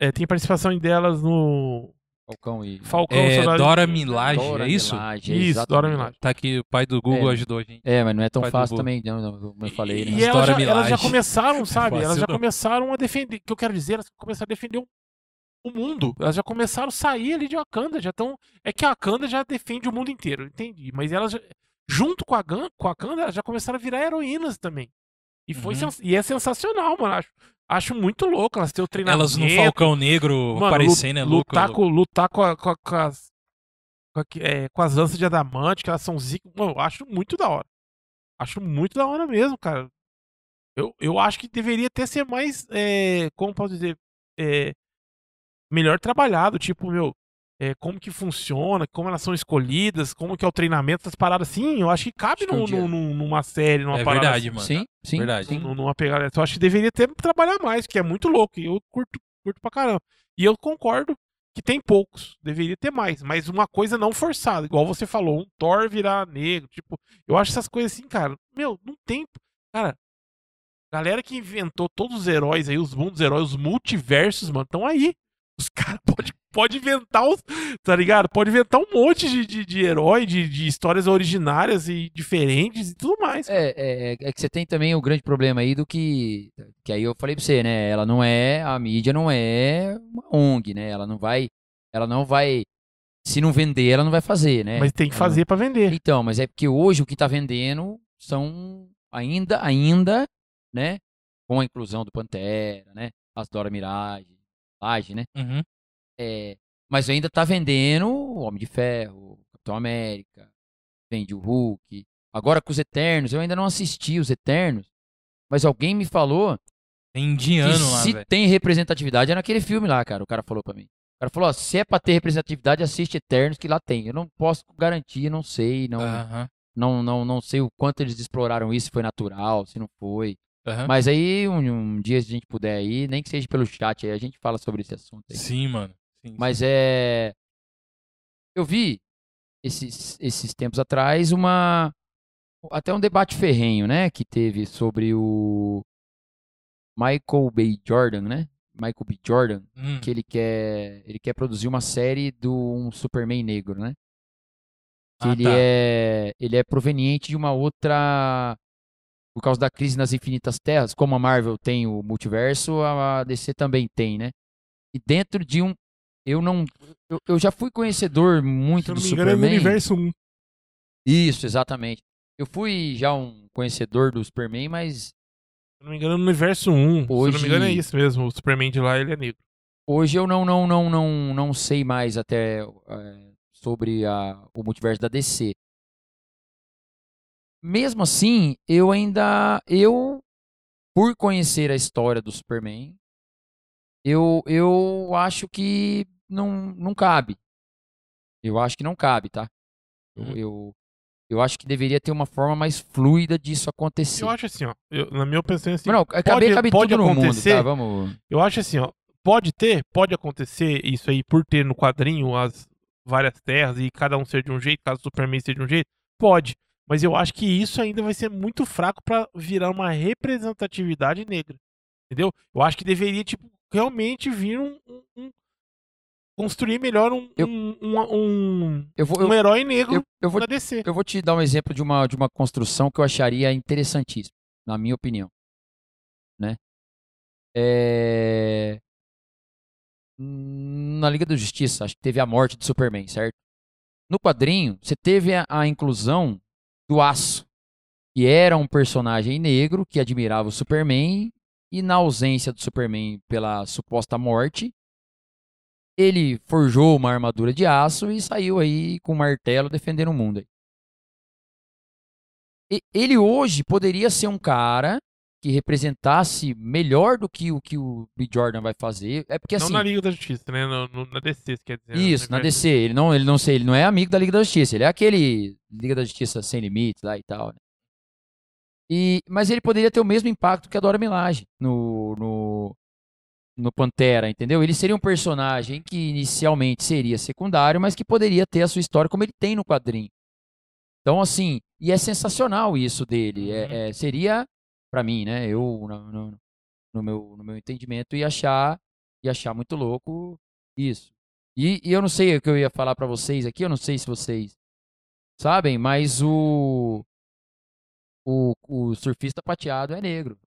é, tem participação delas no
Falcão e.
Falcão
É,
Soldado-
Dora Milaje,
Dora
é isso?
Milaje, é
Isso,
exatamente.
Dora Milaje.
Tá aqui, o pai do Google
É.
ajudou a gente.
É, mas não é tão fácil também, não, não, como eu falei, né?
E elas
Dora
já, elas já começaram, sabe? Elas já
não.
começaram a defender. O que eu quero dizer, elas começaram a defender o, o mundo. Elas já começaram a sair ali de Wakanda. Já estão. É que a Wakanda já defende o mundo inteiro, entendi. Mas elas, já- junto com a, Gan, com a Wakanda, elas já começaram a virar heroínas também. E, foi
Uhum.
sens- e é sensacional, mano. Acho, acho muito louco elas terem o treinamento.
Elas no Falcão Negro
Mano,
aparecendo, é
lu-
louco. é
lutar. Com, lutar com, a- com, a- com as. Com, a- é, com as lanças de adamante, que elas são zica. Mano, eu acho muito da hora. Acho muito da hora mesmo, cara. Eu, eu acho que deveria até ser mais. é, como posso dizer? é, melhor trabalhado. Tipo, meu. é, como que funciona, como elas são escolhidas, como que é o treinamento, essas paradas assim, eu acho que cabe
Acho que um
num- numa série, numa
É
parada
verdade,
assim.
mano.
Sim, sim.
Verdade.
sim.
Num- numa pegada. Eu acho que deveria ter trabalhar mais, que é muito louco. E eu curto, curto pra caramba. E eu concordo que tem poucos. Deveria ter mais. Mas uma coisa não forçada. Igual você falou, um Thor virar negro. Tipo, eu acho essas coisas assim, cara. Meu, não tem. Cara, galera que inventou todos os heróis aí, os mundos heróis, os multiversos, mano, estão aí. Os caras podem pode inventar os. Tá ligado? Pode inventar um monte de, de, de herói, de, de histórias originárias e diferentes e tudo mais.
É, é, é que você tem também o grande problema aí do que. Que aí eu falei pra você, né? Ela não é. A mídia não é uma ONG, né? Ela não vai. Ela não vai Se não vender, ela não vai fazer, né?
Mas tem que fazer pra vender.
Então, mas é porque hoje o que tá vendendo são ainda, ainda, né? Com a inclusão do Pantera, né? As Dora Mirage, Laje, né?
Uhum.
É, mas ainda tá vendendo o Homem de Ferro, Capitão América, vende o Hulk. Agora com os Eternos, eu ainda não assisti os Eternos, mas alguém me falou
Tem indiano lá,
se
velho.
tem representatividade é naquele filme lá, cara. O cara falou pra mim. O cara falou, ó, se é pra ter representatividade, assiste Eternos que lá tem. Eu não posso garantir, não sei, não,
Aham,
não, não, não sei o quanto eles exploraram isso, se foi natural, se não foi.
Aham.
Mas aí, um, um dia, se a gente puder aí, nem que seja pelo chat aí, a gente fala sobre esse assunto aí.
Sim, mano. Sim,
Mas é. Eu vi esses, esses tempos atrás uma. Até um debate ferrenho, né? Que teve sobre o Michael B. Jordan, né? Michael B. Jordan,
Hum,
que ele quer. Ele quer produzir uma série do um Superman negro, né? Que
Ah,
ele
tá.
é. Ele é proveniente de uma outra. Por causa da crise nas infinitas terras, como a Marvel tem o multiverso, a DC também tem, né? E dentro de um. Eu não. Eu, eu já fui conhecedor muito
Se
do
não me engano, é no
Superman.
universo 1.
Isso, exatamente. Eu fui já um conhecedor do Superman, mas
Se não me engano, é no universo 1. Se eu não
Hoje-
me engano, é isso mesmo. O Superman de lá, ele é negro.
hoje eu não não não não não sei mais até é, sobre a, o multiverso da DC. Mesmo assim, eu ainda eu por conhecer a história do Superman, eu eu acho que não não cabe. Eu acho que não cabe, tá? Eu,
Uhum.
eu eu acho que deveria ter uma forma mais fluida disso acontecer.
Eu acho assim, ó. eu- na minha opinião, assim,
não, acabei, cabe
pode
tudo no mundo,
acontecer.
tá? Vamos.
Eu acho assim, ó. Pode ter, pode acontecer isso aí por ter no quadrinho as várias terras e cada um ser de um jeito, caso o Superman seja de um jeito, pode. Mas eu acho que isso ainda vai ser muito fraco pra virar uma representatividade negra. Entendeu? Eu acho que deveria, tipo, realmente vir um. um- um- construir melhor um,
Eu-
um, um, um,
Eu vou,
um herói negro
eu, eu vou
DC.
Eu vou te dar um exemplo de uma, de uma construção que eu acharia interessantíssima, na minha opinião. Né? É... Na Liga da Justiça, acho que teve a morte de Superman, certo? No quadrinho, você teve a, a inclusão do Aço, que era um personagem negro que admirava o Superman, e na ausência do Superman pela suposta morte, ele forjou uma armadura de aço e saiu aí com um martelo defendendo o mundo. E- Ele hoje poderia ser um cara que representasse melhor do que o que o B. Jordan vai fazer. É porque
não
assim,
na Liga da Justiça, né? No, no- na DC, quer dizer.
isso,
no
na DC, ele não, ele não sei, ele não é amigo da Liga da Justiça, ele é aquele Liga da Justiça sem limites lá e tal. né? E, mas ele poderia ter o mesmo impacto que a Dora Milaje no, no, no Pantera, entendeu? Ele seria um personagem que inicialmente seria secundário, mas que poderia ter a sua história como ele tem no quadrinho. Então, assim, e é sensacional isso dele. É-
Uhum.
é- seria, pra mim, né? Eu, no, no- meu, no meu entendimento, ia achar, ia achar muito louco isso. E, e eu não sei o que eu ia falar pra vocês aqui, eu não sei se vocês sabem, mas o, o, o surfista prateado é negro.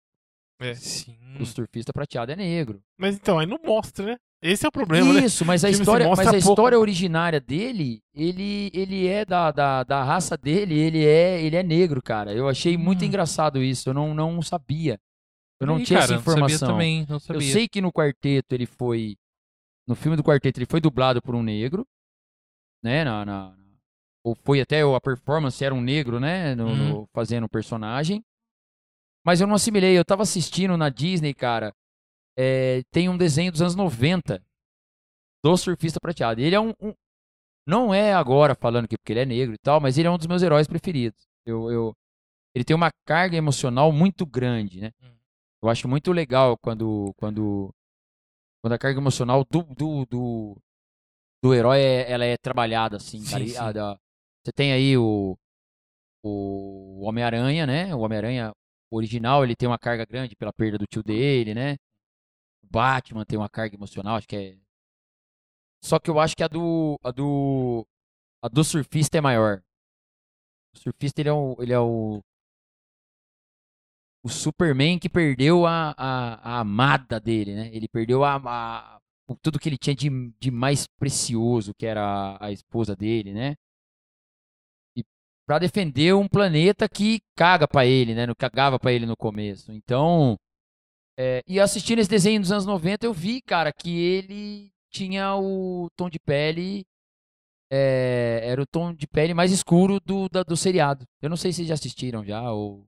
É.
Sim.
O surfista prateado é negro.
Mas então, aí não mostra, né? Esse é o problema, né?
Isso, mas a história, mas a
pouco.
história originária dele, ele, ele é da, da, da raça dele, ele é, ele é negro, cara. Eu achei muito
Hum.
engraçado isso, eu não, não sabia. Eu não
Ih,
tinha
cara,
essa informação.
Não sabia também, não
Eu sei que no quarteto ele foi. No filme do quarteto ele foi dublado por um negro, né? Na, na- ou foi até a performance era um negro, né? no- no- fazendo o personagem. Mas eu não assimilei. Eu tava assistindo na Disney, cara. É, tem um desenho dos anos 90 do surfista prateado. Ele é um, um- Não é agora falando que porque ele é negro e tal, mas ele é um dos meus heróis preferidos. Eu, eu- ele tem uma carga emocional muito grande, né?
Hum.
Eu acho muito legal quando, quando, quando a carga emocional do, do, do, do herói é, ela é trabalhada, assim.
Sim,
E a
sim.
da- você tem aí o, o Homem-Aranha, né? O Homem-Aranha original, ele tem uma carga grande pela perda do tio dele, né? Batman tem uma carga emocional, acho que é. Só que eu acho que a do. A do. A do surfista é maior. O surfista, ele é o. Ele é o. O Superman que perdeu a, a, a amada dele, né? Ele perdeu a, a, tudo que ele tinha de, de mais precioso, que era a, a esposa dele, né? E pra defender um planeta que caga pra ele, né? Não cagava pra ele no começo. Então, é, e assistindo esse desenho dos anos 90, eu vi, cara, que ele tinha o tom de pele. é, era o tom de pele mais escuro do, da- do seriado. Eu não sei se vocês já assistiram já ou,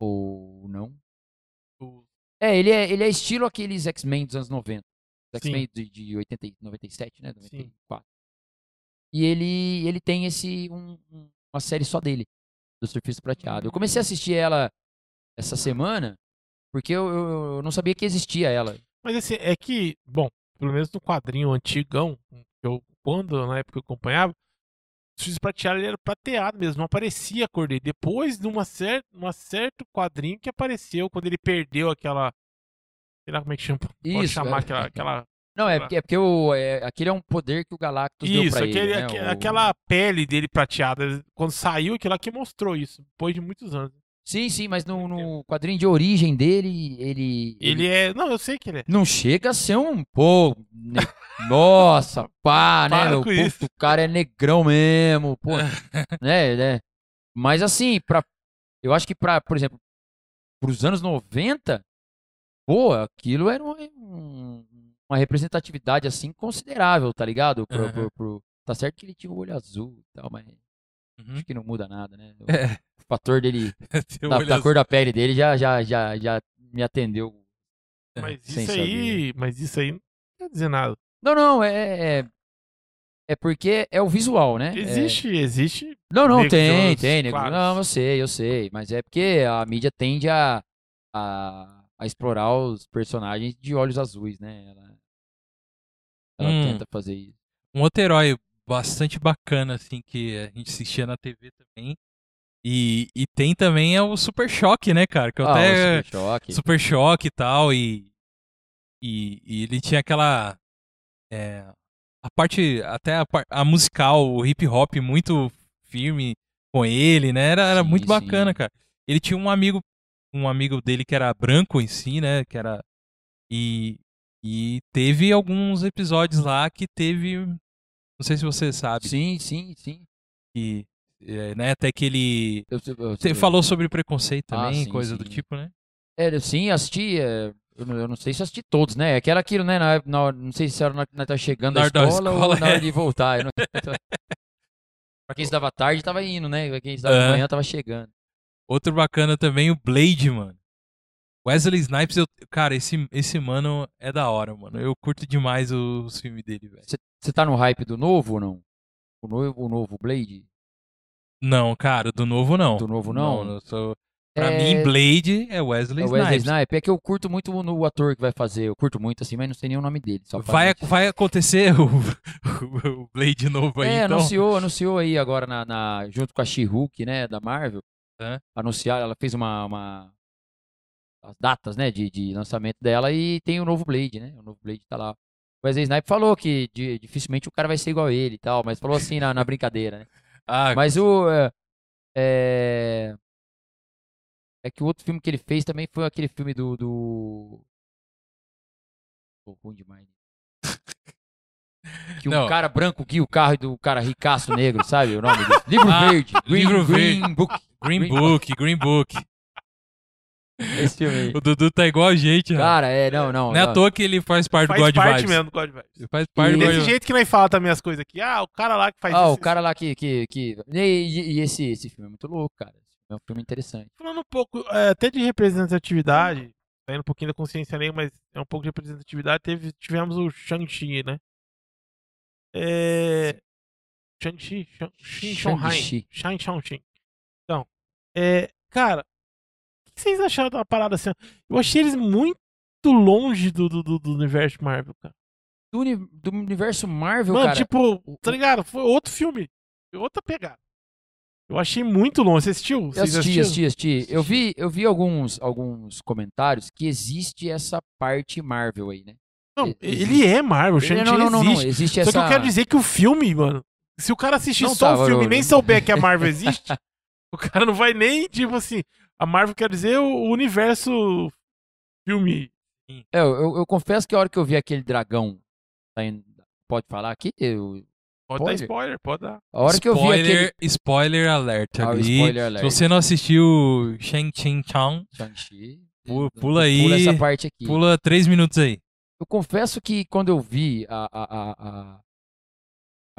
ou não. É, ele é, ele é estilo aqueles X-Men dos anos 90. Os
Sim.
X-Men de, de 80, e 97, né?
Sim.
94. E ele, ele tem esse um- uma série só dele, do Surfista Prateado. Eu comecei a assistir ela essa semana, porque eu, eu- eu não sabia que existia ela.
Mas assim, é que, bom, pelo menos no quadrinho antigão, que eu, quando na época eu acompanhava, o X prateado era prateado mesmo, não aparecia a cor dele. Depois de uma cer uma certo quadrinho que apareceu quando ele perdeu aquela. Sei lá como é que chama. Pode
Isso,
chamar
é.
aquela. aquela
Não, é porque, é porque o, é, aquele é um poder que o Galactus deu
isso,
pra
aquele,
ele, né? O-
aquela pele dele prateada. Quando saiu, aquilo lá que mostrou isso, depois de muitos anos.
Sim, sim, mas no, no quadrinho de origem dele, ele...
Ele é. Não, eu sei que ele é.
Não chega a ser um. Pô, ne- nossa, pá, né? Meu, puto, o cara é negrão mesmo, pô. né, né? Mas assim, pra, eu acho que pra, por exemplo, pros anos 90, pô, aquilo era um- um- uma representatividade assim considerável, tá ligado? Pro,
Aham.
pro- pro- tá certo que ele tinha o olho azul e tal, mas
Uhum.
acho que não muda nada, né? O,
É,
o fator dele, da, da cor da pele dele já, já, já, já me atendeu.
É,
Mas isso aí. Mas isso aí não quer dizer nada.
Não, não, é. É, é porque é o visual, né? É-
Existe, existe.
Não, não,
negros
tem, tem, nego.
claros.
Não, eu sei, eu sei. Mas é porque a mídia tende a, a, a explorar os personagens de olhos azuis, né? Ela, ela
Hum.
tenta fazer isso.
um outro herói bastante bacana, assim, que a gente assistia na TV também. E, e tem também é o Super Choque, né, cara? Que eu
Ah,
até.
Super Choque.
Super Choque e tal. E, e, e ele tinha aquela. é, a parte. Até a, a musical, o hip hop muito firme com ele, né? Era, era
Sim,
muito
sim.
bacana, cara. Ele tinha um amigo. Um amigo dele que era branco em si, né? Que era. E, e teve alguns episódios lá que teve. Não sei se você sabe.
Sim, sim, sim.
Que, é, né, até que ele.
Eu, eu-
Você
eu-
falou sobre preconceito
Ah,
também,
sim,
coisa do
sim.
tipo, né?
É, sim, assisti. é, eu, não, sei se assisti todos, né? Aquela aquilo, né? Na, na, não sei se era na, na tá chegando
Na hora da
escola,
escola,
ou na hora
é.
de voltar. Não- pra quem estudava tarde, tava indo, né? Pra quem estudava de manhã, tava chegando.
Outro bacana também, o Blade, mano. Wesley Snipes, eu, cara, esse, esse mano é da hora, mano. Eu curto demais os filmes dele, velho.
Você tá no hype do novo ou não? O novo, o novo Blade?
Não, cara, do novo não.
Do novo não?
eu sou... Pra
É-
mim, Blade é Wesley
É Wesley
Snipes.
Snipes. É que eu curto muito o, o ator que vai fazer. Eu curto muito assim, mas não sei nem o nome dele.
Vai, vai acontecer o, o Blade novo aí,
É,
então.
anunciou, anunciou aí agora na, na- junto com a She-Hulk, né, da Marvel.
É.
Anunciaram, ela fez uma, uma- as datas, né, de, de lançamento dela e tem o novo Blade, né? O novo Blade tá lá. O Wesley Snipes falou que di- dificilmente o cara vai ser igual a ele e tal, mas falou assim na, na brincadeira, né?
Ah,
Mas o é, é que o outro filme que ele fez também foi aquele filme do do Pô, ruim demais. Que o
Não.
cara branco guia o carro do cara ricaço negro, sabe o nome dele? Livro
Ah,
Verde. Green,
Livro
Green
Verde.
Book.
Green
Green
Book, Green Book.
Esse filme aí.
O Dudu tá igual a gente, cara.
Cara, é, não, não.
Não é à toa que ele faz parte
Faz
do God
parte
Vibes.
mesmo do God Vibes.
Ele faz parte
E-
do God
Desse jeito que nós fala também as coisas aqui. Ah, o cara lá que faz
Ah,
isso.
o cara lá que. que, que... E, e- e esse, esse filme é muito louco, cara. É um filme interessante.
Falando um pouco é, até de representatividade, saindo um pouquinho da consciência negra, mas é um pouco de representatividade, teve, tivemos o Shang-Chi, né? É... Shang-Chi?
Shang-Chi.
Shang Shang-Chi. Então, é... Cara, que vocês acharam da parada assim? Eu achei eles muito longe do, do, do- universo Marvel, cara.
Do, uni- do universo Marvel,
Mano,
cara.
tipo, tá ligado? Foi outro filme. Outra pegada. Eu achei muito longe. Você assistiu?
Eu assisti, assisti, assisti. Eu vi, eu vi alguns, alguns comentários que existe essa parte Marvel aí, né?
Não, ele é Marvel, o
Ele-
Shang-Chi
não, não, não, não,
existe.
existe
Só
essa...
que eu quero dizer que o filme, mano, se o cara assistir
Não
só
tá,
o filme e nem souber que a Marvel existe, o cara não vai nem, tipo assim, a Marvel quer dizer o universo filme.
É, eu, eu- confesso que a hora que eu vi aquele dragão Pode falar aqui? Eu-
Pode dar
Spoiler?
spoiler, pode dar.
A hora que eu vi
spoiler,
aquele.
spoiler alert
Ah, o
ali.
spoiler alert.
Se você não assistiu Shang Chin Chang,
Shang-Chi.
Pu-
eu-
pula aí,
Pula essa parte aqui.
pula três minutos aí.
Eu confesso que quando eu vi a, a, a, a,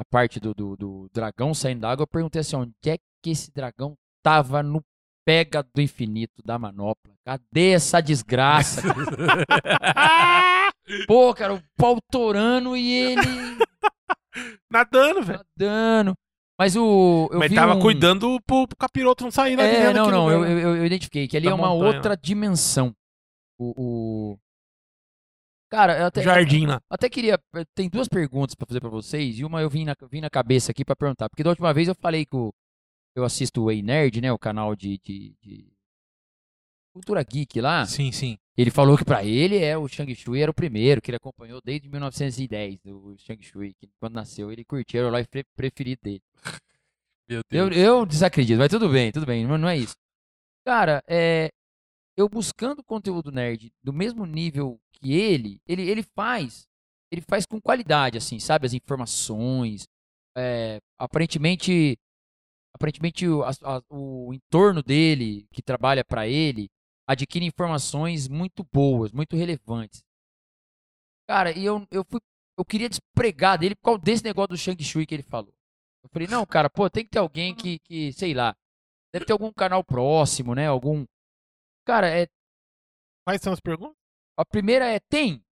a parte do, do, do dragão saindo da água, eu perguntei assim: onde é que esse dragão tava no pega do infinito da manopla? Cadê essa desgraça? Pô, cara, o pau torando e ele
Nadando, velho.
nadando. Mas o. Eu
Mas tava
um...
cuidando pro, pro capiroto não sair de
É, não, não, eu,
lugar.
eu, eu identifiquei que ali
Da
é uma
montanha,
outra dimensão. O, o- Cara, eu até,
Jardim lá.
até queria. Tem duas perguntas pra fazer pra vocês, e uma eu vim na, vim na cabeça aqui pra perguntar. Porque da última vez eu falei que o- eu assisto o Ei Nerd, né? O canal de, de, de Cultura Geek lá.
Sim, sim.
Ele falou que pra ele é o Shang Shui era o primeiro, que ele acompanhou desde 1910, o Shang Shui. Que quando nasceu ele curtiu, era o live pre- preferido dele.
Meu
Eu,
Deus.
eu desacredito, mas tudo bem, tudo bem, não, não é isso. Cara, é, eu buscando conteúdo nerd do mesmo nível que ele, ele, ele faz, ele faz com qualidade, assim, sabe? As informações, é, aparentemente, aparentemente o, a- o entorno dele, que trabalha pra ele, adquire informações muito boas, muito relevantes. Cara, e eu, eu fui, eu queria despregar dele por causa desse negócio do Shang Shui que ele falou. Eu falei, não, cara, pô, tem que ter alguém que, que, sei lá, deve ter algum canal próximo, né? Algum. Cara, é,
Quais são as perguntas?
a primeira é tem.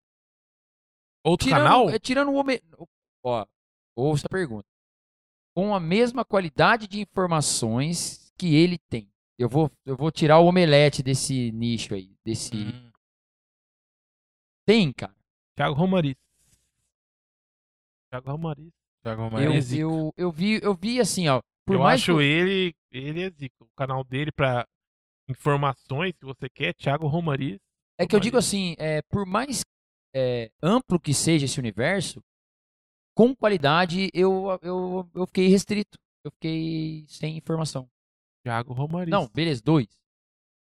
Outro
Tirando,
canal?
é, tirando o homem. Ó, ouça a pergunta. Com a mesma qualidade de informações que ele tem. Eu vou, eu vou tirar o omelete desse nicho aí. Desse.
Hum,
Tem, cara.
Thiago Romariz. Thiago Romariz.
Thiago
Eu,
Romero.
é zica.
eu, eu, vi, eu vi assim, ó. Por
eu
mais
acho
que-
ele, ele é zica. O canal dele pra informações, se você quer, Thiago Romariz.
É que eu digo
Romariz.
assim, é, por mais é, amplo que seja esse universo, com qualidade eu, eu, eu fiquei restrito. Eu fiquei sem informação.
Thiago Romariz.
Não, beleza, dois.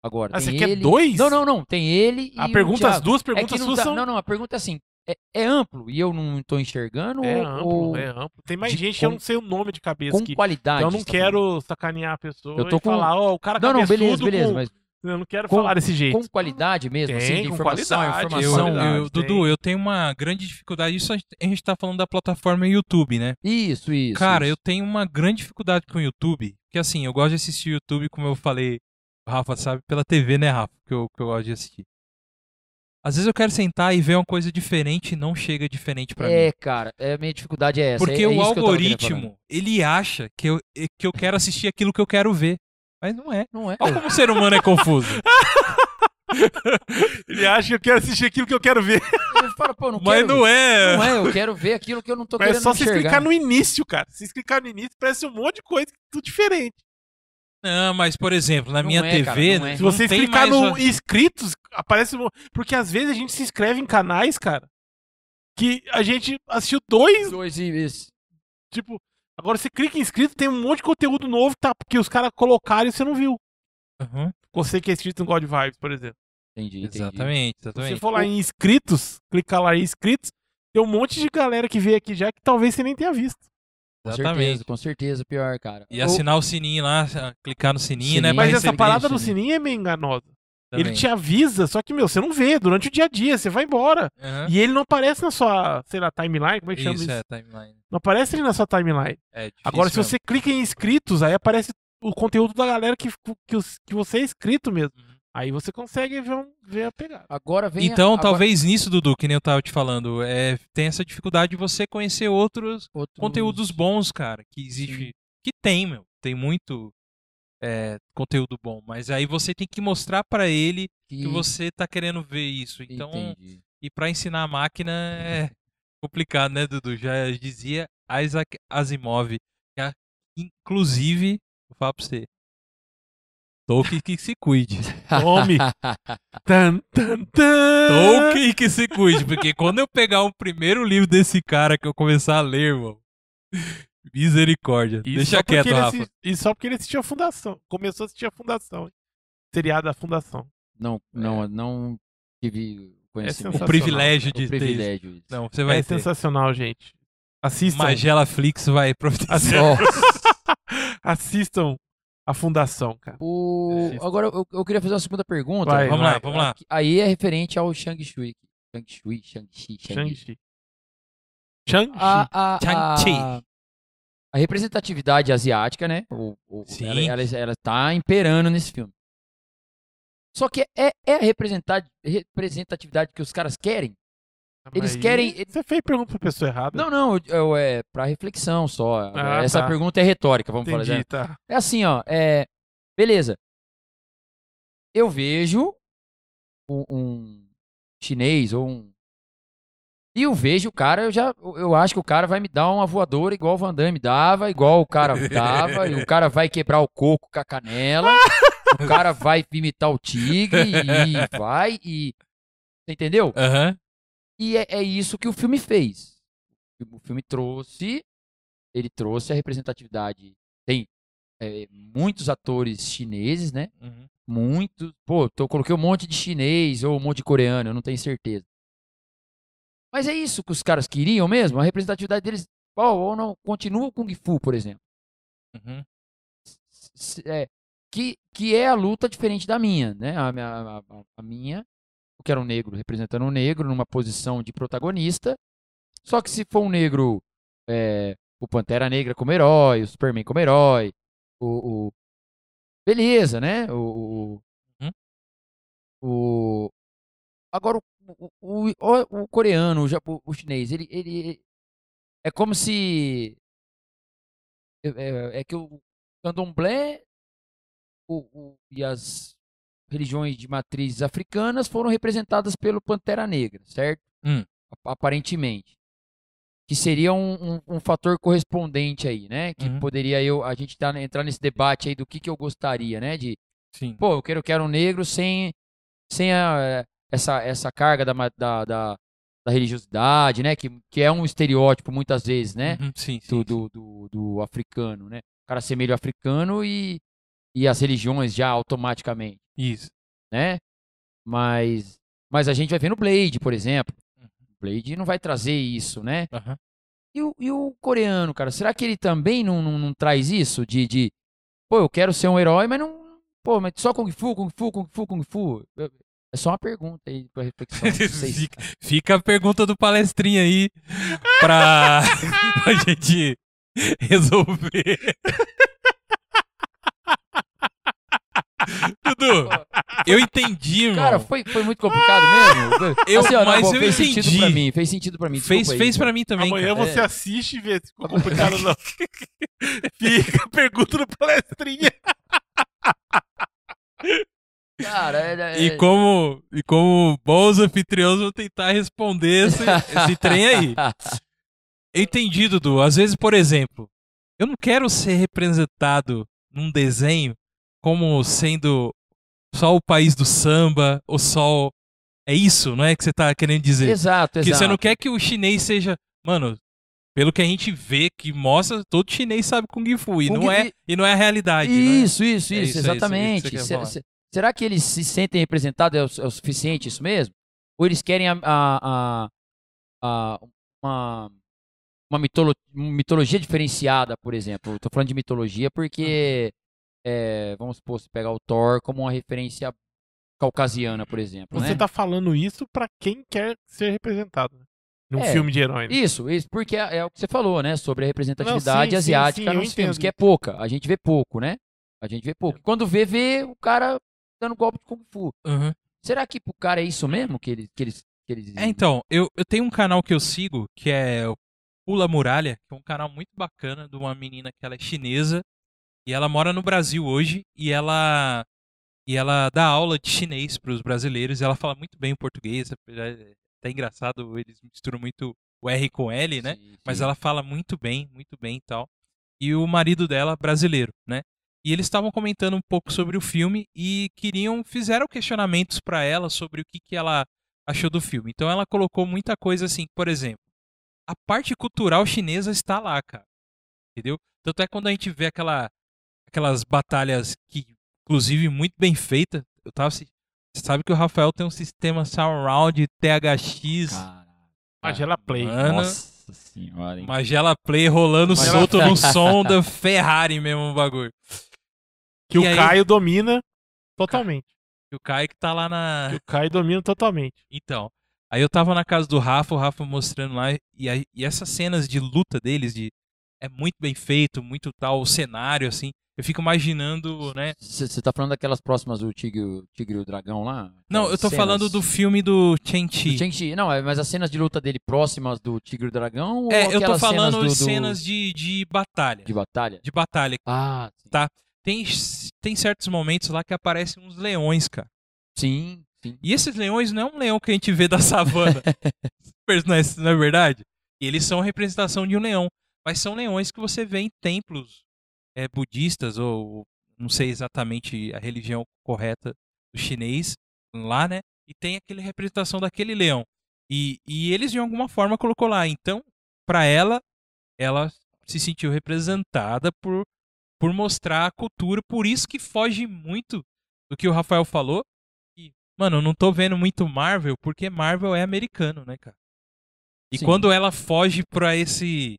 Agora,
Ah,
tem
você quer
ele...
dois?
Não, não, não. Tem ele e
A
o
pergunta, as duas
É
perguntas
não,
suas
dá-
são.
não, não, a pergunta é assim, é, é amplo e eu não estou enxergando
É
ou,
amplo, é amplo. Tem mais
de-
gente que eu não sei o nome de cabeça.
com
que,
qualidade?
então eu não
tá
quero sacanear a pessoa
Eu tô com-
falar, ó, o cara
Não, não,
cabeçudo
beleza, beleza,
com-
mas
Eu não quero
com-
falar desse jeito.
com qualidade mesmo, assim,
Tem,
de
com
informação,
qualidade,
informação.
qualidade.
eu- Dudu, eu tenho uma grande dificuldade. Isso a gente- tá falando da plataforma YouTube, né?
Isso, isso.
Cara,
isso.
eu tenho uma grande dificuldade com o YouTube. Porque assim, eu gosto de assistir YouTube, como eu falei, Rafa sabe, pela TV, né, Rafa? Que eu, que eu gosto de assistir. Às vezes eu quero sentar e ver uma coisa diferente e não chega diferente pra
É,
mim.
cara, é, a minha dificuldade é essa.
Porque
é, é
o
que
algoritmo, ele acha que eu, que eu quero assistir aquilo que eu quero ver. Mas não é.
Não é.
Olha como o ser humano é confuso.
Ele acha que eu quero assistir aquilo que eu quero ver.
Ele fala, pô, não
Mas
quero.
não é.
Não é, eu quero ver aquilo que eu não tô
Mas é
querendo
só você
enxergar.
clicar no início, cara. Se você clicar no início, parece um monte de coisa tudo diferente.
Não, mas por exemplo, na
Não
minha
é,
TV,
cara, não é.
Se você clicar no inscritos, aparece. um- Porque às vezes a gente se inscreve em canais, cara, que a gente assistiu dois,
Dois e
tipo. Agora você clica em inscrito, tem um monte de conteúdo novo que, tá, que os caras colocaram e você não viu.
Uhum,
Você que é inscrito no God Vibes, por exemplo.
Entendi, entendi.
Exatamente,
Se você
exatamente.
for lá em inscritos, clicar lá em inscritos, tem um monte de galera que veio aqui já que talvez você nem tenha visto.
Com
Exatamente.
certeza, com certeza, pior, cara.
E assinar o sininho lá, clicar no sininho, né?
Sininho.
pra
Mas essa parada do
sininho.
sininho é meio enganosa. Ele
também.
te avisa, só que, meu, você não vê durante o dia a dia, você vai embora.
Aham.
E ele não aparece na sua, sei lá, timeline, como é que chama
Isso,
isso?
é, timeline.
Não aparece ali na sua timeline.
É
Agora, se
mesmo.
você clica em inscritos, aí aparece o conteúdo da galera que, que, que você é inscrito mesmo.
Uhum.
Aí você consegue ver, um- ver a pegada.
Agora vem. a-
Então,
agora-
talvez nisso, Dudu, que nem eu tava te falando, é, tem essa dificuldade de você conhecer outros
outros-
conteúdos bons, cara, que existe, que tem, meu, tem muito é, conteúdo bom, mas aí você tem que mostrar pra ele que você tá querendo ver isso. Então,
Entendi.
e pra ensinar a máquina é complicado, né, Dudu? Já dizia Isaac Asimov, que inclusive, vou falar pra você, Tolkien que se cuide.
Tome! tan, tan, tan.
Tolkien que se cuide, porque quando eu pegar o primeiro livro desse cara que eu começar a ler, irmão, misericórdia.
E
Deixa quieto, Rafa.
E só porque ele assistiu a Fundação. Começou a assistir a Fundação. hein? Seriado da Fundação.
Não,
É.
não, não tive conhecimento.
sensacional,
O privilégio
O
de ter isso. Não, você vai
É
ter.
sensacional, gente. Assistam.
Magela Flix vai providenciar.
Assistam a fundação, cara.
O... Agora, eu, eu queria fazer uma segunda pergunta.
Vai,
Vamos
vai.
lá, vamos lá.
Aí é referente ao Shang-Chi. Shang-Chi, Shang-Chi, Shang-Chi.
Shang-Chi.
A, representatividade asiática, né? O, o-
Sim.
ela, ela, ela tá imperando nesse filme. Só que é, é a representati- representatividade que os caras querem? eles
Aí
querem- eles-
Você fez pergunta pra pessoa errada.
Não, não, eu, eu- é pra reflexão só.
Ah,
Essa
tá.
pergunta é retórica, vamos falar.
Entendi,
né?
tá.
É assim, ó. É, beleza. Eu vejo um, um chinês ou um. E eu vejo o cara, eu já. Eu acho que o cara vai me dar uma voadora igual o Van Damme dava, igual o cara dava, e o cara vai quebrar o coco com a canela, o cara vai imitar o tigre e vai e. Entendeu?
Aham.
E é, é isso que o filme fez. O filme trouxe, ele trouxe a representatividade. Tem é, muitos atores chineses, né?
Uhum.
Muitos. Pô, eu coloquei um monte de chinês ou um monte de coreano, eu não tenho certeza. Mas é isso que os caras queriam mesmo? A representatividade deles. Ou não, continua o Kung Fu, por exemplo.
Uhum.
É, que, que é a luta diferente da minha, né? A, minha- a- a- a minha, eu quero um negro representando um negro numa posição de protagonista. Só que se for um negro, é, o Pantera Negra como herói, o Superman como herói, o, o- beleza, né? O, o-
Uhum.
o- agora o, o, o- o coreano, o, japo- o chinês, ele, ele é como se é, é- é que o candomblé o- e as religiões de matrizes africanas foram representadas pelo Pantera Negra, certo?
Hum.
Ap- Aparentemente. Que seria um, um- um fator correspondente aí, né? Que
Uhum.
poderia eu, a gente tá, entrar nesse debate aí do que, que eu gostaria, né? De,
Sim.
pô, eu quero, eu quero um negro sem, sem a- essa, essa carga da, da, da, da religiosidade, né? Que, que é um estereótipo muitas vezes, né?
Uhum, Sim, sim.
do, do, do, do africano, né? O cara ser meio africano e, e as religiões já automaticamente,
Isso.
né? Mas, mas a gente vai ver no Blade, por exemplo. O Blade não vai trazer isso, né?
Aham.
E o, e o coreano, cara, será que ele também não, não, não traz isso? De, de, pô, eu quero ser um herói, mas não. Pô, mas só Kung Fu, Kung Fu, Kung Fu, Kung Fu. Eu- É só uma pergunta aí pra reflexão.
Fica, fica a pergunta do palestrinha aí pra, pra gente resolver. Dudu, eu entendi, irmão.
Cara, foi, foi muito complicado mesmo?
Eu-
Assim, ó, não,
mas
pô,
eu
fez
entendi.
sentido pra mim, fez sentido pra mim.
fez
aí,
fez pra mim também.
Amanhã
cara.
você
É.
assiste e vê se ficou complicado ou não. Fica a pergunta do palestrinha.
Cara, é, é-
E como, e como bons anfitriões, vou tentar responder esse, esse trem aí. Entendi, Dudu. Às vezes, por exemplo, eu não quero ser representado num desenho como sendo só o país do samba, ou só. É isso, não é que você tá querendo dizer?
Exato, exato.
Que você não quer que o chinês seja. Mano, pelo que a gente vê, que mostra, todo chinês sabe Kung Fu. E,
Kung
não, é, e não é a realidade. né?
Isso, isso,
É
isso,
isso, é isso
exatamente. Se-
falar.
se- será que eles se sentem representados é o, é o suficiente isso mesmo? Ou eles querem a, a- a- uma, uma mitolo- mitologia diferenciada, por exemplo? Estou falando de mitologia porque, é, vamos supor, se pegar o Thor como uma referência caucasiana, por exemplo.
Você
né?
tá falando isso pra quem quer ser representado. né? Num
É.
filme de herói. né?
Isso, isso, porque é, é o que você falou, né? Sobre a representatividade
Não, sim, sim,
asiática
sim, eu
nos filmes,
entendo.
que é pouca. A gente vê pouco, né? A gente vê pouco. Quando vê, vê o cara dando golpe de Kung Fu.
Uhum.
Será que pro cara é isso mesmo que eles. Que eles, que eles...
É, então, eu, eu tenho um canal que eu sigo, que é o Pula Muralha, que é um canal muito bacana de uma menina que ela é chinesa e ela mora no Brasil hoje e ela e ela dá aula de chinês para os brasileiros e ela fala muito bem o português, é até engraçado, eles misturam muito o R com L, né?
Sim,
Mas
sim.
ela fala muito bem, muito bem e tal. E o marido dela, brasileiro, né? E eles estavam comentando um pouco sobre o filme e queriam, fizeram questionamentos para ela sobre o que, que ela achou do filme. Então ela colocou muita coisa assim, por exemplo, a parte cultural chinesa está lá, cara. Entendeu? Tanto é quando a gente vê aquela, aquelas batalhas que, inclusive, muito bem feitas. Eu tava Você sabe que o Rafael tem um sistema surround THX,
Caralho.
Magela Play.
Mano.
Nossa senhora, hein?
Magela Play rolando
Magela
solto
Play.
no som da Ferrari mesmo o bagulho.
Que
E
o
aí-
Caio domina totalmente.
O Caio que tá lá na.
Que o Caio domina totalmente.
Então. Aí eu tava na casa do Rafa, o Rafa mostrando lá, e, aí- e essas cenas de luta deles, de é muito bem feito, muito tal, o cenário, assim. Eu fico imaginando, né?
Você tá falando daquelas próximas do Tigre, Tigre e o Dragão lá?
Não, eu tô falando
cenas
do filme do Chen-Chi.
Shang-Chi. Não, é, mas as cenas de luta dele próximas do Tigre e o Dragão? ou
É, eu tô falando
cenas, do- do-
cenas de, de batalha.
de batalha?
De batalha.
Ah, sim.
Tá. Tem, tem certos momentos lá que aparecem uns leões, cara.
Sim, sim.
E esses leões não é um leão que a gente vê da savana. não, é, não é verdade? Eles são representação de um leão. Mas são leões que você vê em templos é, budistas, ou não sei exatamente a religião correta do chinês, lá, né? E tem aquele representação daquele leão. E, e eles, de alguma forma, colocou lá. Então, pra ela, ela se sentiu representada por, por mostrar a cultura. Por isso que foge muito do que o Rafael falou. E, mano, eu não tô vendo muito Marvel, porque Marvel é americano, né, cara? E
Sim.
quando ela foge pra esse.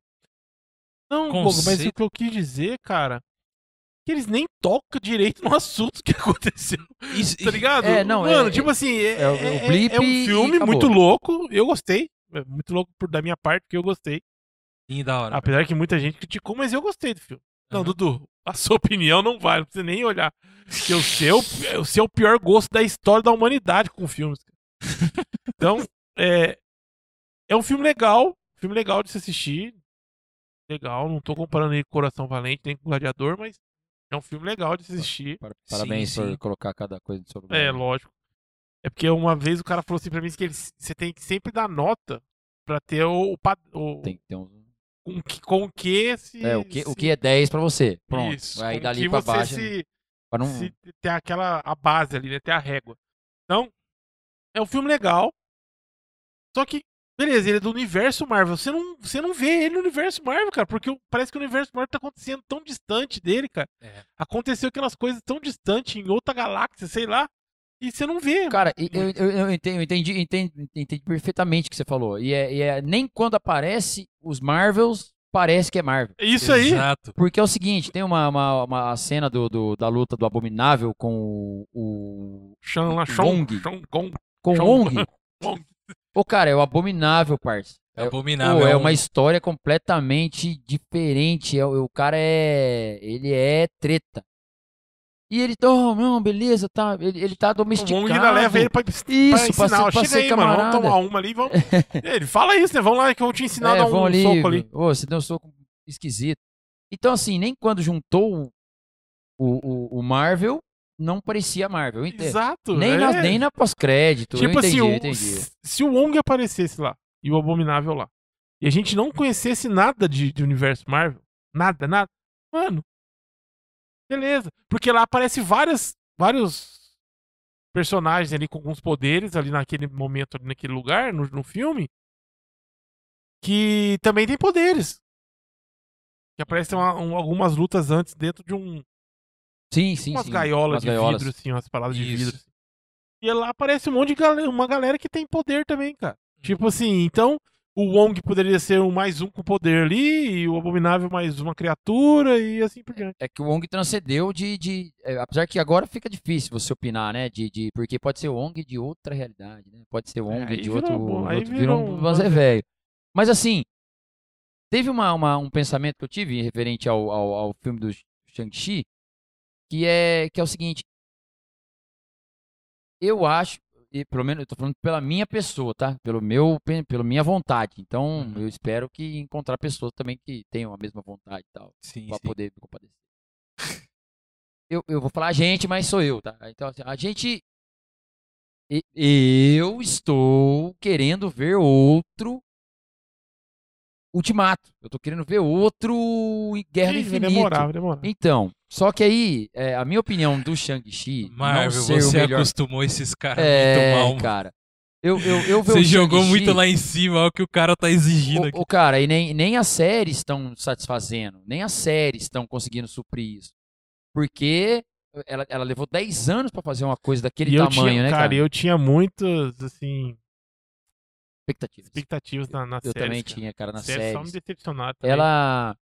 Não, Bogo, mas
Conceito.
o que eu quis dizer, cara, que eles nem tocam direito no assunto que aconteceu.
Isso,
Tá ligado?
É, não,
Mano,
é-
tipo assim, é,
é o-
é- é um
e
filme muito louco. Eu gostei. É muito louco por, da minha parte, porque eu gostei.
Sim, da hora.
Apesar que muita gente criticou, mas eu gostei do filme. Não. Dudu, a sua opinião não vale, não precisa nem olhar. Porque o seu, o seu é pior gosto da história da humanidade com filmes. Então, é, é um filme legal, filme legal de se assistir. Legal, não tô comparando ele com Coração Valente nem com Gladiador, mas é um filme legal de se assistir.
Par- Parabéns
Sim,
por
sim.
colocar cada coisa no seu lugar.
É, lógico. É porque uma vez o cara falou assim pra mim que ele- você tem que sempre dar nota pra ter o, o, o-
Tem que ter um...
com, que, com que se.
É, o que, o
se-
que é 10 pra você. Pronto.
Isso, com
dali
você
baixo.
se,
pra não...
se ter aquela a base ali, né? Ter a régua. Então, é um filme legal. Só que, beleza, ele é do universo Marvel. Você não, você não vê ele no universo Marvel, cara, porque o- parece que o universo Marvel tá acontecendo tão distante dele, cara.
É.
Aconteceu aquelas coisas tão distantes em outra galáxia, sei lá, e você não vê.
Cara, eu, eu, eu entendi, eu entendi, entendi, entendi perfeitamente o que você falou. E é, e é- nem quando aparece os Marvels, parece que é Marvel.
É isso aí.
Exato.
Porque é o seguinte, tem uma, uma, uma cena do, do- da luta do Abominável com o... o.
Sean Gong.
com o. Wong. Ô, cara, é o Abominável, parça.
É
É-
abominável.
Pô, é
um-
uma história completamente diferente. É, o o cara é. Ele é treta. E ele, oh, não, beleza, tá. Ele, ele tá
O
domesticado.
Wong ainda leva ele pra, pra
Isso, pra
ensinar.
ser- pra
Chega aí, mano, vamos
camarada.
tomar uma ali e vamos. ele fala isso, né? Vamos lá que eu vou te ensinar a
É,
dar um
ali,
soco ali.
Ô, você deu um soco esquisito. Então, assim, nem quando juntou o, o, o Marvel, não parecia Marvel. eu entendo.
Exato.
Nem,
é.
na, nem na pós-crédito.
Tipo
eu entendi,
assim, o-
entendi.
se o Wong aparecesse lá e o Abominável lá, e a gente não conhecesse nada de, de universo Marvel, nada, nada, mano, beleza. Porque lá aparece várias, vários personagens ali com alguns poderes ali naquele momento, ali naquele lugar, no, no filme, que também tem poderes. Que aparecem uma- um- algumas lutas antes dentro de um,
Sim, sim,
umas
sim.
gaiolas
umas
de
gaiolas.
vidro, assim, umas paradas de
Isso.
vidro. assim. E lá aparece um monte de galera, uma galera que tem poder também, cara. Tipo assim, então o Wong poderia ser um mais um com poder ali, e o Abominável mais uma criatura, e assim por diante.
É que o Wong transcendeu de. de é, apesar que agora fica difícil você opinar, né? De, de, porque pode ser o Wong de outra realidade, né? Pode ser o Wong
aí
de
virou
outro.
bom,
outro
virou
virou
um
um Banzé
Banzé.
velho. Mas assim, teve uma, uma- um pensamento que eu tive referente ao, ao, ao filme do Shang-Chi, que é, que é o seguinte. Eu acho, e pelo menos eu tô falando pela minha pessoa, tá? Pelo meu, pe- pela minha vontade. Então,
Uhum.
eu espero que encontrar pessoas também que tenham a mesma vontade e tal
Sim,
pra
sim.
poder me compadecer. Eu, eu vou falar a gente, mas sou eu, tá? Então, assim, a gente. Eu estou querendo ver outro Ultimato. Eu tô querendo ver outro Guerra do
Ih, vai
Infinito.
demorar, vai demorar.
Então, só que aí, é, a minha opinião do Shang-Chi não
Marvel,
ser o
você
melhor.
acostumou esses caras
É,
muito mal.
cara. Eu, eu, eu ver
Você
o
jogou muito lá em cima, olha o que o cara tá exigindo
o,
aqui.
o cara, e nem, nem as séries estão satisfazendo, nem as séries estão conseguindo suprir isso. Porque ela, ela levou 10 anos pra fazer uma coisa daquele
E eu
tamanho,
tinha,
né,
cara,
cara?
eu tinha muitas, assim,
Expectativas.
expectativas na, na
Eu
série.
também tinha, cara, na
série. Só me
série.
decepcionaram também.
Ela.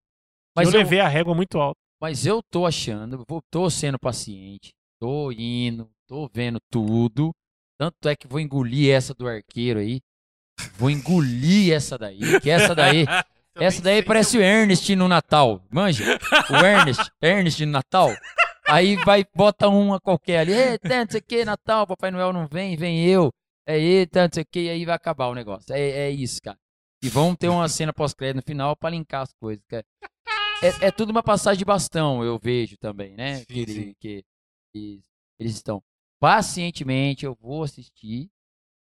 Mas eu
eu,
levei a régua muito alta.
mas eu tô achando, vou- tô sendo paciente, tô indo, tô vendo tudo. Tanto é que vou engolir essa do arqueiro aí. Vou engolir essa daí, que essa daí, essa daí parece o Ernest no Natal, manja? O Ernest, Ernest no Natal. Aí vai, bota uma qualquer ali, não sei o que, Natal, Papai Noel não vem, vem eu. É eita, não sei o que, e aí vai acabar o negócio. É, é isso, cara. E vão ter uma cena pós-crédito no final pra linkar as coisas. cara. É, é tudo uma passagem de bastão, eu vejo também, né?
Sim,
que,
sim.
que eles, eles estão. Pacientemente eu vou assistir,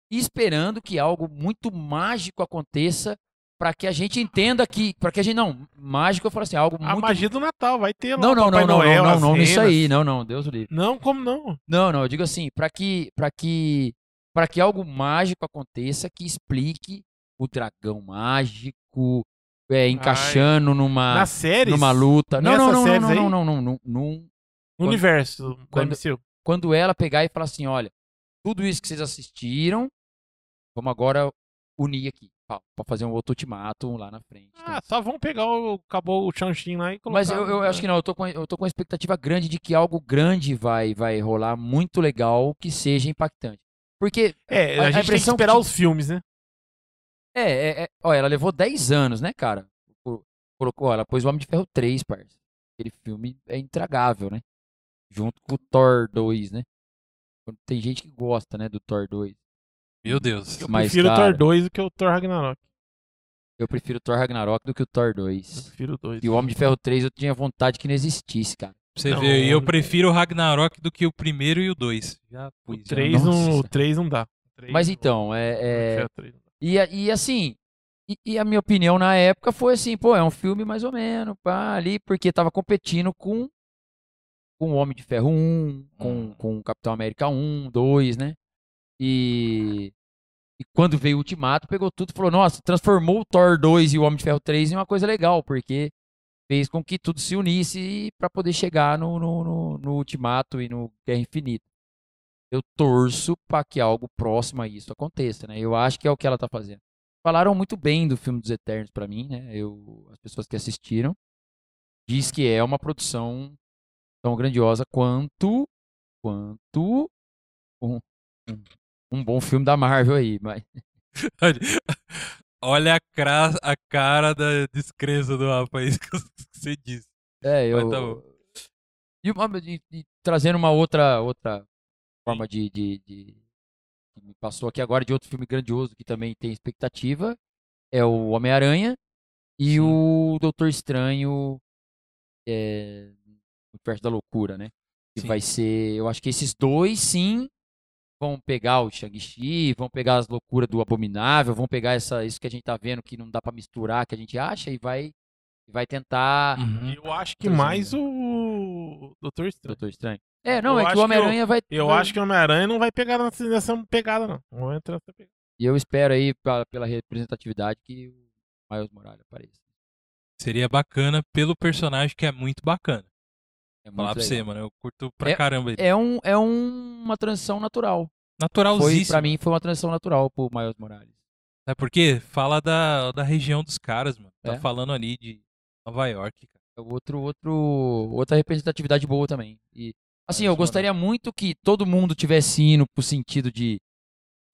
esperando que algo muito mágico aconteça para que a gente entenda que. para que a gente. Não, mágico eu falo assim, algo
A
muito.
magia do Natal, vai ter lá
não, não,
Papai
não, não,
Noel,
não, não, não, nisso
renas.
aí, não, não, Deus o livre.
Não, como não?
Não, não, eu digo assim, para que para que para que algo mágico aconteça que explique o dragão mágico é, encaixando numa
Nas séries,
numa luta. Não, não, não, não,
séries
não, não, não, não, não, não.
no universo do
quando-
MCU.
Quando ela pegar e falar assim, olha, tudo isso que vocês assistiram, vamos agora unir aqui, para fazer um outro ultimato lá na frente.
Ah, só vão pegar o. Acabou o Chanchin lá e colocar.
Mas eu, eu acho que não, eu tô, com, eu tô com uma expectativa grande de que algo grande vai, vai rolar, muito legal, que seja impactante. Porque
É,
a-
a,
a
gente tem que
impressão que
esperar
te-
os filmes, né?
É, é, é- ó, ela levou 10 anos, né, cara? Colo- Colocou, ó, ela pôs o Homem de Ferro 3, parça. Aquele filme é intragável, né? Junto com o Thor 2, né? Tem gente que gosta, né, do Thor 2.
Meu Deus.
Eu
Mas,
prefiro o Thor 2 do que o Thor Ragnarok.
Eu prefiro o Thor Ragnarok do que o Thor
Eu
2.
prefiro o 2.
E o Homem de Ferro 3 eu tinha vontade que não existisse, cara.
Você
Não,
ver, eu prefiro o Ragnarok do que o primeiro e o dois. Já
O. 3 não, o
Nossa.
3 não dá. Três
Mas
não-
então, é. é-
três.
E, a- e assim, e, e a minha opinião na época foi assim, pô, é um filme mais ou menos, pá, ali, porque tava competindo com com o Homem de Ferro 1, com,
Hum.
com o Capitão América 1, 2, né? E, e quando veio o Ultimato, pegou tudo e falou, nossa, transformou o Thor 2 e o Homem de Ferro 3 em uma coisa legal, porque fez com que tudo se unisse para poder chegar no, no, no, no Ultimato e no Guerra Infinita. Eu torço para que algo próximo a isso aconteça, né? Eu acho que é o que ela tá fazendo. Falaram muito bem do filme dos Eternos para mim, né? Eu, as pessoas que assistiram diz que é uma produção tão grandiosa quanto quanto um, um, um bom filme da Marvel aí, mas
Olha a, cra- a cara da descrença do rapaz que você disse.
é eu
tá
e, uma- e- e trazendo uma outra outra forma de, de, de- que me passou aqui agora de outro filme grandioso que também tem expectativa é o Homem-Aranha e
Sim.
o Doutor Estranho é, o Universo da Loucura, né? Que
Sim.
vai ser, eu acho que esses dois sim vão pegar o Shang-Chi, vão pegar as loucuras do Abominável, vão pegar essa, isso que a gente tá vendo que não dá pra misturar, que a gente acha e vai vai tentar
Uhum.
Eu acho que mais o Doutor Estranho.
Doutor Estranho. É, não,
Eu
é
acho
que o Homem-Aranha vai
Eu
vai-
acho que o Homem-Aranha não vai pegar nessa, nessa pegada, não. Não vai entrar nessa pegada.
E eu espero aí pela, pela representatividade que o Miles Morales apareça.
Seria bacana pelo personagem que é muito bacana.
É
Falar pra você, mano. Eu curto pra
É-
caramba ele.
É, um, é um- uma transição natural. Foi,
Naturalzíssimo.
pra mim, foi uma transição natural pro Miles Morales.
Sabe por quê? Fala da, da região dos caras, mano. Tá
É.
falando ali de Nova York, cara.
É outro, outro, outra representatividade boa também. E, assim, eu gostaria muito que todo mundo tivesse indo pro sentido de.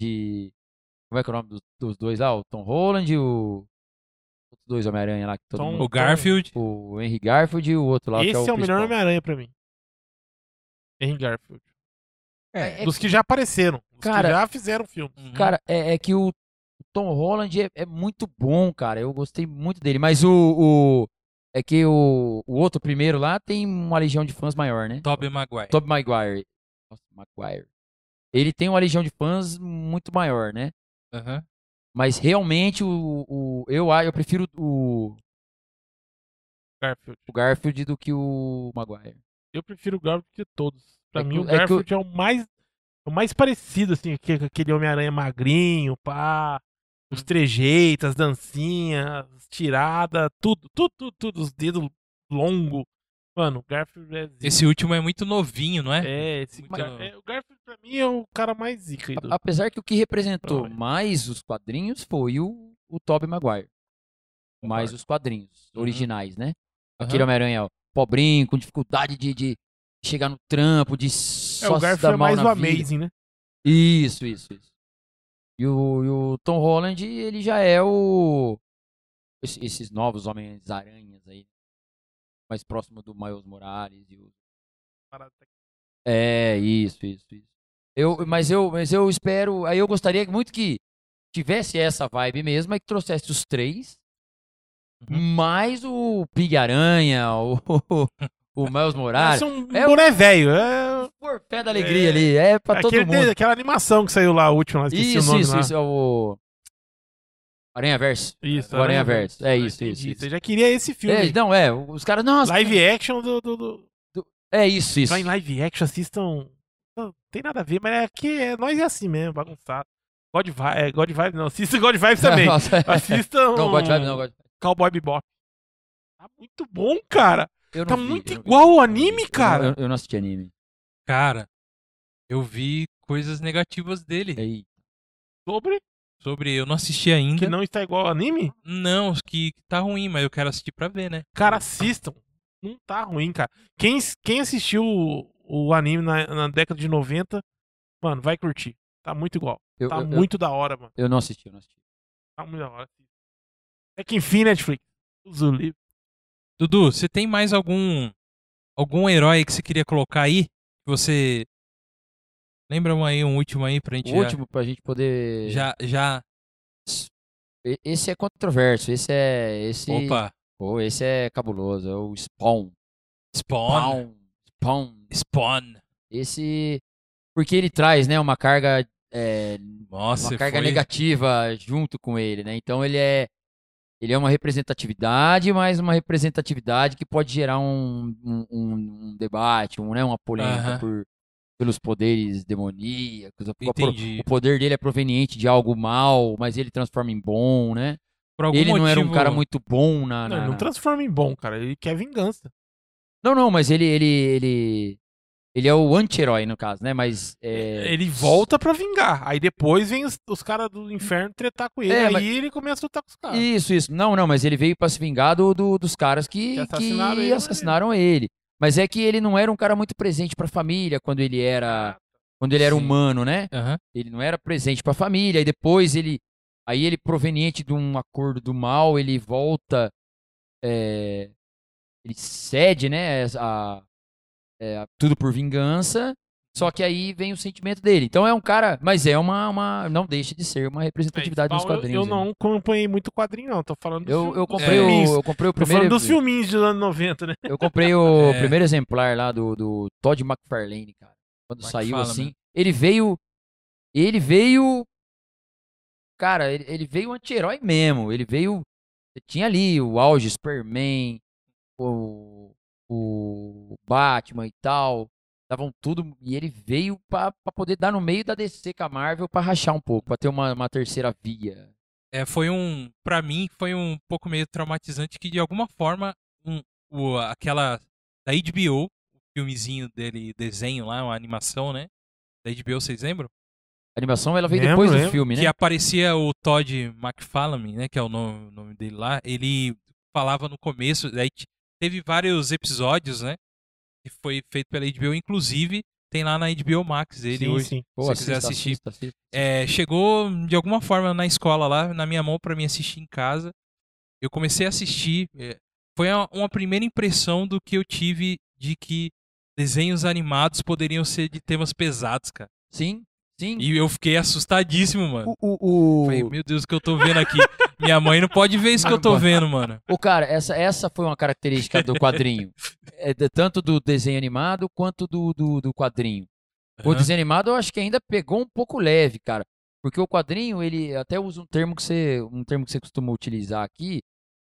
de como é que é o nome dos, dos dois lá? O Tom Holland e o. Os dois Homem-Aranha lá que todo
Tom-
mundo.
O Garfield.
O Henry Garfield e o outro lá. que
Esse é o, melhor
principal.
Homem-Aranha pra mim. Henry Garfield.
É, é
Dos que já apareceram. Dos
Cara-
que já fizeram filme.
Uhum.
Cara, é, é que o Tom Holland é, é muito bom, cara. Eu gostei muito dele. Mas o. o- é que o, o outro primeiro lá tem uma legião de fãs maior, né?
Tobey Maguire.
Tobey Maguire. Nossa, Maguire. Ele tem uma legião de fãs muito maior, né?
Aham.
Mas realmente o, o eu eu prefiro o,
Garfield.
o Garfield do que o Maguire.
Eu prefiro o Garfield de todos. Pra
É
mim,
que-
o
é que o-
Garfield é o mais. O mais parecido, assim, que- com aquele Homem-Aranha magrinho, pá. Os
Hum.
trejeitos, as dancinhas, as tiradas, tudo, tudo, tudo, tudo, os dedos longos. Mano, o Garfield é zica.
Esse último é muito novinho, não é?
É, esse
Muito-
é, o Garfield pra mim é o cara mais zica aí do...
Apesar que o que representou mais os quadrinhos foi o, o Tobey Maguire. Mais os quadrinhos
Uhum.
originais, né?
Aham.
Aquele Homem-Aranha ó, pobrinho, com dificuldade de, de chegar no trampo, de
É,
só
o
se
Garfield
dar
é
mal
mais
na
o
vida.
Amazing, né?
Isso, isso, isso. E o, e o Tom Holland, ele já é o. esse- Esses novos Homens-Aranhas aí. Mais próximo do Miles Morales e o. É, isso, isso, isso. Eu, mas, eu, mas eu espero. Aí eu gostaria muito que tivesse essa vibe mesmo, e que trouxesse os três.
Uhum.
Mais o Pig-Aranha, o, o Miles Morales.
Um
É o-
boné velho. É
Por pé da alegria
É,
ali. É pra todo
aquele,
mundo.
aquela animação que saiu lá, a última, lá, esqueci
Isso,
o nome
isso,
lá.
isso. É o. Aranha Verso.
Isso,
O Aranha Verso. É isso, isso, isso.
Você já queria esse filme.
É, não, é. Os caras. Nossa.
Live action do... do, do...
É isso, isso.
Vai em live action, assistam... Não, tem nada a ver, mas é que é, nós é assim mesmo, bagunçado. God Vibe, é, God Vibe não, assista God Vibe também. Assistam
Não, God Vibe não, God Vibe.
Cowboy Bebop. Tá muito bom, cara.
Eu
Tá
vi,
muito
eu vi.
igual
Eu não
anime,
vi.
cara.
Eu, eu- eu não assisti anime.
Cara, eu vi coisas negativas dele.
Ei,
Sobre
Sobre. Eu não assisti ainda.
que não está igual ao anime,
Não, que tá ruim, mas eu quero assistir pra ver, né?
cara, assistam. Não tá ruim, cara. Quem, quem assistiu o, o anime na, na década de 90, mano, vai curtir. Tá muito igual.
eu,
Tá
eu- eu-
muito da hora, mano.
eu não assisti, eu não assisti.
Tá muito da hora. É que enfim, Netflix. Usa o livro.
Dudu, você tem mais algum algum herói que você queria colocar aí? Que você lembra um aí um último aí pra gente
O último, pra gente poder.
já já, já...
Esse é controverso. Esse é. Esse...
opa,
Pô, esse é cabuloso. É o Spawn.
Spawn,
Spawn. Spawn. Esse. Porque ele traz, né, uma carga. é,
Nossa,
uma carga
foi...
negativa junto com ele, né? Então ele é ele é uma representatividade, mas uma representatividade que pode gerar um, um, um- debate, um, né, uma polêmica
Aham.
por, pelos poderes demoníacos.
Entendi.
o poder dele é proveniente de algo mal, mas ele transforma em bom, né? Ele não era um cara muito bom na.
Não,
na-
ele não transforma em bom, cara. Ele quer vingança.
não, não, mas ele ele ele ele é o anti-herói no caso, né? Mas é,
Ele volta pra vingar. Aí depois vem os, os caras do inferno tretar com ele.
É,
aí
mas-
ele começa a lutar com os caras.
Isso, isso. Não, não, mas ele veio pra se vingar do, do- dos caras que,
Que
que
assassinaram
assassinaram,
ele.
ele. Mas é que ele não era um cara muito presente pra família quando ele era, quando ele era
Sim.
humano, né?
Aham.
Ele não era presente pra família. E depois ele, aí ele proveniente de um acordo do mal, ele volta, é, ele cede, né? A, é, a- tudo por vingança. Só que aí vem o sentimento dele. Então é um cara, mas é uma, uma não deixa de ser uma representatividade dos
Spawn, eu-
quadrinhos.
Eu,
né?
não acompanhei muito quadrinho, não. Tô falando dos,
Eu, eu
dos
comprei
filminhos.
o, eu comprei o
Tô
primeiro.
falando dos filminhos dos anos 90, né?
Eu comprei o
É.
primeiro exemplar lá do, do Todd McFarlane, cara. Quando saiu
McFarlane.
assim. Ele veio. Ele veio. Cara, ele, ele veio anti-herói mesmo. Ele veio. Tinha ali o auge, Superman, o, o Batman e tal. Estavam tudo. E ele veio pra, pra poder dar no meio da DC com a Marvel pra rachar um pouco, pra ter uma, uma terceira via.
É, foi um, Pra mim foi um pouco meio traumatizante que de alguma forma um, o, aquela da HBO, o filmezinho dele, desenho lá, uma animação, né? Da HBO, vocês lembram?
A animação ela veio
Lembro,
depois do
lembro.
filme, né?
Que aparecia o Todd McFarlane, né? Que é o nome, o nome dele lá. Ele falava no começo, daí teve vários episódios, né? Que foi feito pela HBO, inclusive tem lá na HBO Max ele
sim,
hoje.
sim.
Pô,
se você
assista,
quiser assistir.
assista, assista.
É, chegou de alguma forma na escola lá, na minha mão pra mim assistir em casa. Eu comecei a assistir. é, foi uma, uma primeira impressão do que eu tive de que desenhos animados poderiam ser de temas pesados, cara.
Sim, sim.
E eu fiquei assustadíssimo, mano.
O, o, o-
Falei, meu Deus, o que eu tô vendo aqui? Minha mãe não pode ver isso que eu tô vendo, mano.
Ô, cara, essa, essa foi uma característica do quadrinho. É, de- tanto do desenho animado quanto do, do, do quadrinho. O
Aham.
desenho animado eu acho que ainda pegou um pouco leve, cara. Porque o quadrinho, ele até usa um termo que você, um termo que você costuma utilizar aqui,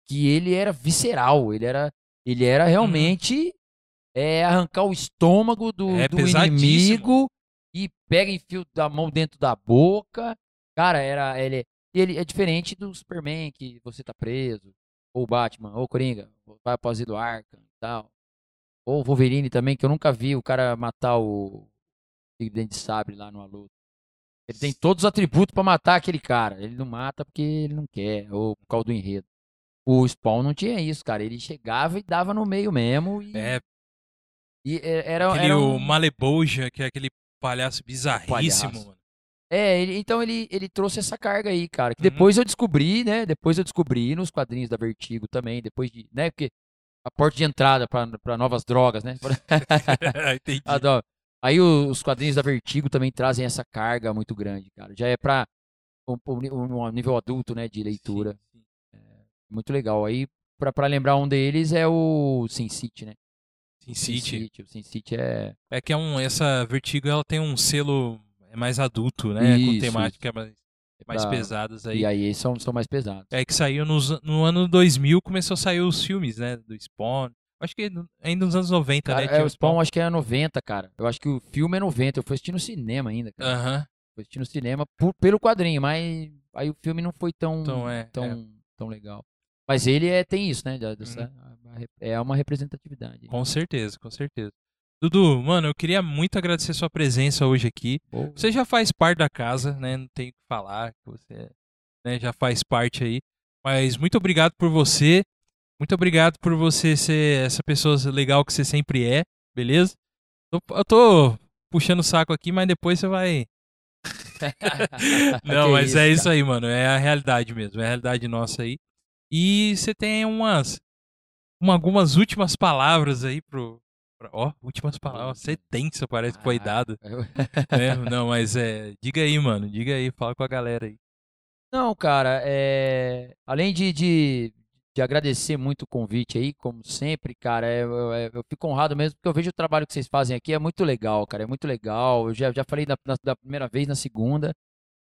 que ele era visceral, ele era, ele era realmente é, arrancar o estômago do,
É
do inimigo e pega e enfia da mão dentro da boca. Cara, era ele, ele é diferente do Superman que você tá preso, ou o Batman, ou o Coringa, vai após do Arkham e tal. Ou o Wolverine também, que eu nunca vi o cara matar o Tigre Dente de Sabre lá no luta. Ele tem todos os atributos pra matar aquele cara. Ele não mata porque ele não quer, ou por causa do enredo. O Spawn não tinha isso, cara. Ele chegava e dava no meio mesmo. E,
É,
e é- era,
aquele
era
o
um-
Maleboja, que é aquele palhaço bizarríssimo,
Palhaço.
mano.
É, ele- então ele, ele trouxe essa carga aí, cara. Que
Uhum.
depois eu descobri, né? Depois eu descobri nos quadrinhos da Vertigo também, depois de, né? Porque a porta de entrada pra pra novas drogas, né?
Entendi.
Adoro. Aí o- os quadrinhos da Vertigo também trazem essa carga muito grande, cara. Já é pra um, um- nível adulto, né? De leitura.
Sim, sim.
Muito legal. Aí, pra, pra lembrar um deles é o Sin City, né?
Sin City.
O Sin City é.
É que é um, essa Vertigo ela tem um selo é mais adulto, né? com
Isso,
temática mais, mais
pra-
pesadas aí.
E aí são, são mais pesados.
É que saiu nos, no ano 2000, começou a sair os filmes, né? Do Spawn. Acho que ainda nos anos 90,
Cara,
né?
é, o Spawn acho que é 90, cara. Eu acho que o filme é 90. Eu fui assistir no cinema ainda, cara.
Aham.
Fui assistir no cinema por- pelo quadrinho, mas aí o filme não foi tão,
Então, é,
tão, tão legal. Mas ele é, tem isso, né? dessa- É uma representatividade.
Com certeza, com certeza. Dudu, mano, eu queria muito agradecer sua presença hoje aqui.
Pô,
Você já faz parte da casa, né? Não tem o que falar, que você né, já faz parte aí. Mas muito obrigado por você. Muito obrigado por você ser essa pessoa legal que você sempre é, beleza? Eu tô puxando o saco aqui, mas depois você vai. Não, mas é
isso,
isso aí, mano. É a realidade mesmo. É a realidade nossa aí. E você tem umas. Uma- algumas últimas palavras aí pro. pra- Ó, últimas palavras. Você tensa, parece que foi dado. né? Não, mas é. Diga aí, mano. Diga aí, fala com a galera aí.
Não, cara, é... além de, de, de agradecer muito o convite aí, como sempre, cara, é- eu, eu- fico honrado mesmo, porque eu vejo o trabalho que vocês fazem aqui, é muito legal, cara, é muito legal. Eu já, já falei da, da primeira vez, na segunda,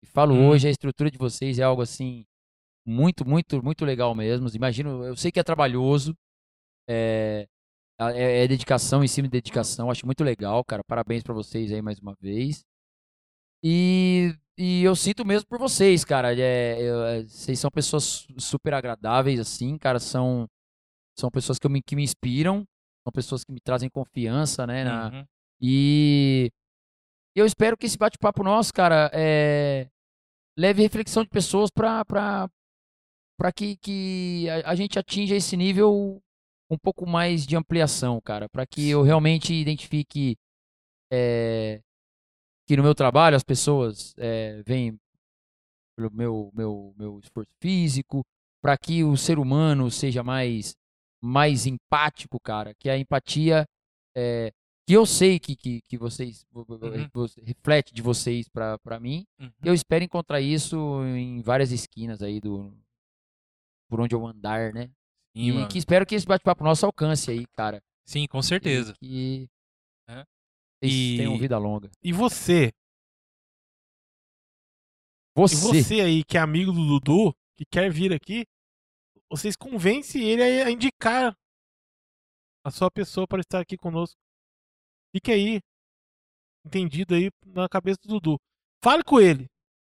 e falo
Hum.
hoje, a estrutura de vocês é algo assim, muito, muito, muito legal mesmo. Imagino, eu sei que é trabalhoso, é, é, é dedicação em cima de dedicação, acho muito legal, cara, parabéns pra vocês aí mais uma vez. E, e eu sinto mesmo por vocês, cara. É, eu- é, vocês são pessoas su- super agradáveis, assim, cara. São, são pessoas que, eu me, que me inspiram, são pessoas que me trazem confiança, né? na-
Uhum.
E eu espero que esse bate-papo nosso, cara, é, leve reflexão de pessoas pra, pra, pra que, que a, a gente atinja esse nível um pouco mais de ampliação, cara. Pra que eu realmente identifique é, que no meu trabalho as pessoas é, veem pelo meu, meu, meu esforço físico, para que o ser humano seja mais, mais empático, cara. Que a empatia é, que eu sei que, que, que vocês vo- vo-
Uhum.
reflete de vocês pra mim.
Uhum.
Eu espero encontrar isso em várias esquinas aí do por onde eu andar, né?
Sim,
e
mano.
que espero que esse bate-papo nosso alcance aí, cara.
Sim, com
E
certeza.
Que
É. E-
tenham vida longa.
E você?
Você,
E você aí, que é amigo do Dudu, que quer vir aqui, vocês convencem ele a a indicar a sua pessoa para estar aqui conosco. Fique aí, entendido aí na cabeça do Dudu. Fale com ele.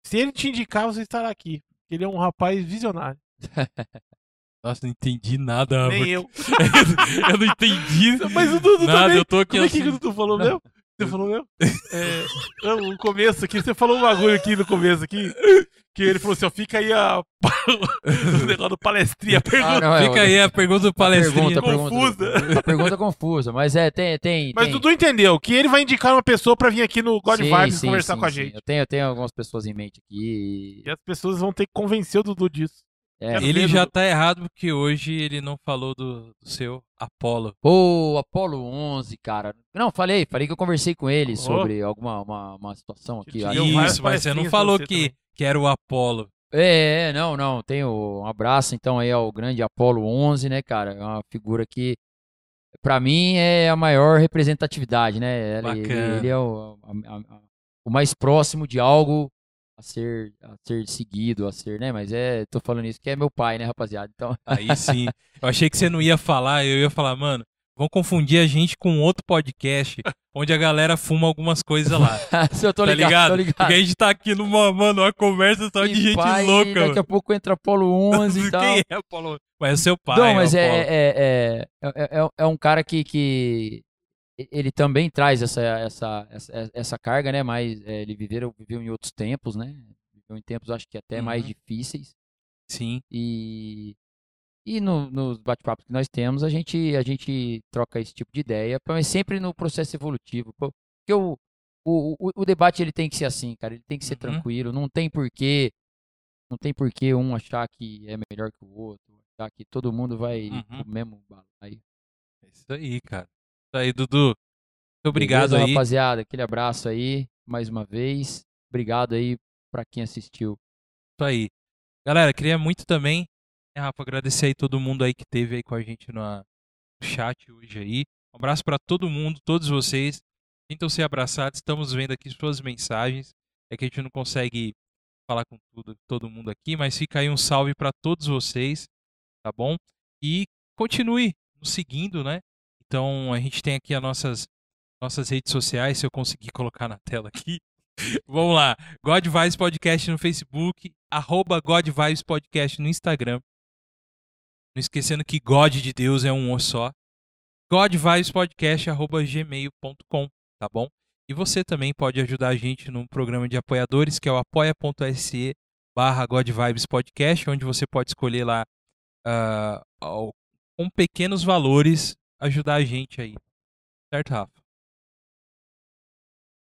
Se ele te indicar, você estará aqui. Ele é um rapaz visionário.
Nossa, não entendi nada.
Nem
porque-
eu.
eu não entendi.
Mas o Dudu
nada,
também.
eu tô aqui
Como é que
assim.
o Dudu falou mesmo? Você falou mesmo? É, no começo aqui, você falou um bagulho aqui no começo aqui, que ele falou assim, ó, fica aí a... o negócio do palestrinha, pergunta.
Ah, não, é,
Fica aí a pergunta do palestrinha.
pergunta, pergunta,
Confusa.
A pergunta é confusa, mas é, tem. tem
Mas
tem,
Dudu entendeu que ele vai indicar uma pessoa pra vir aqui no God
Sim,
Vibes
sim,
conversar
sim,
com a
sim.
gente.
Eu tenho, eu tenho algumas pessoas em mente aqui.
E as pessoas vão ter que convencer o Dudu disso.
É,
Quero
Ele já tá errado porque hoje ele não falou do, do seu Apolo.
Pô, Apolo 11, cara. Não, falei, falei que eu conversei com ele
Oh.
sobre alguma uma, uma situação aqui.
Isso, mas você não falou
você
que,
também.
que era o Apolo.
É, é, não, não. Tenho um abraço então aí ao grande Apolo 11, né, cara? É uma figura que pra mim é a maior representatividade, né? Ele, ele- ele é o, a- a- o mais próximo de algo a ser a ser seguido, a ser, né? Mas é, tô falando isso que é meu pai, né, rapaziada? Então,
Aí sim. Eu achei que você não ia falar, eu ia falar, mano, vão confundir a gente com outro podcast onde a galera fuma algumas coisas lá.
Se eu tô
tá
ligado,
ligado?
tô ligado.
Porque a gente tá aqui numa, mano, uma conversa só de gente
pai,
louca.
Daqui
mano.
a pouco entra Apolo 11 e tal.
Quem é Apolo? Mas é seu pai.
Não, mas
o
é, é, é, é, é- é um cara que, que ele também traz essa, essa, essa, essa carga, né? Mas é, ele viveu, viveu em outros tempos, né? Viveu em tempos, acho que até mais
Uhum.
difíceis.
Sim.
E, e no, nos bate-papos que nós temos, a gente, a gente troca esse tipo de ideia, mas sempre no processo evolutivo. Porque o, o, o, o debate ele tem que ser assim, cara. Ele tem que ser
Uhum.
tranquilo. Não tem porquê. Não tem porquê um achar que é melhor que o outro. Achar que todo mundo vai
Uhum.
pro mesmo balaio.
É isso aí, cara. Isso aí, Dudu. Muito obrigado
Beleza,
aí.
rapaziada. Aquele abraço aí, mais uma vez. Obrigado aí pra quem assistiu.
Isso aí. Galera, queria muito também, né, Rafa, agradecer aí todo mundo aí que teve aí com a gente no no chat hoje aí. Um abraço para todo mundo, todos vocês. Sintam ser abraçados. Estamos vendo aqui suas mensagens. É que a gente não consegue falar com tudo, todo mundo aqui, mas fica aí um salve para todos vocês, tá bom? E continue nos seguindo, né? Então a gente tem aqui as nossas nossas redes sociais, se eu conseguir colocar na tela aqui. Vamos lá. God Vibes Podcast no Facebook, arroba God Vibes Podcast no Instagram. Não esquecendo que God de Deus é um O só. God Vibes Podcast, arroba gmail.com, tá bom? E você também pode ajudar a gente num programa de apoiadores, que é o apoia.se barra God Vibes Podcast, onde você pode escolher lá ao- com pequenos valores ajudar a gente aí. Certo, Rafa?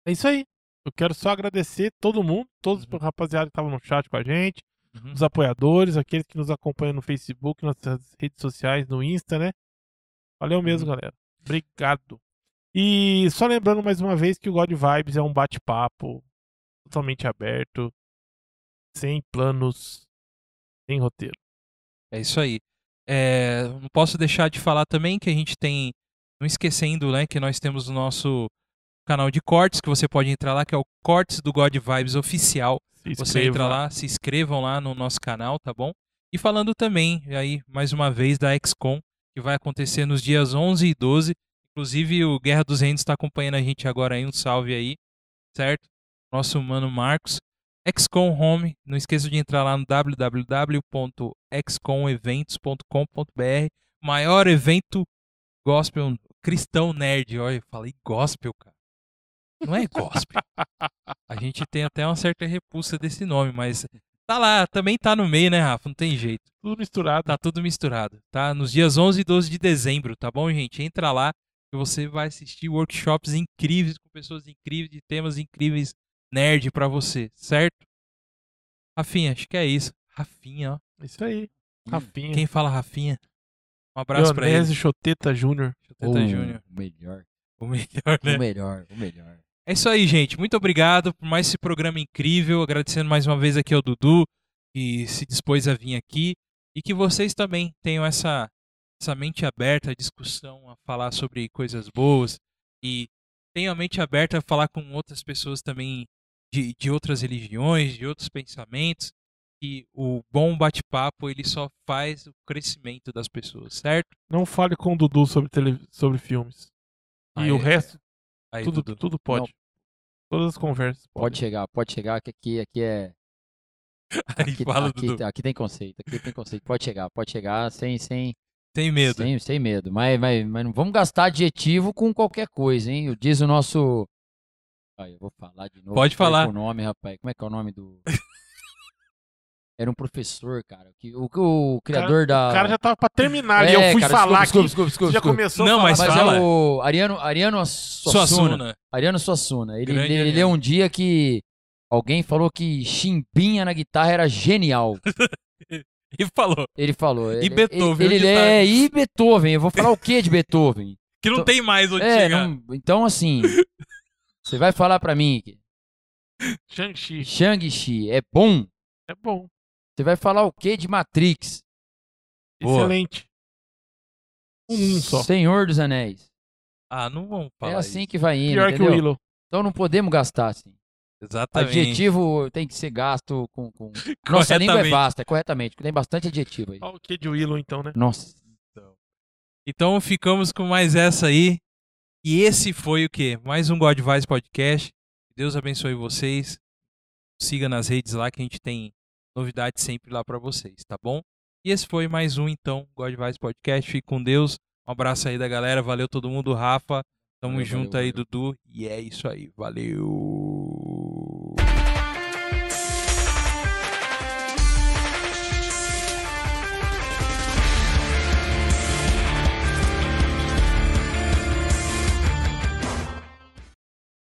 É isso aí. Eu quero só agradecer todo mundo, todos
Uhum.
os rapaziada que estavam no chat com a gente,
Uhum.
os apoiadores, aqueles que nos acompanham no Facebook, nas redes sociais, no Insta, né? Valeu mesmo,
Uhum.
galera. Obrigado. E só lembrando mais uma vez que o God Vibes é um bate-papo totalmente aberto, sem planos, sem roteiro.
É isso aí. É, não posso deixar de falar também que a gente tem, não esquecendo, né, que nós temos o nosso canal de cortes, que você pode entrar lá, que é o Cortes do God Vibes Oficial.
Se
Você entra lá, se inscrevam lá no nosso canal, tá bom? E falando também, aí, mais uma vez, da XCOM, que vai acontecer nos dias 11 e 12. Inclusive, o Guerra dos Reinos está acompanhando a gente agora aí, um salve aí, certo? Nosso mano Marcos. XCOM Home, não esqueça de entrar lá no www.xcomeventos.com.br Maior evento gospel cristão nerd. Olha, eu falei gospel, cara. Não é gospel. A gente tem até uma certa repulsa desse nome, mas tá lá, também tá no meio, né, Rafa? Não tem jeito.
Tudo misturado.
Tá tudo misturado, tá? Nos dias 11 e 12 de dezembro, tá bom, gente? Entra lá que você vai assistir workshops incríveis com pessoas incríveis, de temas incríveis nerd pra você, certo? Rafinha, acho que é isso. Rafinha, ó.
Isso aí. Rafinha.
Quem fala Rafinha? Um abraço pra ele.
Choteta Júnior.
Chuteta
O
Júnior.
melhor.
O melhor, né?
O melhor, o melhor.
É isso aí, gente. Muito obrigado por mais esse programa incrível. Agradecendo mais uma vez aqui ao Dudu, que se dispôs a vir aqui. E que vocês também tenham essa, essa mente aberta à discussão, a falar sobre coisas boas. E tenham a mente aberta a falar com outras pessoas também de, de outras religiões, de outros pensamentos. E o bom bate-papo, ele só faz o crescimento das pessoas, certo?
Não fale com o Dudu sobre, tele... sobre filmes. E
Aí,
o resto,
aí,
tudo,
Dudu.
tudo pode. Todas as conversas.
Pode
podem.
chegar, pode chegar, que aqui, aqui é.
Aí
Aqui,
fala,
aqui,
Dudu.
aqui tem conceito, aqui tem conceito. Pode chegar, pode chegar sem, sem,
Sem medo.
sem, sem medo. Mas, mas, mas não vamos gastar adjetivo com qualquer coisa, hein? Diz o nosso. Ai, eu vou falar de novo.
Pode falar.
o nome, rapaz. Como é que é o nome do. Era um professor, cara. Que, o, o criador da.
O cara já tava pra terminar ali. Eu
É,
fui
cara,
falar
desculpa, desculpa, desculpa,
Você já
desculpa.
começou
Não,
a falar.
mas
Mas
fala.
é o Ariano, Ariano Suassuna.
Suassuna.
Ariano Suassuna. Ele,
Grande
ele, ele leu um dia que alguém falou que chimbinha na guitarra era genial.
E falou.
Ele falou. Ele,
Beethoven,
Ele, ele
tá?
é, e Beethoven. Eu vou falar o que de Beethoven?
Que não
Então-
tem mais onde
É,
chegar.
não- então assim. Você vai falar pra mim que
Shang-Chi.
Shang-Chi é bom?
É bom.
Você vai falar o que de Matrix?
Boa.
Excelente. Um só.
Senhor dos Anéis.
Ah, não vamos falar
é assim
isso.
que vai indo,
Pior que o
entendeu?
Willow.
Então não podemos gastar assim.
Exatamente.
Adjetivo tem que ser gasto com. com... Nossa língua é
Corretamente.
vasta, é corretamente. Tem bastante adjetivo aí.
Olha o que de Willow, então, né?
Nossa.
Então ficamos com mais essa aí. E esse foi o quê? Mais um God Vibes Podcast. Deus abençoe vocês. Siga nas redes lá que a gente tem novidades sempre lá para vocês, tá bom? E esse foi mais um então God Vibes Podcast. Fique com Deus. Um abraço aí da galera. Valeu todo mundo, Rafa. Tamo
Valeu,
junto
valeu,
aí,
valeu.
Dudu. E é isso aí. Valeu.